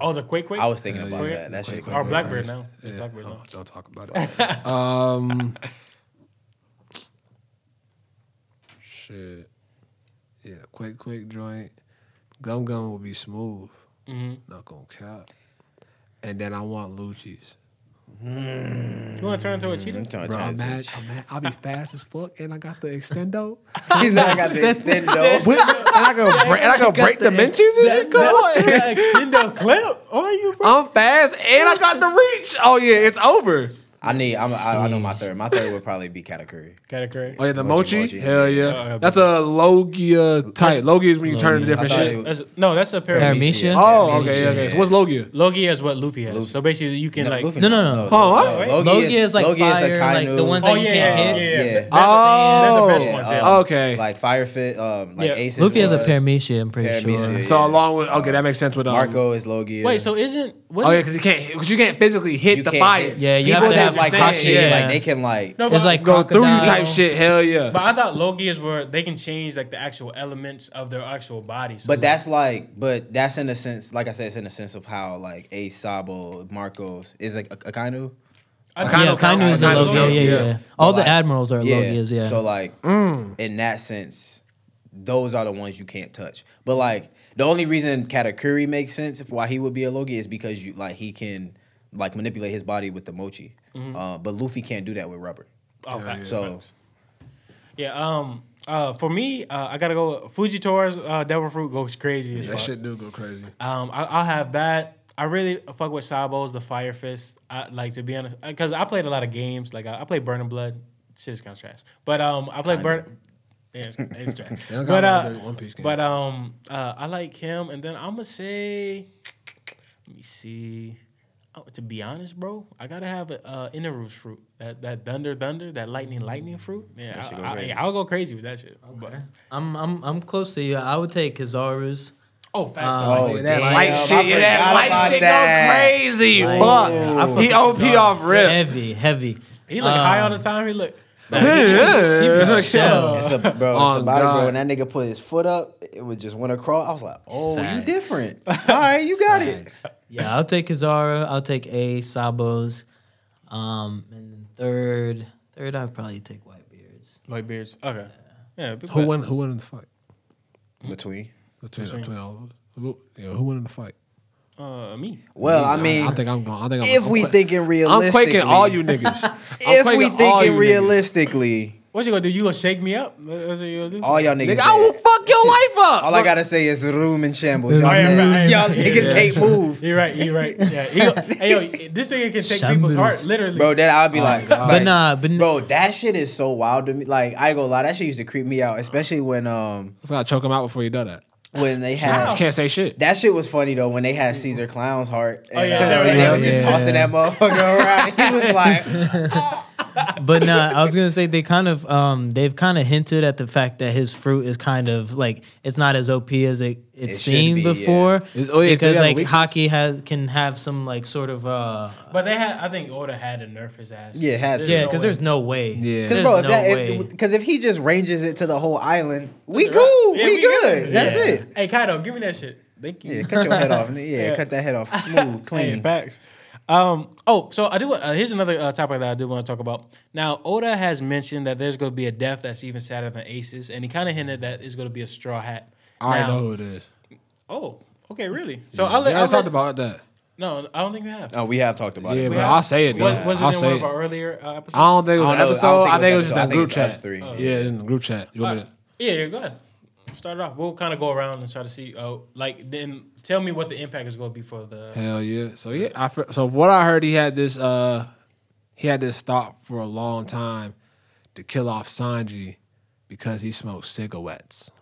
Oh, the quick quick. I was thinking Hell about yeah. that. That shit. Quick, Or quick, now. Yeah. Blackbeard Oh, now. don't talk about it. um. Shit. Yeah, quick, quick joint. Gum gum will be smooth. hmm Not gonna cap. And then I want Lucci's. You want to turn into a mm, I'm cheetah? Bro, I'm mad, I'm mad. I'll be fast as fuck, and I got the extendo. He's not got the extendo. With- and I can break, and I can break dimensions and shit. Come on. Extendo clip on you, bro. I'm fast, and I got the reach. Oh yeah, it's over. I need. I'm, I, I know my third. My third would probably be Katakuri. Category. Oh yeah, the Mochi, mochi. mochi. Hell yeah, Uh, that's a Logia type. Logia is when you turn into different shit. That's, no, that's a pyramid. Paramecia? Oh, okay, okay. So what's Logia? Logia is what Luffy has. So basically, you can like. Luffy No, no, no. Huh, what? Logia, Logia is like Logia fire, like the ones Oh that you yeah, can't yeah, hit. yeah, yeah. Yeah. That's, Oh, they're the best ones. Yeah. okay. Like Fire Fist, um, like Yeah. Aces. Luffy has a was. Paramecia, I'm pretty sure. so along with okay, that makes sense with um, Marco is Logia. Wait, so isn't what? Oh yeah, because you can't because you can't physically hit the fire. hit- Yeah, you People have to that have like the hot shit. yeah. Like they can like. no, It's like Go through you type shit. Hell yeah. But I thought Logia is where they can change like the actual elements of their actual body. So But that's like, but that's in a sense, like I said, it's in a sense of how like Ace, Sabo, Marcos is like a, a Akainu. I Akainu think- Yeah, counts. Kainu is a Akainu Logia. Yeah, yeah, yeah. yeah. All the admirals are Logias. Yeah. So like, Mm. in that sense, those are the ones you can't touch. But like, the only reason Katakuri makes sense of why he would be a Logia is because you like he can like manipulate his body with the mochi. Uh, but Luffy can't do that with rubber. Oh, facts, So yeah. Um. Uh. For me, uh, I gotta go. Fujitora's uh, Devil Fruit goes crazy as That fuck. shit do go crazy. Um. I, I'll have that. I really fuck with Sabo's the Fire Fist. I like to be honest because I played a lot of games. Like I, I played Burning Blood. Shit is kind of trash. But um, I played Burn. Yeah, it's, it's trash. They don't got but uh, One Piece game. but um, uh, I like him, and then I'm gonna say, let me see. Oh, to be honest, bro, I gotta have a uh, Enel's fruit. That that thunder thunder, that lightning lightning fruit. Yeah, That shit I, go I, crazy. yeah, I'll go crazy with that shit. But, I'm I'm I'm close to you. I would take Kizaru's. oh, fast. Um, Oh, that damn, light I shit, yeah, that light shit that. go crazy. Like, fuck he with OP Kizaru. off rip. Heavy, heavy. he look high all um, the time. He look. Shell. It's a, bro, Oh, it's about it, God. bro. When that nigga put his foot up, it was just went across. I was like, oh, Facts. you different. All right, you got it. Facts. Yeah, I'll take Kizaru. I'll take A, Sabos. Um, and then third, third, I'd probably take Whitebeards. Whitebeards. Okay. Yeah. big Who bet. won? Who won in the fight? Between. Between, between all of us. Who, yeah, who won in the fight? Uh, me. Well, I mean, I think I'm going. I think I'm. if I'm we quak- thinking realistically. I'm realistically, quaking all you niggas. I'm If we quaking all you thinking niggas. realistically, What you gonna do? You gonna shake me up? That's what you gonna do? all y'all niggas. Nigga, I will dead. fuck your life up. All I gotta say is the room in shambles. Y'all, Oh, yeah, niggas- right, y'all right, niggas yeah, can't yeah. move, You're right. You're right. Yeah. He go, hey yo, this nigga can shake people's heart Shambles. literally. bro. Then I'd be like, God. But like, nah, but n- bro, that shit is so wild to me. Like, I ain't gonna lie, that shit used to creep me out, especially when um Just gotta choke him out before you do that. when they You had. can't say shit. That shit was funny though when they had Caesar Clown's heart. And, Oh, yeah, uh, that was- and they was yeah. just tossing that motherfucker around. He was like, but nah, I was gonna say they kind of um they've kind of hinted at the fact that his fruit is kind of like it's not as OP as it it, should seemed be, yeah. before It's- oh, yeah, because they have a like Haki has can have some like sort of uh But they had. I think Oda had to nerf his ass. Yeah, had to. There's yeah no because way. there's no way Yeah. Because bro, if no that, way. if, cause if he just ranges it to the whole island, we Right. cool, Yeah, we, good. That's Yeah. it. Hey, Kaido, give me that shit. Thank you. Yeah, cut your head off. Yeah, Yeah. cut that head off smooth, Hey, clean. facts. Um, oh, so I do. Uh, here's another uh, topic that I do want to talk about. Now, Oda has mentioned that there's going to be a death that's even sadder than Aces, and he kind of hinted that it's going to be a straw hat. I Now- know who it is. Oh, okay, really? So I'll We let. already I'll talked let about that. no, I don't think we have. No, we have talked about Yeah, it. but have- I'll say it. Was, though. was it I'll in one of our earlier uh, episodes? I don't think it was an don't know. I episode. I think think it it was was just in the group I think it's chat. us three. Yeah, in the group chat. You want me to? Yeah, yeah, go ahead. Start it off. We'll kind of go around and try to see. Oh, like then tell me what the impact is going to be for the. Hell yeah. So yeah, I so what I heard he had this uh he had this thought for a long time to kill off Sanji because he smoked cigarettes.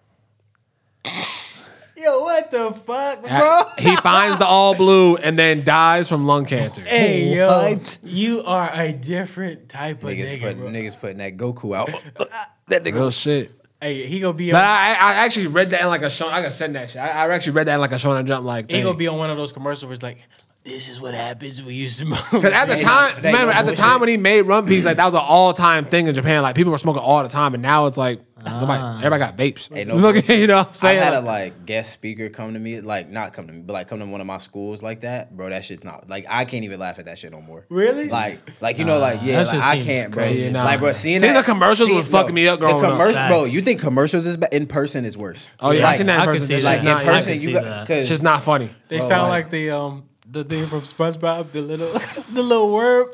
Yo, what the fuck, bro? he finds the all blue and then dies from lung cancer. Hey, yo, What? you are a different type of Niggas, nigga, put, bro. niggas putting that Goku out. that nigga. Real shit. Hey, he gonna be But on, I, I actually read that in like a show. I can send that shit. I, I actually read that in like a Shonen Jump like he gonna be on one of those commercials where it's like, "This is what happens when you smoke." Because at the time, remember, at the time when he made One Piece, like that was an all time thing in Japan. Like people were smoking all the time, and now it's like nobody, everybody got vapes. Ain't no Look, you know what I'm I saying? had a Like, like guest speaker come to me, like not come to me, but like come to one of my schools like that, bro. That shit's not like I can't even laugh at that shit no more. Really? Like, like you know, like yeah, like, I can't, bro. crazy. Yeah, nah. Like, bro, seeing, Seeing that, the commercials was fucking me up growing the up. commercial, bro. You think commercials is be- in person is worse? oh yeah, I like, seen that in person. see That that. shit's Like not, in person, you got because it's just not funny. they Bro, sound like- like the um the thing from SpongeBob, the little the little worm,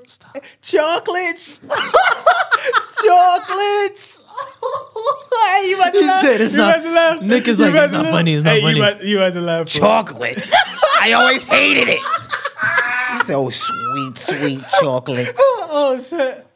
chocolates, chocolates. Hey, you about to laugh? said it's you not- about to laugh? Nick is You like, about it's to not laugh? funny, it's not hey, funny. You about, you about to laugh? bro. chocolate. I always hated it. So oh, sweet, sweet chocolate. Oh shit!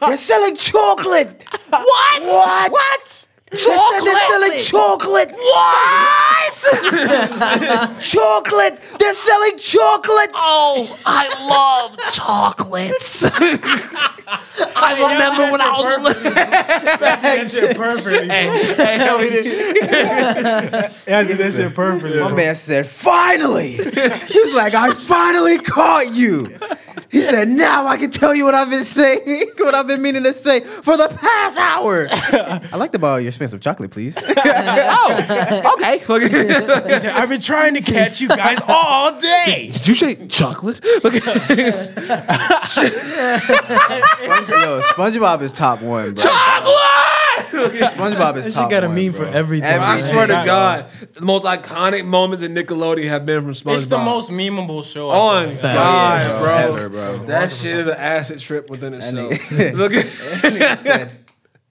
They're selling chocolate. What? What? What? Chocolate. They're selling chocolate. What? chocolate. They're selling chocolate. Oh, I love chocolates. I remember when I was little. That shit perfect. Yeah, I did that shit perfect. My man said, finally. he was like, I finally caught you. He said, now I can tell you what I've been saying, what I've been meaning to say for the past hour. I'd like to borrow your expensive chocolate, please. oh, okay. Look, I've been trying to catch you guys all day. Did you say chocolate? Look, Yo, SpongeBob is top one, bro. SpongeBob is That top shit got a one, meme bro. for everything. Every- I man. swear to God, the most iconic moments in Nickelodeon have been from SpongeBob. It's the most memeable show. I on think. God, Facts. bro. Ever, bro. That shit is an acid trip within itself. nigga- Look at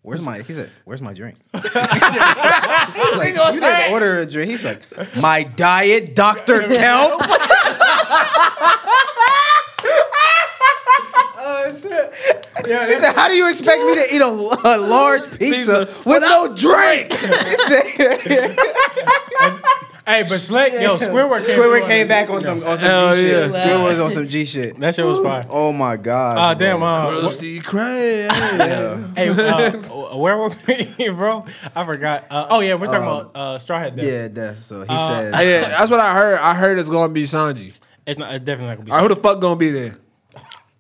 Where's my? He said, "Where's my drink?" Like, you didn't order a drink. He's like, "My diet, Dr. Kelp." He said, "How do you expect me to eat a, a large pizza, with no drink?" Hey, but Slick, yo, Squidward came. Squidward came back on some on some Hell G shit. yeah. Squidward was on some G shit. that. That shit was fire. Oh my god. Ah, damn. bro. Uh, wh- Krusty Krab. Yeah. hey, uh, where were we, bro? I forgot. Uh, oh yeah, we're talking about uh, Straw Hat Death. Yeah, that- so he Uh, says. yeah, that's what I heard. I heard it's gonna be Sanji. It's not. It's definitely not gonna be. All right, who the fuck gonna be there?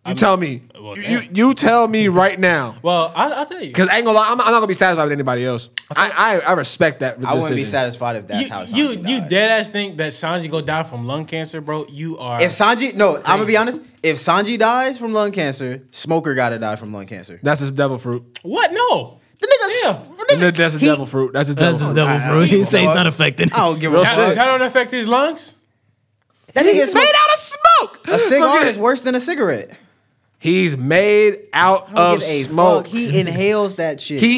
You tell me. Well, you, you you tell me right now. Well, I, I'll tell you. Because I ain't gonna lie, I'm, I'm not gonna be satisfied with anybody else. I I, I respect that. I wouldn't be satisfied if that's You, how you, Sanji you died. dead ass think that Sanji go die from lung cancer, bro? You are. If Sanji, no, I'm gonna be honest. If Sanji dies from lung cancer, Smoker gotta die from lung cancer. That's his devil fruit. what? No. The nigga, Yeah. And that- That's his He- devil fruit. That's his devil That's his fruit. devil I- fruit. I- He say he's not affected. I don't give a Real fuck. shit. That don't affect his lungs. That nigga He's made out of smoke. a cigar is worse than a cigarette. He's made out of smoke. fuck. He inhales that shit. He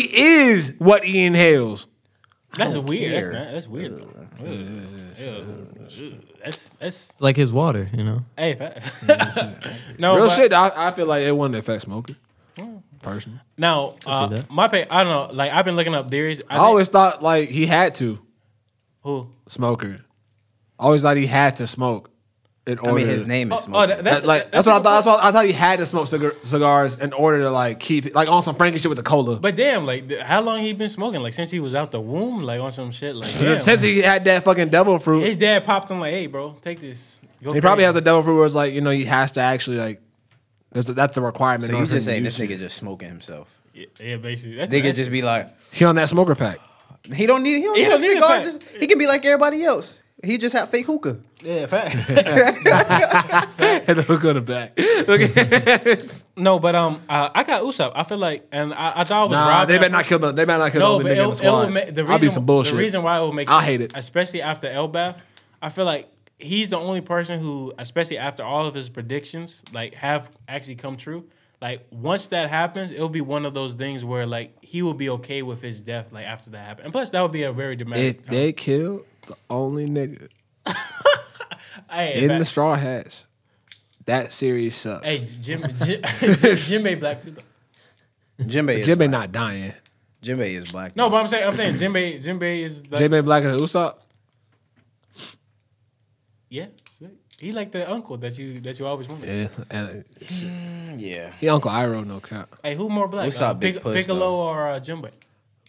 is what he inhales. That's weird. That's, not, that's weird. though. Ew. Ew. That's that's Like his water, you know. hey. fa- no, Real but- shit. I, I feel like it wouldn't affect smoking. Personally, Now, see uh, that. my pay. I don't know. Like I've been looking up theories. I, I, think- always thought like he had to who. smoker. I always thought he had to smoke in I mean, his name is Oh, oh, Smoker. that- That's, like that's, what I thought. That's what I thought he had to smoke cigar, cigars in order to like keep it like on some Franky shit with the cola. But damn, like th- how long he been smoking? Like since he was out the womb, like on some shit. Like damn. Since he had that fucking devil fruit, his dad popped him like, "Hey, bro, take this." Go he probably crazy." has a devil fruit where it's like you know he has to actually like. That's a, that's the requirement. so in you order for just him saying to this use nigga just smoking himself? Yeah, yeah, basically. That's, Nigga that's- just be like, he on that smoker pack. he don't need. He don't He need don't a need a cigar. pack. Just he can be like everybody else. He just had fake hookah. yeah, fact. Had the hook on the back. Look, no, but um, uh, I got Usopp. I feel like, and I, I thought it was nah, Rob they at better not kill the. They better not kill No, the but it, nigga in the it squad. will make, the I'll be reason some bullshit. the reason why it will make I hate it. especially after Elbaf. I feel like he's the only person who, especially after all of his predictions, like have actually come true. Like once that happens, it'll be one of those things where like he will be okay with his death, like after that happens. And plus, that would be a very dramatic. if they kill the only nigga hey, in fact- the straw hats, that series sucks. hey, Jim, Jim, Jim, Jinbei black too. Though. Jinbei is Jimmy black. not dying. Jinbei is black. No, but I'm saying, I'm saying Jinbei, Jim Bay is like, Jimmy Black and Usopp. yeah, sick. he like the uncle that you that you always wanted. Yeah, and yeah. he Uncle Iroh no count. Hey, who more black? Usopp Uh, big Pic- puss, Piccolo though. or uh, Jinbei?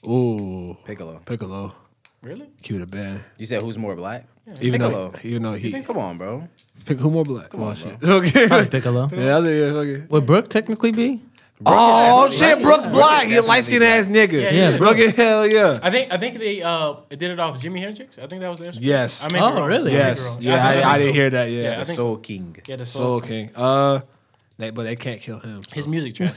Ooh, Piccolo. Piccolo, Really? keep it a band. You said who's more black? Even Piccolo. though, even though he, Come on, bro. pick who more black? Come on, shit. Okay. Probably Piccolo. yeah, I was yeah, okay. Would Brook technically be? Oh definitely shit, black. Brooks Brooks Black. He a definitely light skinned ass nigga. Yeah, yeah. Brook, hell yeah. I think I think they uh did it off Jimi Hendrix. I think that was the instrument. Yes. I may be Oh, wrong. really? I may be Yes. wrong. Yeah, think- I, think I didn't so. hear that. Yeah, Yeah. The think Soul King. Yeah, the Soul soul. King. Uh, they, but they can't kill him. so. His music trash.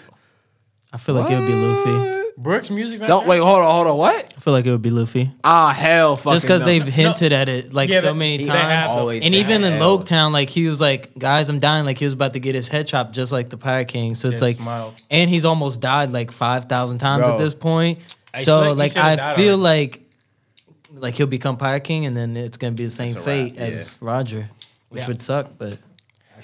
I feel like it would be Luffy. Brooks' music. not Don't trash? wait. Hold on. Hold on. What? I feel like it would be Luffy. Ah, hell, fucking Just because no. they've hinted at it like Yeah, so but many they times. have, though. Always And even in hell. Loguetown, like he was like, "Guys, I'm dying." Like he was about to get his head chopped, just like the Pirate King. So it's Yeah, like, smile. and he's almost died like five thousand times Bro. at this point. Hey, so Slick, he like, should've I died feel already. like, like he'll become Pirate King, and then it's gonna be the same It's a fate wrap, as Roger, which Yeah. would suck. But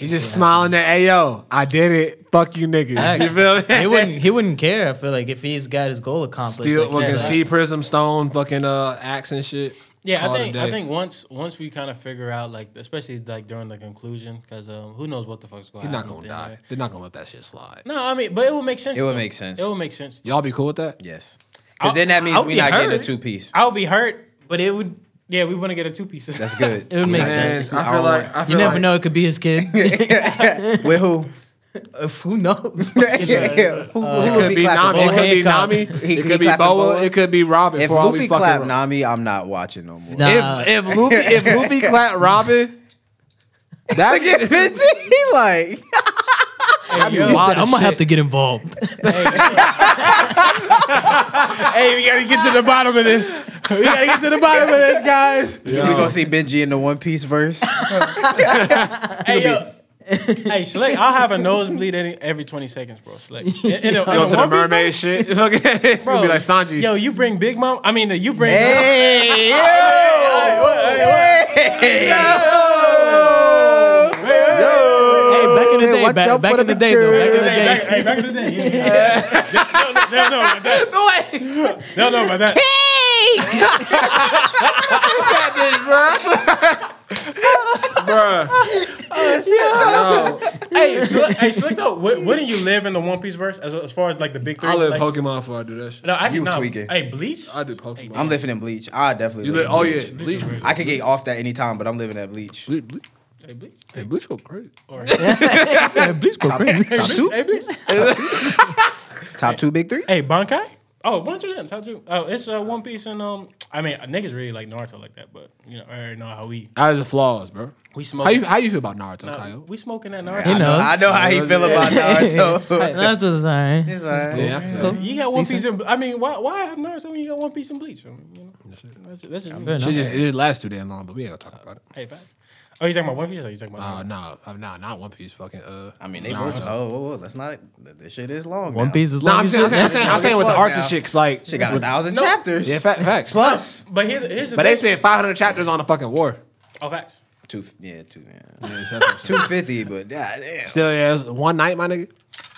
He's just smiling at, hey yo, I did it. Fuck you niggas. You feel me? he wouldn't. He wouldn't care. I feel like if he's got his goal accomplished, Still like, fucking yeah, sea prism stone, fucking uh axe and shit. Yeah, Call I think I think once once we kind of figure out like especially like during the conclusion because um who knows what the fuck's going to He's happen. not gonna at the end of die. it. They're not gonna let that shit slide. No, I mean, but it will make sense. It would make sense. It will make sense. Y'all be cool with that? Yes. Because then that means we be not getting a two piece. I'll be hurt. but it would. Yeah, we want to get a two piece. That's good. It would make Man, sense. I feel like I feel You never like, know. It could be his kid. With who? Uh, Who knows? who, who It could be clapping? Nami. It could be Hancock. Nami. He- It could be Boa. Boa? It could be Robin. If for all Luffy fucking clap Nami, I'm not watching no more. Nah. If if Luffy if Luffy clap Robin, that Look at Benji. He like. That'd be wild said, as I'm gonna have shit. to get involved. hey, we gotta get to the bottom of this. We gotta get to the bottom of this, guys. We gonna see Benji in the One Piece verse. Hey, yo. hey, Slick, I'll have a nosebleed any, every 20 seconds, bro. Slick. In, in a, in Go a to the One Piece, mermaid shit. it's bro, gonna be like Sanji. Yo, you bring Big Mom. I mean, you bring. hey, yo. Hey, Hey, back in the day, Watch back, out back for in the the day, though. Back in the Hey, day. back, hey, back in the day. Yeah, yeah, yeah. no, no, no, no, that, no, no, but that. Bruh. Hey, Slick, hey, Slick, though, wouldn't you live in the One Piece verse as, as far as like the big three? I live like, Pokemon before I do that shit. No, actually, You no. tweaking. Hey, Bleach. I do Pokemon. I'm living in Bleach. I definitely. you live live, oh yeah, Bleach. Bleach. I could get off that anytime, but I'm living at Bleach. Ble- Ble- Hey, Bleach. Hey, Bleach go crazy. Hey Bleach go crazy. Top two, Hey, Bleach. top two, big three. Hey, Bankai. Oh, bunch of them. Top two. Oh, it's uh, One Piece and um. I mean, niggas really like Naruto like that, but you know, I already know how we That is the flaws, bro. we How you how you feel about Naruto, uh, Kyle? we smoking that Naruto. He I know. I know how he feel about Naruto. That's just alright. It's all right. Yeah, I feel You got One Piece and I mean, why why have Naruto when you got One Piece and Bleach? I mean, you know, that's, that's just, Fair Shit enough. just it just lasts too damn long, but we ain't gonna talk about it. hey, fact. Oh, you talking about One Piece? Or you talking Uh, about? no, uh, no, not One Piece. Fucking uh. I mean, they Naruto. both. Oh, whoa, whoa, let's not. This shit is long. One now. Piece is No, long I'm saying, I'm saying, I'm saying, I'm saying with the Fuck arts and now. shit, 'cause like, She got a thousand No. chapters. yeah, fa- facts. Plus but here, here's the But they spent 500 chapters on the fucking war. Oh, facts. two. Yeah, two. Yeah. Yeah, Two fifty, but god damn. Still, yeah, it was one night, my nigga.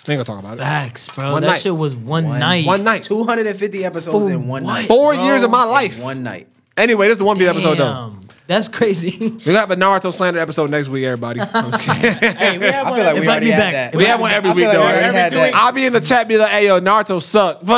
We ain't gonna talk about it. Facts, bro. One that night. shit was one, night. One night. Two hundred and fifty episodes in one night. Four bro. years of my In life. One night. Anyway, this is the One Piece episode though. Damn. That's crazy. We got the Naruto slander episode next week, everybody. I'm just kidding. Hey, we have I one. feel like we Invite already me had back. that. we have one every I feel week like though. we already right? had two that. weeks. I'll be in the chat, be like, "Hey, yo, Naruto suck."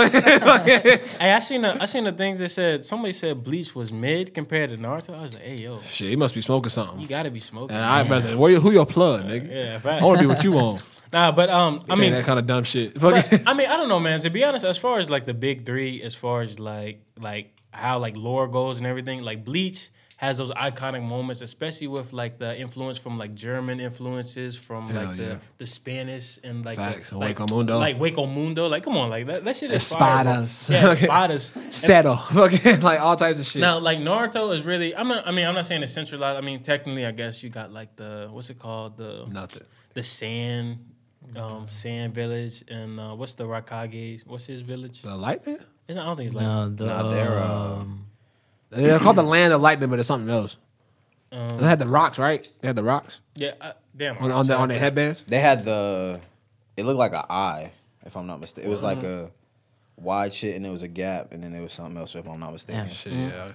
Hey, I seen the I seen the things that said somebody said Bleach was mid compared to Naruto. I was like, hey yo, Shit, he must be smoking something. you gotta be smoking. And I was like, "Where you, who your plug, nigga?" yeah, I facts. want to be what you on. Nah, but um, I I mean, mean, that kind of dumb shit. but, I mean, I don't know, man. To be honest, as far as like the big three, as far as like like how like lore goes and everything, like Bleach has those iconic moments, especially with like the influence from like German influences from Hell like yeah. the, the Spanish and like Facts. the, like, Hueco Mundo. like Hueco Mundo, like come on, like that, that shit is fire, bro. Yeah, Okay. espadas. Settle, fucking like all types of shit. Now, like Naruto is really, I'm not. I mean, I'm not saying it's centralized. I mean, technically, I guess you got like the what's it called the Nothing. the sand, um, sand village, and uh, what's the Raikage? What's his village? The lightning? It's not- I don't think it's like. no, the, Nah, they're, uh, um, They're called the land of lightning, but it's something else. Um, They had the rocks, right? They had the rocks yeah, uh, damn. on on the on their headbands. They had the. It looked like an eye, if I'm not mistaken. It was like a wide shit, and it was a gap, and then there was something else, if I'm not mistaken. Yeah. Shit, yeah.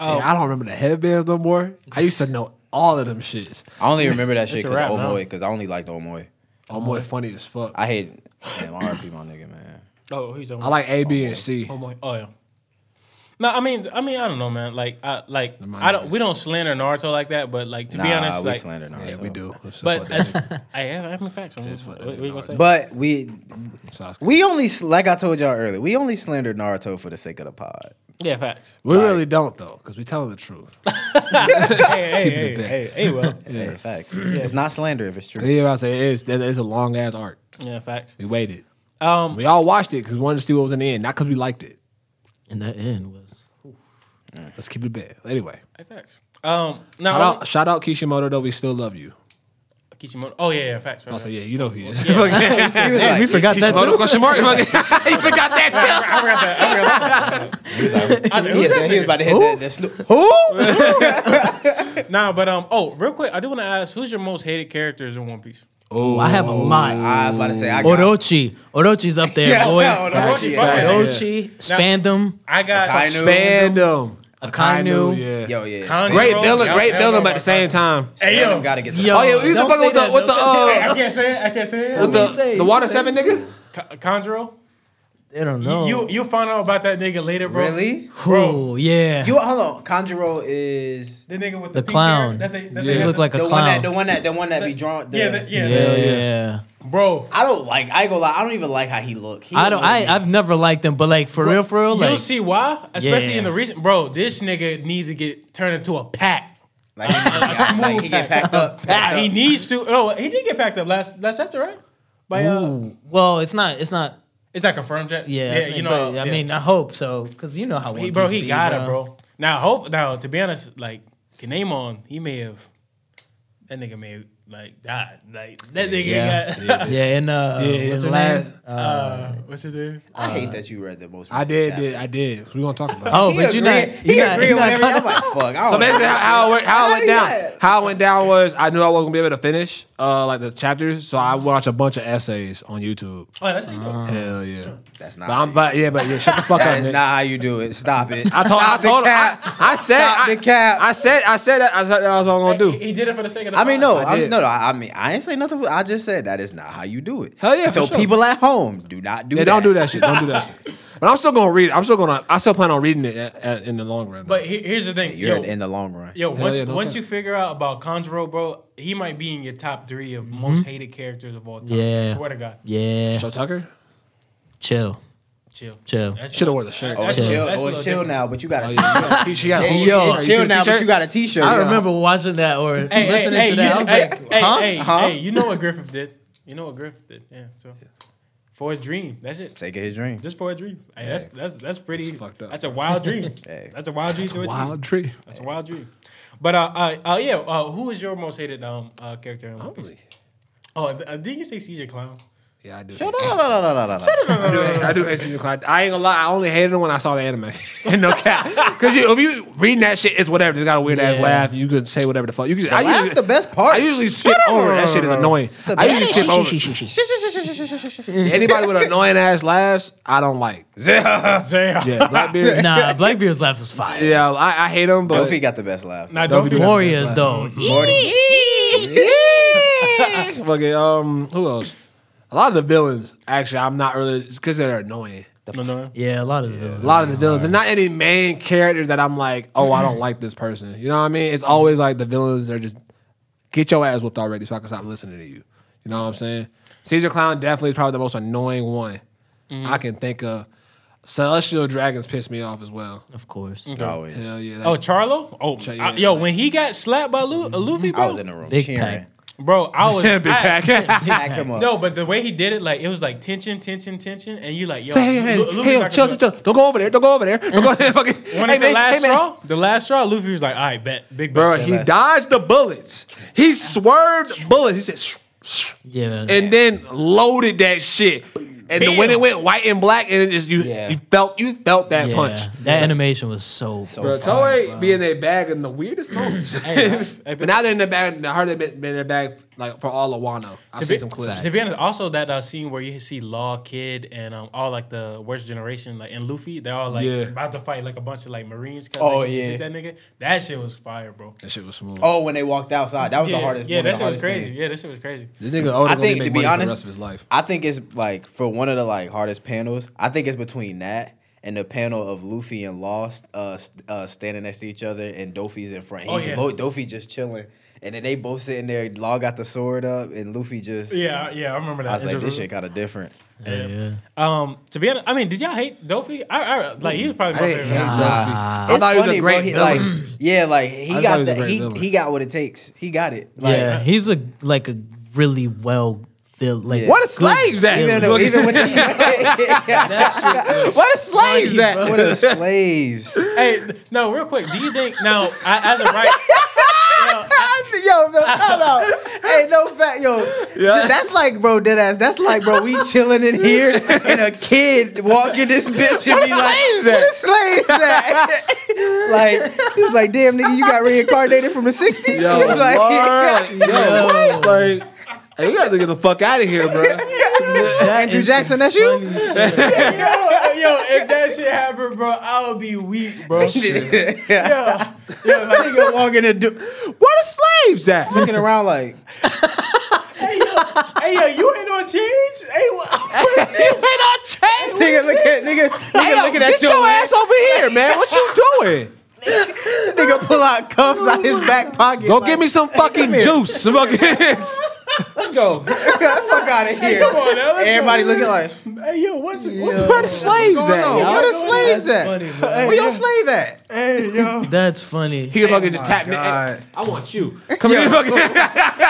Oh. I don't remember the headbands no more. I used to know all of them shits. I only remember that shit It's a because wrap now. Omoi, because I only liked Omoi. Oh boy, funny as fuck. I, I hate. Damn, RP my nigga, man. Oh, who's talking I like A, B, and C. Oh, boy. oh yeah. No, I mean, I mean, I don't know, man. Like, I like, I don't. We don't slander Naruto like that, but like to nah, be honest, we like, slander Naruto. Yeah, we do. It's but fuck as, that I have, I have facts. What, fuck what, that you gonna say? But we. Sasuke. we only like I told y'all earlier. We only slandered Naruto for the sake of the pod. yeah, facts. We really don't though, because we telling the truth. hey, hey, Keep it hey, a bit. hey, hey, well, Yeah, facts. It's not slander if it's true. Yeah, I say it is. That is a long ass arc. yeah, facts. We waited. Um, We all watched it because we wanted to see what was in the end, not because we liked it. and that end was. Let's keep it bad. Anyway, Hey, facts. Um, now shout out, shout out Kishimoto though. We still love you. Kishimoto. Oh yeah, yeah, facts. Right, I right. say, yeah, you know who he is. He was Hey, we like, forgot that Kishimoto too. question mark. you forgot that I forgot that. I forgot that. I like, he, who's that he was nigga? about to hit that. that sno- Who? Nah, but um, oh, real quick, I do want to ask, who's your most hated characters in One Piece? Oh, I have a lot. I was about to say I got Orochi. Orochi's up there, Yeah, boy. no, Orochi, Orochi, fuck yeah. yeah. Orochi, Spandam, I got Akainu. Spandam. Akainu. yeah. Yo, yeah. Kanji. Great Bro, villain, y'all- great y'all villain, but at the same time. Hey yo, gotta get the Yo, Oh yeah, you the don't fuck say with the that, with the don't Hey, I uh can't say it. I can't say it. with What you say? the the water seven nigga. Ka- Kanjuro. They don't know. You you find out about that nigga later, bro. Really? Oh, yeah. You hold on. Kanjuro is The nigga with the, The pink clown. That they, that Yeah. they He had looked the- like a the one clown. that the one that the one that be drawn. The, yeah, the, yeah, yeah, the- yeah. Bro. I don't like. I go lie. I don't even like how he look. He I don't. I look- I've never liked him, but like for real, for real, You'll like see why, especially Yeah. in the recent. Bro, this nigga needs to get turned into a pack. like, he, like he get packed up. Packed he up. needs to. No, he did get packed up last last chapter, right? By uh, Ooh. Well, it's not. It's not. it's not confirmed yet. Yeah, yeah you know. but, I yeah. mean, I hope so, because you know how he, One bro, Piece he be, got it, bro. Now, hope now to be honest, like Kinemon, he may have that nigga may have like died. Like that nigga Yeah. got. Yeah, and uh, Yeah, what's in her last- name? Uh, what's his name? I hate that you read the most. I did, did, I did. We gonna talk about. it. Oh, He but you're not. He You're not. You're not. I'm like, fuck. I So basically, how, how it went, how it went down, you got- how it went down was I knew I wasn't gonna be able to finish uh like the chapters, so I watched a bunch of essays on YouTube. Oh, that's how you go. Hell yeah. That's not. But I'm, but yeah, but yeah, shut the fuck that up, is man. not how you do it. Stop it. I told, I Stop the told, cap. I, I said, Stop I, the cap. I said, I said that. I said that was what I'm gonna He, do. he did it for the sake of the. I mean, no. I I did. no, no. I mean, I ain't say nothing. I just said that is not how you do it. Hell yeah, So for sure. people at home do not do Yeah, that. don't do that shit. Don't do that shit. But I'm still gonna read it. I'm still gonna. I still plan on reading it at, at, in the long run. But he- here's the thing. You're yo, in the long run. Yo, once, yeah, no once cap. you figure out about Kanjuro, bro, he might be in your top three of most mm-hmm. hated characters of all time. Yeah. I swear to God. Yeah. Joe Tucker Chill. Chill. Chill. That's- should have wore the shirt. Oh, it's That's- chill. that's Oh, it's chill different. now, but you got a Oh, t-shirt. yeah. She got Hey, yo, it's chill now, but you got a t-shirt. I yo. remember watching that or Hey, listening hey, to hey, that. you- I was hey, like, hey, huh? hey, Huh? hey, you know what Griffith did? You know what Griffith did? Yeah. So for his dream, that's it. Take it his dream. Just for a dream. Hey, that's that's that's pretty. That's fucked up. That's a wild dream. Hey. That's a wild dream to achieve. wild tree. That's a wild dream. But uh, uh, uh yeah. Uh, who is your most hated um uh, character in One Piece? Oh, uh, didn't you say Caesar Clown? Yeah, I do. Shut up. No, no, no, no, no, no. I do, I do hate Caesar Clown. I ain't gonna lie. I only hated him when I saw the anime. no cap. Because if you reading that shit, it's whatever. It's got a weird ass Yeah. laugh. You can say whatever the fuck. You can. I That's usually, the best part. I usually skip over. That shit is annoying. I usually skip over. Anybody with annoying ass laughs, I don't like. Damn. Yeah, Blackbeard. Nah, Blackbeard's laugh was fire. Yeah, I, I hate him, but Dofi got the best laugh. Nah, Don't don't be be doing Warriors though. fucking um, who else? A lot of the villains, actually, I'm not really because they're annoying. No, no. Yeah, a lot of the villains. A lot of the villains, and not any main characters that I'm like, oh, I don't like this person. You know what I mean? It's always like the villains are just get your ass whooped already, so I can stop listening to you. You know what I'm saying? Caesar Clown definitely is probably the most annoying one I can think of. Celestial Dragons piss me off as well. Of course. Always. Hell yeah. that- Oh, Charlo. Oh, Ch- uh, yeah. yo, when he got slapped by Lu- Luffy, bro. I was in the room Big cheering. pack. Bro, I was Big I- pack. Pack him up. No, but the way he did it, like it was like tension, tension, tension, and you like, yo, Say, hey, hey, Lu- hey, Luffy's yo, not chill, gonna chill, do chill. Don't go over there. Don't go over there. Don't go fucking. When hey, it's man, the last hey, man. straw, the last straw, Luffy was like, all right, bet, big Bro, bet. he dodged the bullets. He swerved bullets. He said, shh, shh, Yeah. and then loaded that shit. And then when it went white and black, and it just you Yeah. you felt you felt that yeah. punch. That animation was so. So Bro, fire, Toei be in their bag in the weirdest moments. Hey, hey, but now they're in their bag. I heard they've been, been in their bag like for all of Wano. I've seen be, some clips. to be honest, also that uh, scene where you see Law, Kid, and um, all like the worst generation, like and Luffy, they're all like Yeah. about to fight like a bunch of like Marines. 'cause, Oh, like, you yeah. that nigga. That shit was fire, bro. that shit was smooth. Oh, when they walked outside, that was yeah, the hardest. Yeah, one of that the shit was hardest crazy. things. Yeah, that shit was crazy. this nigga Oda I gonna think, make to be money for honest, the rest of his life. I think it's like for one of the like hardest panels. I think it's between that and the panel of Luffy and Lost uh, uh, standing next to each other, and Dofi's in front. He's Oh, yeah. Lo- Dofi just chilling, and then they both sitting there. Law got the sword up, and Luffy just. Yeah, yeah, I remember that. I was like, this shit kind of different. Yeah. yeah. Um, to be honest, I mean, did y'all hate Dofi? I, I like he was probably my I didn't hate villain. Luffy. Nah. I It's thought he was a funny, great bro. He, villain. like, yeah, like he thought got he the he, he got what it takes. He got it. Like, yeah. He's a like a really well built like. Yeah. What the slaves at? Even, villain. though, even with the What the slaves at? what are the slaves? Hey, no, real quick. Do you think now, I, as a right? yo, no, time out. Hey, no fact, yo. That's like, bro, dead ass. That's like, bro, we chilling in here and a kid walking this bitch and Where be like, slaves where at?" the slaves at? like, he was like, damn, nigga, you got reincarnated from the 60s? Yo, He like, word. Yo, like, hey, you got to get the fuck out of here, bro. Andrew Jackson, that's you? yo, yo, if that shit happened, bro, I would be weak, bro. yeah. Yo, like, Nigga walking the do- Where the slaves at? looking around like, hey, yo, hey, yo, you ain't on change? Hey, what? ain't on change. nigga, look at, nigga, nigga Hey, yo, looking at get your, your ass over here, man. What you doing? Nigga pull out cuffs out oh his back pocket. Go like, give me some fucking juice. Fucking- Let's go. Fuck out of here. come on now, let's Everybody go. looking like, Hey, yo, what's it? What's Where the slaves at? going on? Where the slaves That's at? funny, bro. Where your slave at? Hey, yo. That's funny. He can fucking oh just tap me. God. I want you. Come here. Fucking.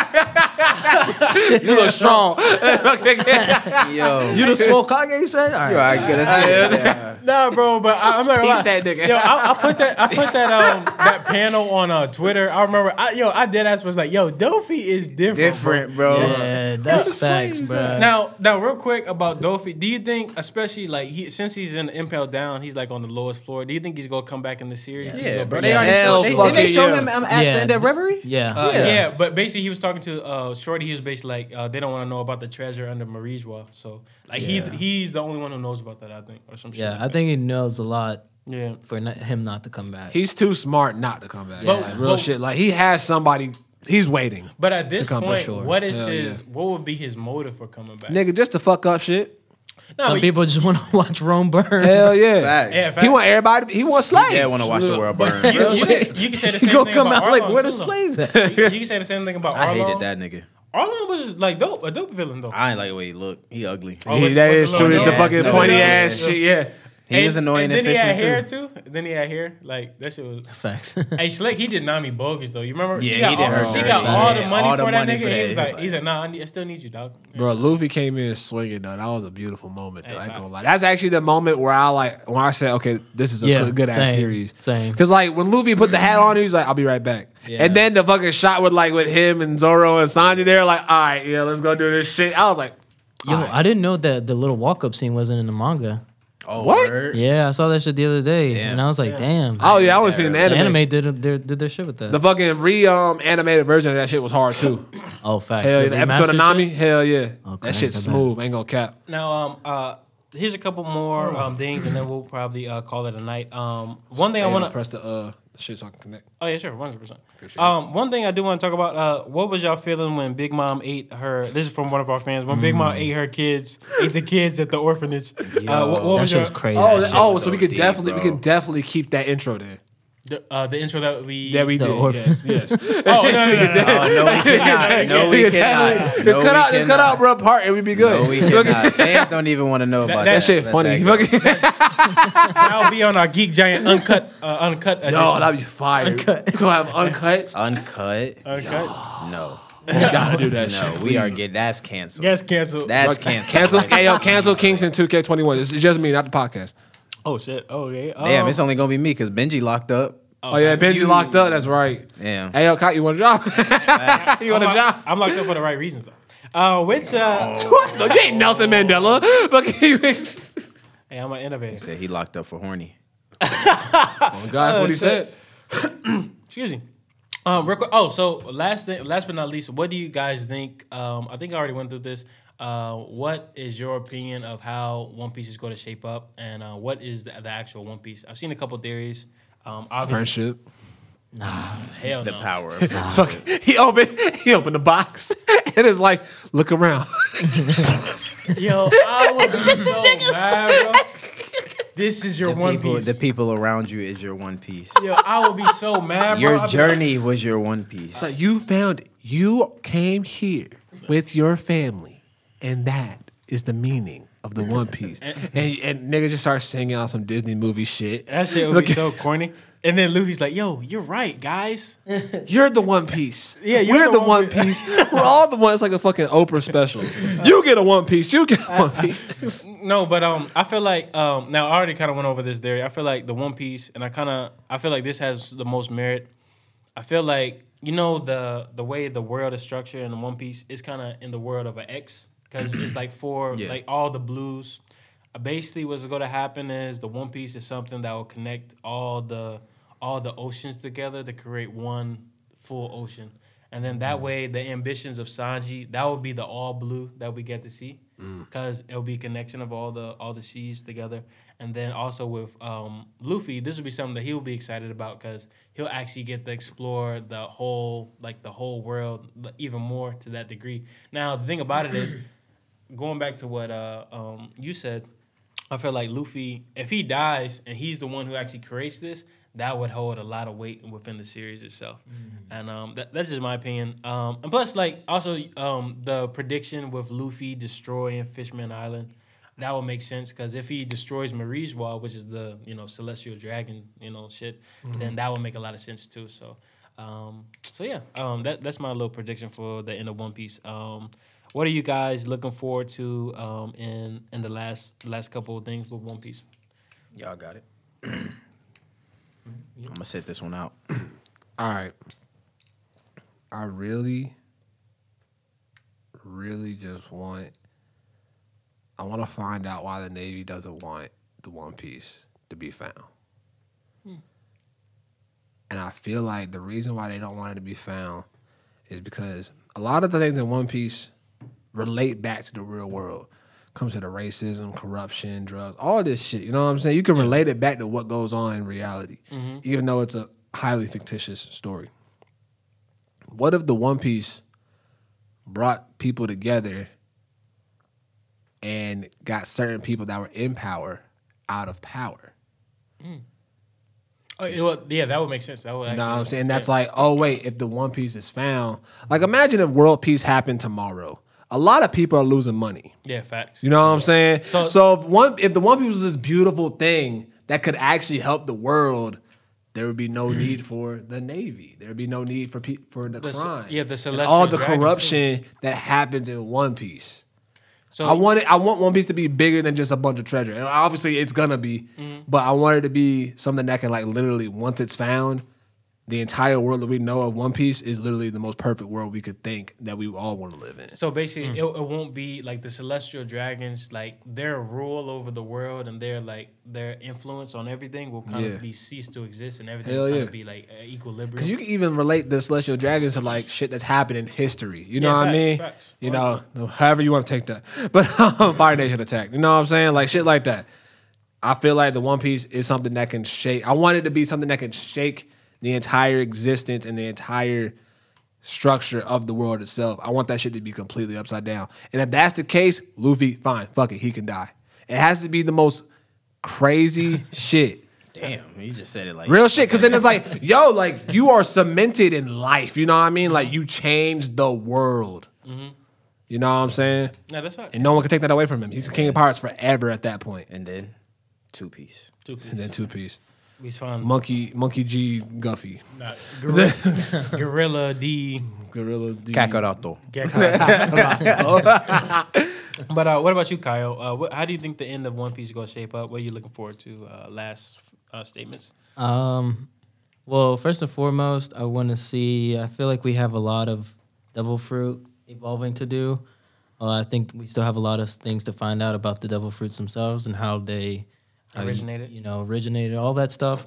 you look strong. Yo. You the small Kage, you said? All right. All right, good. That's good. Yeah. Nah, bro, but I, I'm not gonna Piece lie. that nigga. Yo, I, I put that, I put that, um, that panel on uh, Twitter. I remember, I, yo, I did ass was like, yo, Dofi is different. Different, bro. Yeah, that's facts, Bro. bro. Now, now, real quick about Dofi. Do you think, especially like he, since he's in Impel Down, he's like on the lowest floor. Do you think he's gonna come back in the series? Yeah, bro. Yeah. They already Hell showed, they, fucking didn't they show yeah. him um, at Yeah. the end of Reverie? Yeah. Uh, Yeah. yeah. but basically he was talking to uh, Shorty. He was basically like, uh, they don't want to know about the treasure under Marijois. So like Yeah. he he's the only one who knows about that. I think or some shit. Yeah, like I that. think he knows a lot Yeah. for not, him not to come back. He's too smart not to come back. But- Like, real but- shit. Like he has somebody. He's waiting, But at this come for point, sure. what is Hell his? yeah. What would be his motive for coming back? nigga, just to fuck up shit. Some you- people just want to watch Rome burn. Hell yeah. Facts. Yeah, He want everybody. He want slaves. Yeah, want to watch the world burn. You, bro. you, can, you can say the same Go thing come about out like Arlong, where the too, though. slaves at? You, you can say the same thing about I Arlong. hated that nigga. Arlong was like dope, a dope villain though. I ain't like the way he looked. He ugly. Oh, He- with- that with is the true. little The nose. fucking no, pointy no, ass yeah. shit. Yeah. He was annoying and in then he had Fishman hair too. too. Then he had hair. Like that shit was. Facts. Hey, Slick, he did Nami bogus though. You remember? Yeah, she he got did all, her she got all the money all the for that money nigga. for and he was He like, was like- he said, "Nah, I, need, I still need you, dog." Bro, Luffy came in swinging though. That was a beautiful moment. Though. Hey, I ain't gonna lie. That's actually the moment where I like when I said, "Okay, this is a Yeah, good, good ass series." same. Because like when Luffy put the hat on, he was like, "I'll be right back." Yeah. And then the fucking shot with like with him and Zoro and Sanji there, like, "All right, yeah, let's go do this shit." I was like, Yo, I didn't know that the little walk up scene wasn't in the manga. Oh, What? word? Yeah, I saw that shit the other day, Damn. and I was like, damn. "Oh yeah, I want to see an the anime." anime did their did their shit with that. The fucking re um animated version of that shit was hard too. oh, facts. Hell yeah, The the episode of Nami, shit? hell yeah, Okay, that shit's okay. smooth. Ain't gonna cap. Now, um, uh, here's a couple more um things, and then we'll probably uh call it a night. Um, one thing I want to. press the uh shit so I can connect. Oh yeah, sure, one hundred percent. Um, one thing I do want to talk about. Uh, what was y'all feeling when Big Mom ate her? This is from one of our fans. When Big Mom ate her kids, ate the kids at the orphanage. uh, what, what that was shit your was crazy. Oh, That that- oh, was so we so could deep, definitely we could definitely keep that intro there. The, uh, the intro that we That we The did. orphan- Yes, yes. Oh no no no, no, no. Oh, no, we cannot. No, we cannot. Just No, cut out, just cut out, bro. Part and we be good. No, we cannot. Fans don't even want to know about that. that shit Let funny. that go. Fucking- That'll be on our Geek Giant uncut uh, uncut. Yo, edition. that'd be fire. Uncut. We gonna have uncut. Uncut? uncut. No. We gotta do that No, shit. we are getting that's canceled. Yes, canceled. That's canceled. Cancel, hey, yo, cancel Kingston 2K21. It's just me, not the podcast. Oh shit. Oh Okay. Damn, Um, it's only gonna be me because Benji locked up. Oh, yeah, Benji locked up. That's right. Damn. Hey, yo, Kai, you want a job? you want I'm, a job? I'm locked up for the right reasons. Though. Uh, which uh, Look, you ain't Nelson Mandela. Look, hey, I'm an innovator. He said he locked up for horny. Oh, God, that's what he said. Excuse me. Um, real quick. Oh, so last thing, last but not least, what do you guys think? Um, I think I already went through this. Uh, what is your opinion of how One Piece is going to shape up, and uh, what is the, the actual One Piece? I've seen a couple theories. Um, obviously, Friendship. hell The no. The power of Look, he opened, he opened the box, and it's like, look around. Yo, I would be so mad, bro. This is your the One people, Piece. the people around you is your one piece. Yo, I would be so mad, bro. Your I'd journey was your one piece. So you found. You came here with your family, and that is the meaning of the One Piece. and, and nigga just starts singing on some Disney movie shit. That shit would be so corny. And then Luffy's like, "Yo, you're right, guys." You're the One Piece. Yeah, you're we're the the, One One Piece. we're all the ones. It's like a fucking Oprah special. You get a One Piece. You get a One Piece. No, but um, I feel like um, now I already kind of went over this theory. I feel like the One Piece, and I kind of I feel like this has the most merit. I feel like you know the the way the world is structured in the One Piece is kind of in the world of an X because it's like for Yeah. like all the blues. Basically, what's going to happen is the One Piece is something that will connect all the all the oceans together to create one full ocean. And then that way, the ambitions of Sanji, that would be the all blue that we get to see, because it'll be a connection of all the all the seas together. And then also with um, Luffy, this would be something that he'll be excited about because he'll actually get to explore the whole like the whole world even more to that degree. Now the thing about it is, going back to what uh, um, you said, I feel like Luffy, if he dies and he's the one who actually creates this, that would hold a lot of weight within the series itself. And um, that, that's just my opinion. Um, and plus, like, also um, the prediction with Luffy destroying Fishman Island, that would make sense because if he destroys Marie's Wall, which is the you know celestial dragon, you know shit, then that would make a lot of sense too. So, um, so yeah, um, that that's my little prediction for the end of One Piece. What are you guys looking forward to um, in in the last last couple of things with One Piece? Y'all got it. I'm gonna set this one out. All right. I really, really just want. I want to find out why the Navy doesn't want the One Piece to be found. And I feel like the reason why they don't want it to be found is because a lot of the things in One Piece relate back to the real world. Comes to the racism, corruption, drugs, all this shit. You know what I'm saying? You can relate it back to what goes on in reality, mm-hmm. even though it's a highly fictitious story. What if the One Piece brought people together and got certain people that were in power out of power. Mm. Oh, it would- yeah, that would make sense. That would You know what I'm saying? That's yeah. like, oh wait, if the One Piece is found, like imagine if world peace happened tomorrow. A lot of people are losing money. yeah, facts. You know what I'm saying? So- So, if one if the One Piece was this beautiful thing that could actually help the world, there would be no need for the Navy. There would be no need for pe- for the, The crime. yeah, the Celestial all the Dragons, too. corruption that happens in One Piece. So I want it. I want One Piece to be bigger than just a bunch of treasure. And obviously, it's gonna be, Mm-hmm. but I want it to be something that can like literally once it's found, the entire world that we know of One Piece is literally the most perfect world we could think that we all want to live in. So basically, it, it won't be like the celestial dragons. Like their rule over the world and their like their influence on everything will kind Yeah. of be cease to exist, and everything Hell will kind yeah. of be like uh, equilibrium. Because you can even relate the celestial dragons to like shit that's happened in history. You know Yeah, what I mean? facts. You know, however you want to take that. But um, Fire Nation attack. You know what I'm saying? Like shit like that. I feel like the One Piece is something that can shake. I want it to be something that can shake the entire existence and the entire structure of the world itself. I want that shit to be completely upside down. And if that's the case, Luffy, fine, fuck it, he can die. It has to be the most crazy shit. Damn, you just said it like Real shit, because then it's like, yo, like you are cemented in life. You know what I mean? Like you changed the world. Mm-hmm. You know what I'm saying? no, that's right. And no one can take that away from him. He's the king of pirates forever at that point. And then two piece. Two piece. And then two piece, He's fine. monkey, monkey G, Guffy, Nah, gorilla, gorilla D. gorilla D. Kakaroto. but uh, what about you, Kyle? Uh, what, how do you think the end of One Piece is going to shape up? What are you looking forward to? Uh, last uh, statements. Um, well, first and foremost, I want to see. I feel like we have a lot of devil fruit evolving to do. Uh, I think we still have a lot of things to find out about the devil fruits themselves and how they how you- Originated. You know, originated all that stuff.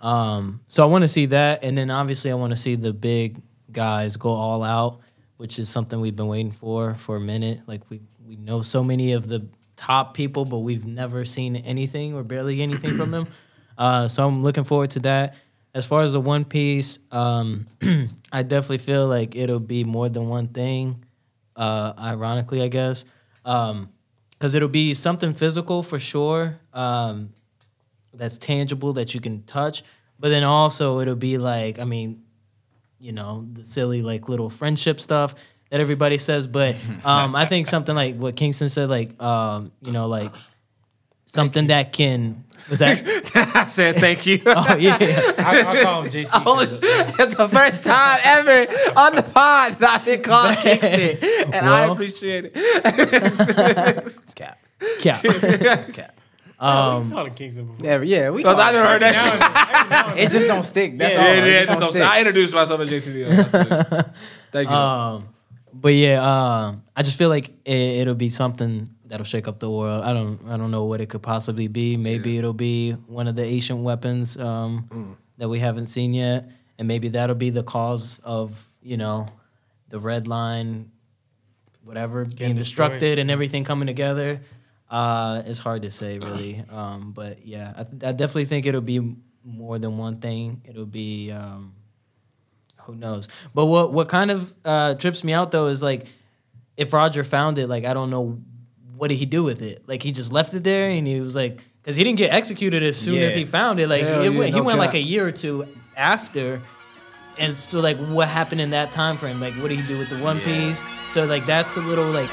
Um, so I want to see that, and then obviously I want to see the big guys go all out, which is something we've been waiting for for a minute. Like we we know so many of the top people, but we've never seen anything or barely anything from them. Uh, so I'm looking forward to that. As far as the One Piece, um, I definitely feel like it'll be more than one thing. Uh, ironically, I guess, because it'll be something physical for sure. Um, that's tangible that you can touch, but then also it'll be like, I mean, you know, the silly like little friendship stuff that everybody says. But um, I think something like what Kingston said, like um, you know, like something that can was that. I said thank you. oh yeah. I, I'll call him JC. 'cause, it's the first time ever on the pod that I've been called Kingston, and I Well. appreciate it. Cap. Yeah. Cap. Um, called him Kingston before. Yeah, yeah, we Because I never heard that shit. it just don't stick. That's all. Yeah, It yeah, just just don't don't- stick. I introduced myself as JCD. Thank you. um, but yeah, um, I just feel like it, it'll be something that'll shake up the world. I don't, I don't know what it could possibly be. Maybe it'll be one of the ancient weapons um, Mm. that we haven't seen yet, and maybe that'll be the cause of you know the red line, whatever being destroyed. and everything coming together. Uh, it's hard to say really, um, but yeah, I, I definitely think it'll be more than one thing. It'll be. Um, who knows? But what what kind of uh, trips me out though is like if Roger found it, like I don't know what did he do with it. Like he just left it there and he was like, because he didn't get executed as soon as he found it. Like Hell it yeah, went, he no went like a year or two after. And so like what happened in that time frame? Like what did he do with the One Piece? So like that's a little like